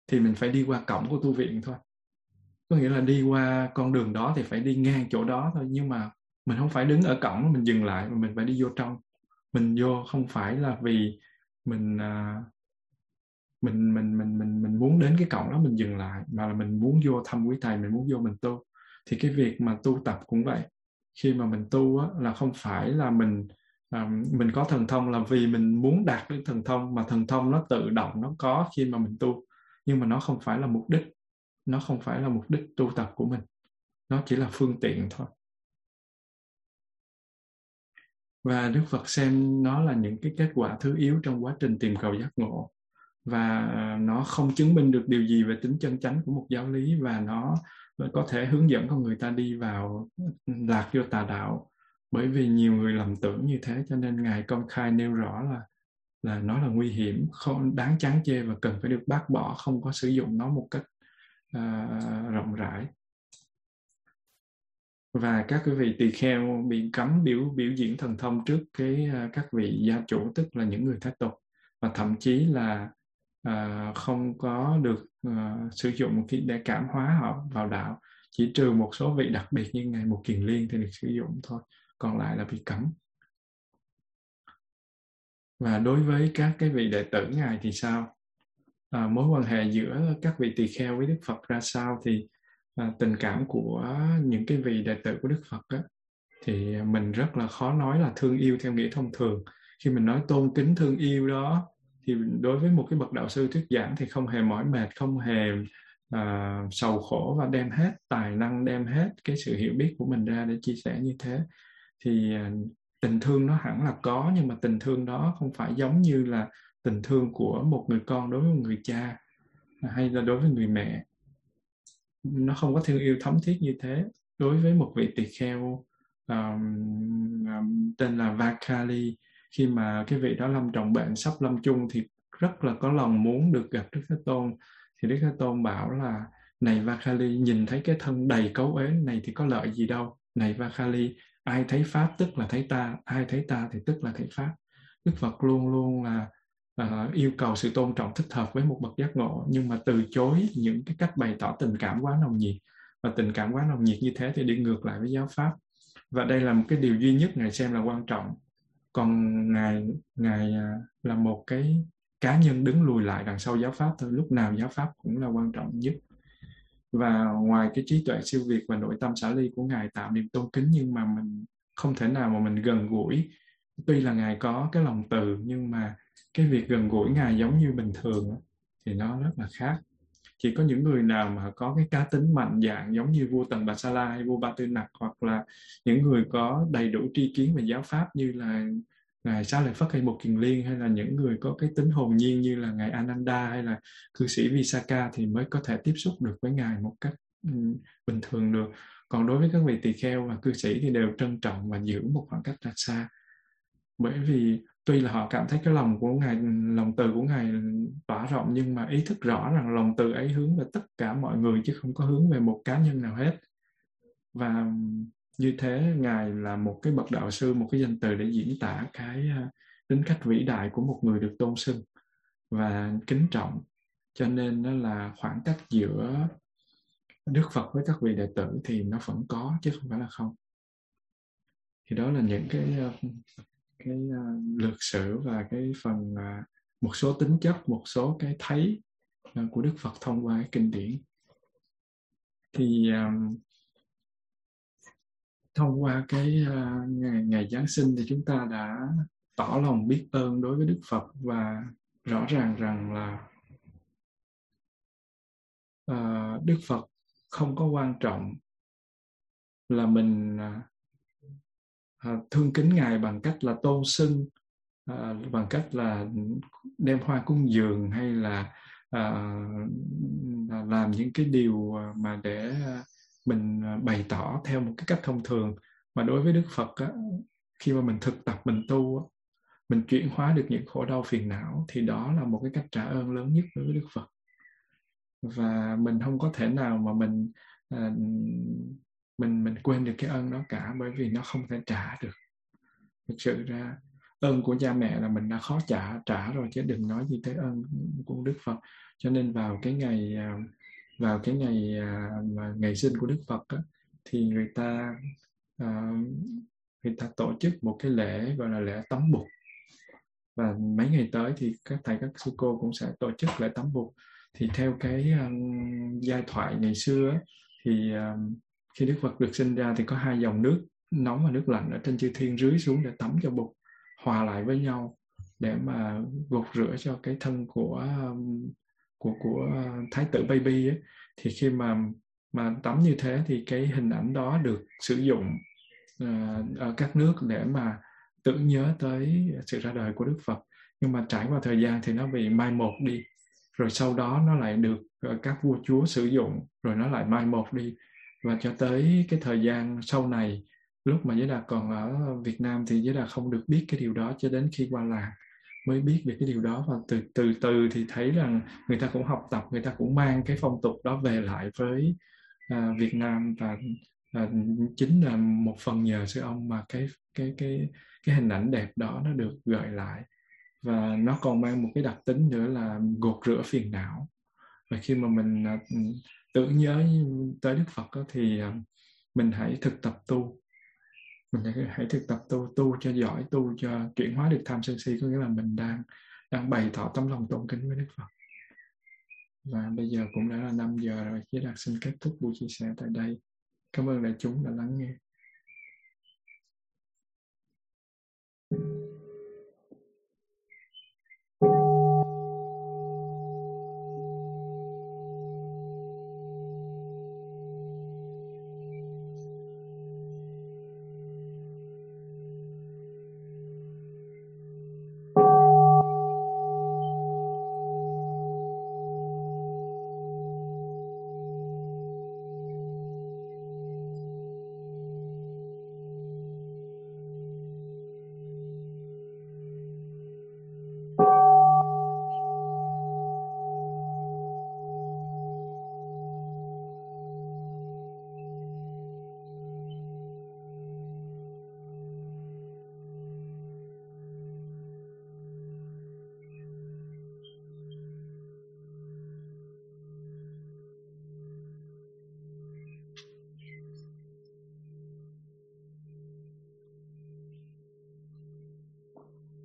thì mình phải đi qua cổng của tu viện thôi. Có nghĩa là đi qua con đường đó thì phải đi ngang chỗ đó thôi nhưng mà mình không phải đứng ở cổng mình dừng lại mà mình phải đi vô trong. Mình vô không phải là vì mình à, mình mình mình mình mình muốn đến cái cổng đó mình dừng lại mà là mình muốn vô thăm quý thầy mình muốn vô mình tu. Thì cái việc mà tu tập cũng vậy. Khi mà mình tu á, là không phải là mình um, mình có thần thông là vì mình muốn đạt cái thần thông mà thần thông nó tự động nó có khi mà mình tu. Nhưng mà nó không phải là mục đích. Nó không phải là mục đích tu tập của mình. Nó chỉ là phương tiện thôi. Và đức phật xem nó là những cái kết quả thứ yếu trong quá trình tìm cầu giác ngộ và à, nó không chứng minh được điều gì về tính chân chánh của một giáo lý và nó có thể hướng dẫn con người ta đi vào ừ, lạc vô tà đạo. Bởi vì nhiều người lầm tưởng như thế cho nên ngài công khai nêu rõ là là nó là nguy hiểm không đáng chán chê và cần phải được bác bỏ không có sử dụng nó một cách uh, rộng rãi. Và các quý vị tỳ kheo bị cấm biểu biểu diễn thần thông trước cái uh, các vị gia chủ tức là những người thái tục. Và thậm chí là uh, không có được uh, sử dụng cái để cảm hóa họ vào đạo chỉ trừ một số vị đặc biệt như ngài một kiền liên thì được sử dụng thôi còn lại là bị cấm. Và đối với các cái vị đệ tử ngài thì sao? À, mối quan hệ giữa các vị tỳ kheo với đức phật ra sao thì à, tình cảm của những cái vị đệ tử của đức phật á, thì mình rất là khó nói là thương yêu theo nghĩa thông thường. Khi mình nói tôn kính thương yêu đó thì đối với một cái bậc đạo sư thuyết giảng thì không hề mỏi mệt không hề uh, sầu khổ và đem hết tài năng đem hết cái sự hiểu biết của mình ra để chia sẻ như thế. Thì uh, tình thương nó hẳn là có nhưng mà tình thương đó không phải giống như là tình thương của một người con đối với một người cha hay là đối với người mẹ. Nó không có thương yêu thấm thiết như thế. Đối với một vị tỳ kheo um, um, tên là Vakali khi mà cái vị đó lâm trọng bệnh sắp lâm chung thì rất là có lòng muốn được gặp Đức Thế Tôn. Thì Đức Thế Tôn bảo là này Vakali nhìn thấy cái thân đầy cấu ế này thì có lợi gì đâu. Này Vakali ai thấy pháp tức là thấy ta ai thấy ta thì tức là thấy pháp. Đức phật luôn luôn là uh, yêu cầu sự tôn trọng thích hợp với một bậc giác ngộ nhưng mà từ chối những cái cách bày tỏ tình cảm quá nồng nhiệt. Và tình cảm quá nồng nhiệt như thế thì đi ngược lại với giáo pháp. Và đây là một cái điều duy nhất ngài xem là quan trọng còn ngài ngài à, là một cái cá nhân đứng lùi lại đằng sau giáo pháp thôi. Lúc nào giáo pháp cũng là quan trọng nhất. Và ngoài cái trí tuệ siêu việt và nội tâm xả ly của ngài tạo niềm tôn kính, nhưng mà mình không thể nào mà mình gần gũi. Tuy là ngài có cái lòng từ, nhưng mà cái việc gần gũi ngài giống như bình thường thì nó rất là khác chỉ có những người nào mà có cái cá tính mạnh dạng giống như vua tần bà sa la hay vua ba tư nặc hoặc là những người có đầy đủ tri kiến về giáo pháp như là ngài sa lợi phất hay một kiền liên hay là những người có cái tính hồn nhiên như là ngài ananda hay là cư sĩ visaka thì mới có thể tiếp xúc được với ngài một cách ừ, bình thường được. Còn đối với các vị tỳ kheo và cư sĩ thì đều trân trọng và giữ một khoảng cách ra xa. Bởi vì tuy là họ cảm thấy cái lòng của ngài, lòng từ của ngài tỏa rộng, nhưng mà ý thức rõ rằng lòng từ ấy hướng về tất cả mọi người chứ không có hướng về một cá nhân nào hết. Và như thế ngài là một cái bậc đạo sư, một cái danh từ để diễn tả cái à, tính cách vĩ đại của một người được tôn sưng và kính trọng. Cho nên đó là khoảng cách giữa đức phật với các vị đệ tử thì nó vẫn có chứ không phải là không. Thì đó là những cái à, cái ờ, uh, lược sử và cái phần ờ, một số tính chất một số cái thấy ờ, của đức phật thông qua cái kinh điển. Thì thông qua cái uh, ngày, ngày Giáng sinh thì chúng ta đã tỏ lòng biết ơn đối với Đức Phật và rõ ràng rằng là uh, Đức Phật không có quan trọng là mình uh, À, thương kính ngài bằng cách là tôn sưng à, bằng cách là đem hoa cúng dường hay là à, làm những cái điều mà để à, mình à, bày tỏ theo một cái cách thông thường. Mà đối với Đức Phật á, khi mà mình thực tập mình tu mình chuyển hóa được những khổ đau phiền não thì đó là một cái cách trả ơn lớn nhất đối với Đức Phật. Và mình không có thể nào mà mình à, mình mình quên được cái ơn đó cả bởi vì nó không thể trả được. Thực sự ra ơn của cha mẹ là mình đã khó trả trả rồi chứ đừng nói gì tới ơn của Đức Phật. Cho nên vào cái ngày à, vào cái ngày à, mà ngày sinh của Đức Phật đó, thì người ta à, người ta tổ chức một cái lễ gọi là lễ tắm bục và mấy ngày tới thì các thầy các sư cô cũng sẽ tổ chức lễ tắm bục thì theo cái um, giai thoại ngày xưa thì um, khi Đức Phật được sinh ra thì có hai dòng nước nóng và nước lạnh ở trên chư thiên rưới xuống để tắm cho bụt hòa lại với nhau để mà gột rửa cho cái thân của um, của của thái tử baby ấy. thì khi mà mà tắm như thế thì cái hình ảnh đó được sử dụng uh, ở các nước để mà tưởng nhớ tới sự ra đời của Đức Phật nhưng mà trải qua thời gian thì nó bị mai một đi rồi sau đó nó lại được ờ, các vua chúa sử dụng rồi nó lại mai một đi và cho tới cái thời gian sau này lúc mà Giới Đạt còn ở Việt Nam thì Giới Đạt không được biết cái điều đó cho đến khi qua làng mới biết về cái điều đó. Và từ từ từ thì thấy rằng người ta cũng học tập người ta cũng mang cái phong tục đó về lại với uh, Việt Nam. Và uh, chính là một phần nhờ sư ông mà cái cái cái cái hình ảnh đẹp đó nó được gợi lại. Và nó còn mang một cái đặc tính nữa là gột rửa phiền não. Và khi mà mình uh, tưởng nhớ tới Đức Phật đó, thì à, mình hãy thực tập tu mình hãy thực tập tu tu cho giỏi tu cho chuyển hóa được tham sân si có nghĩa là mình đang đang bày tỏ tấm lòng tôn kính với Đức Phật và bây giờ cũng đã là 5 giờ rồi, Chế Đạt xin kết thúc buổi chia sẻ tại đây. Cảm ơn đại chúng đã lắng nghe.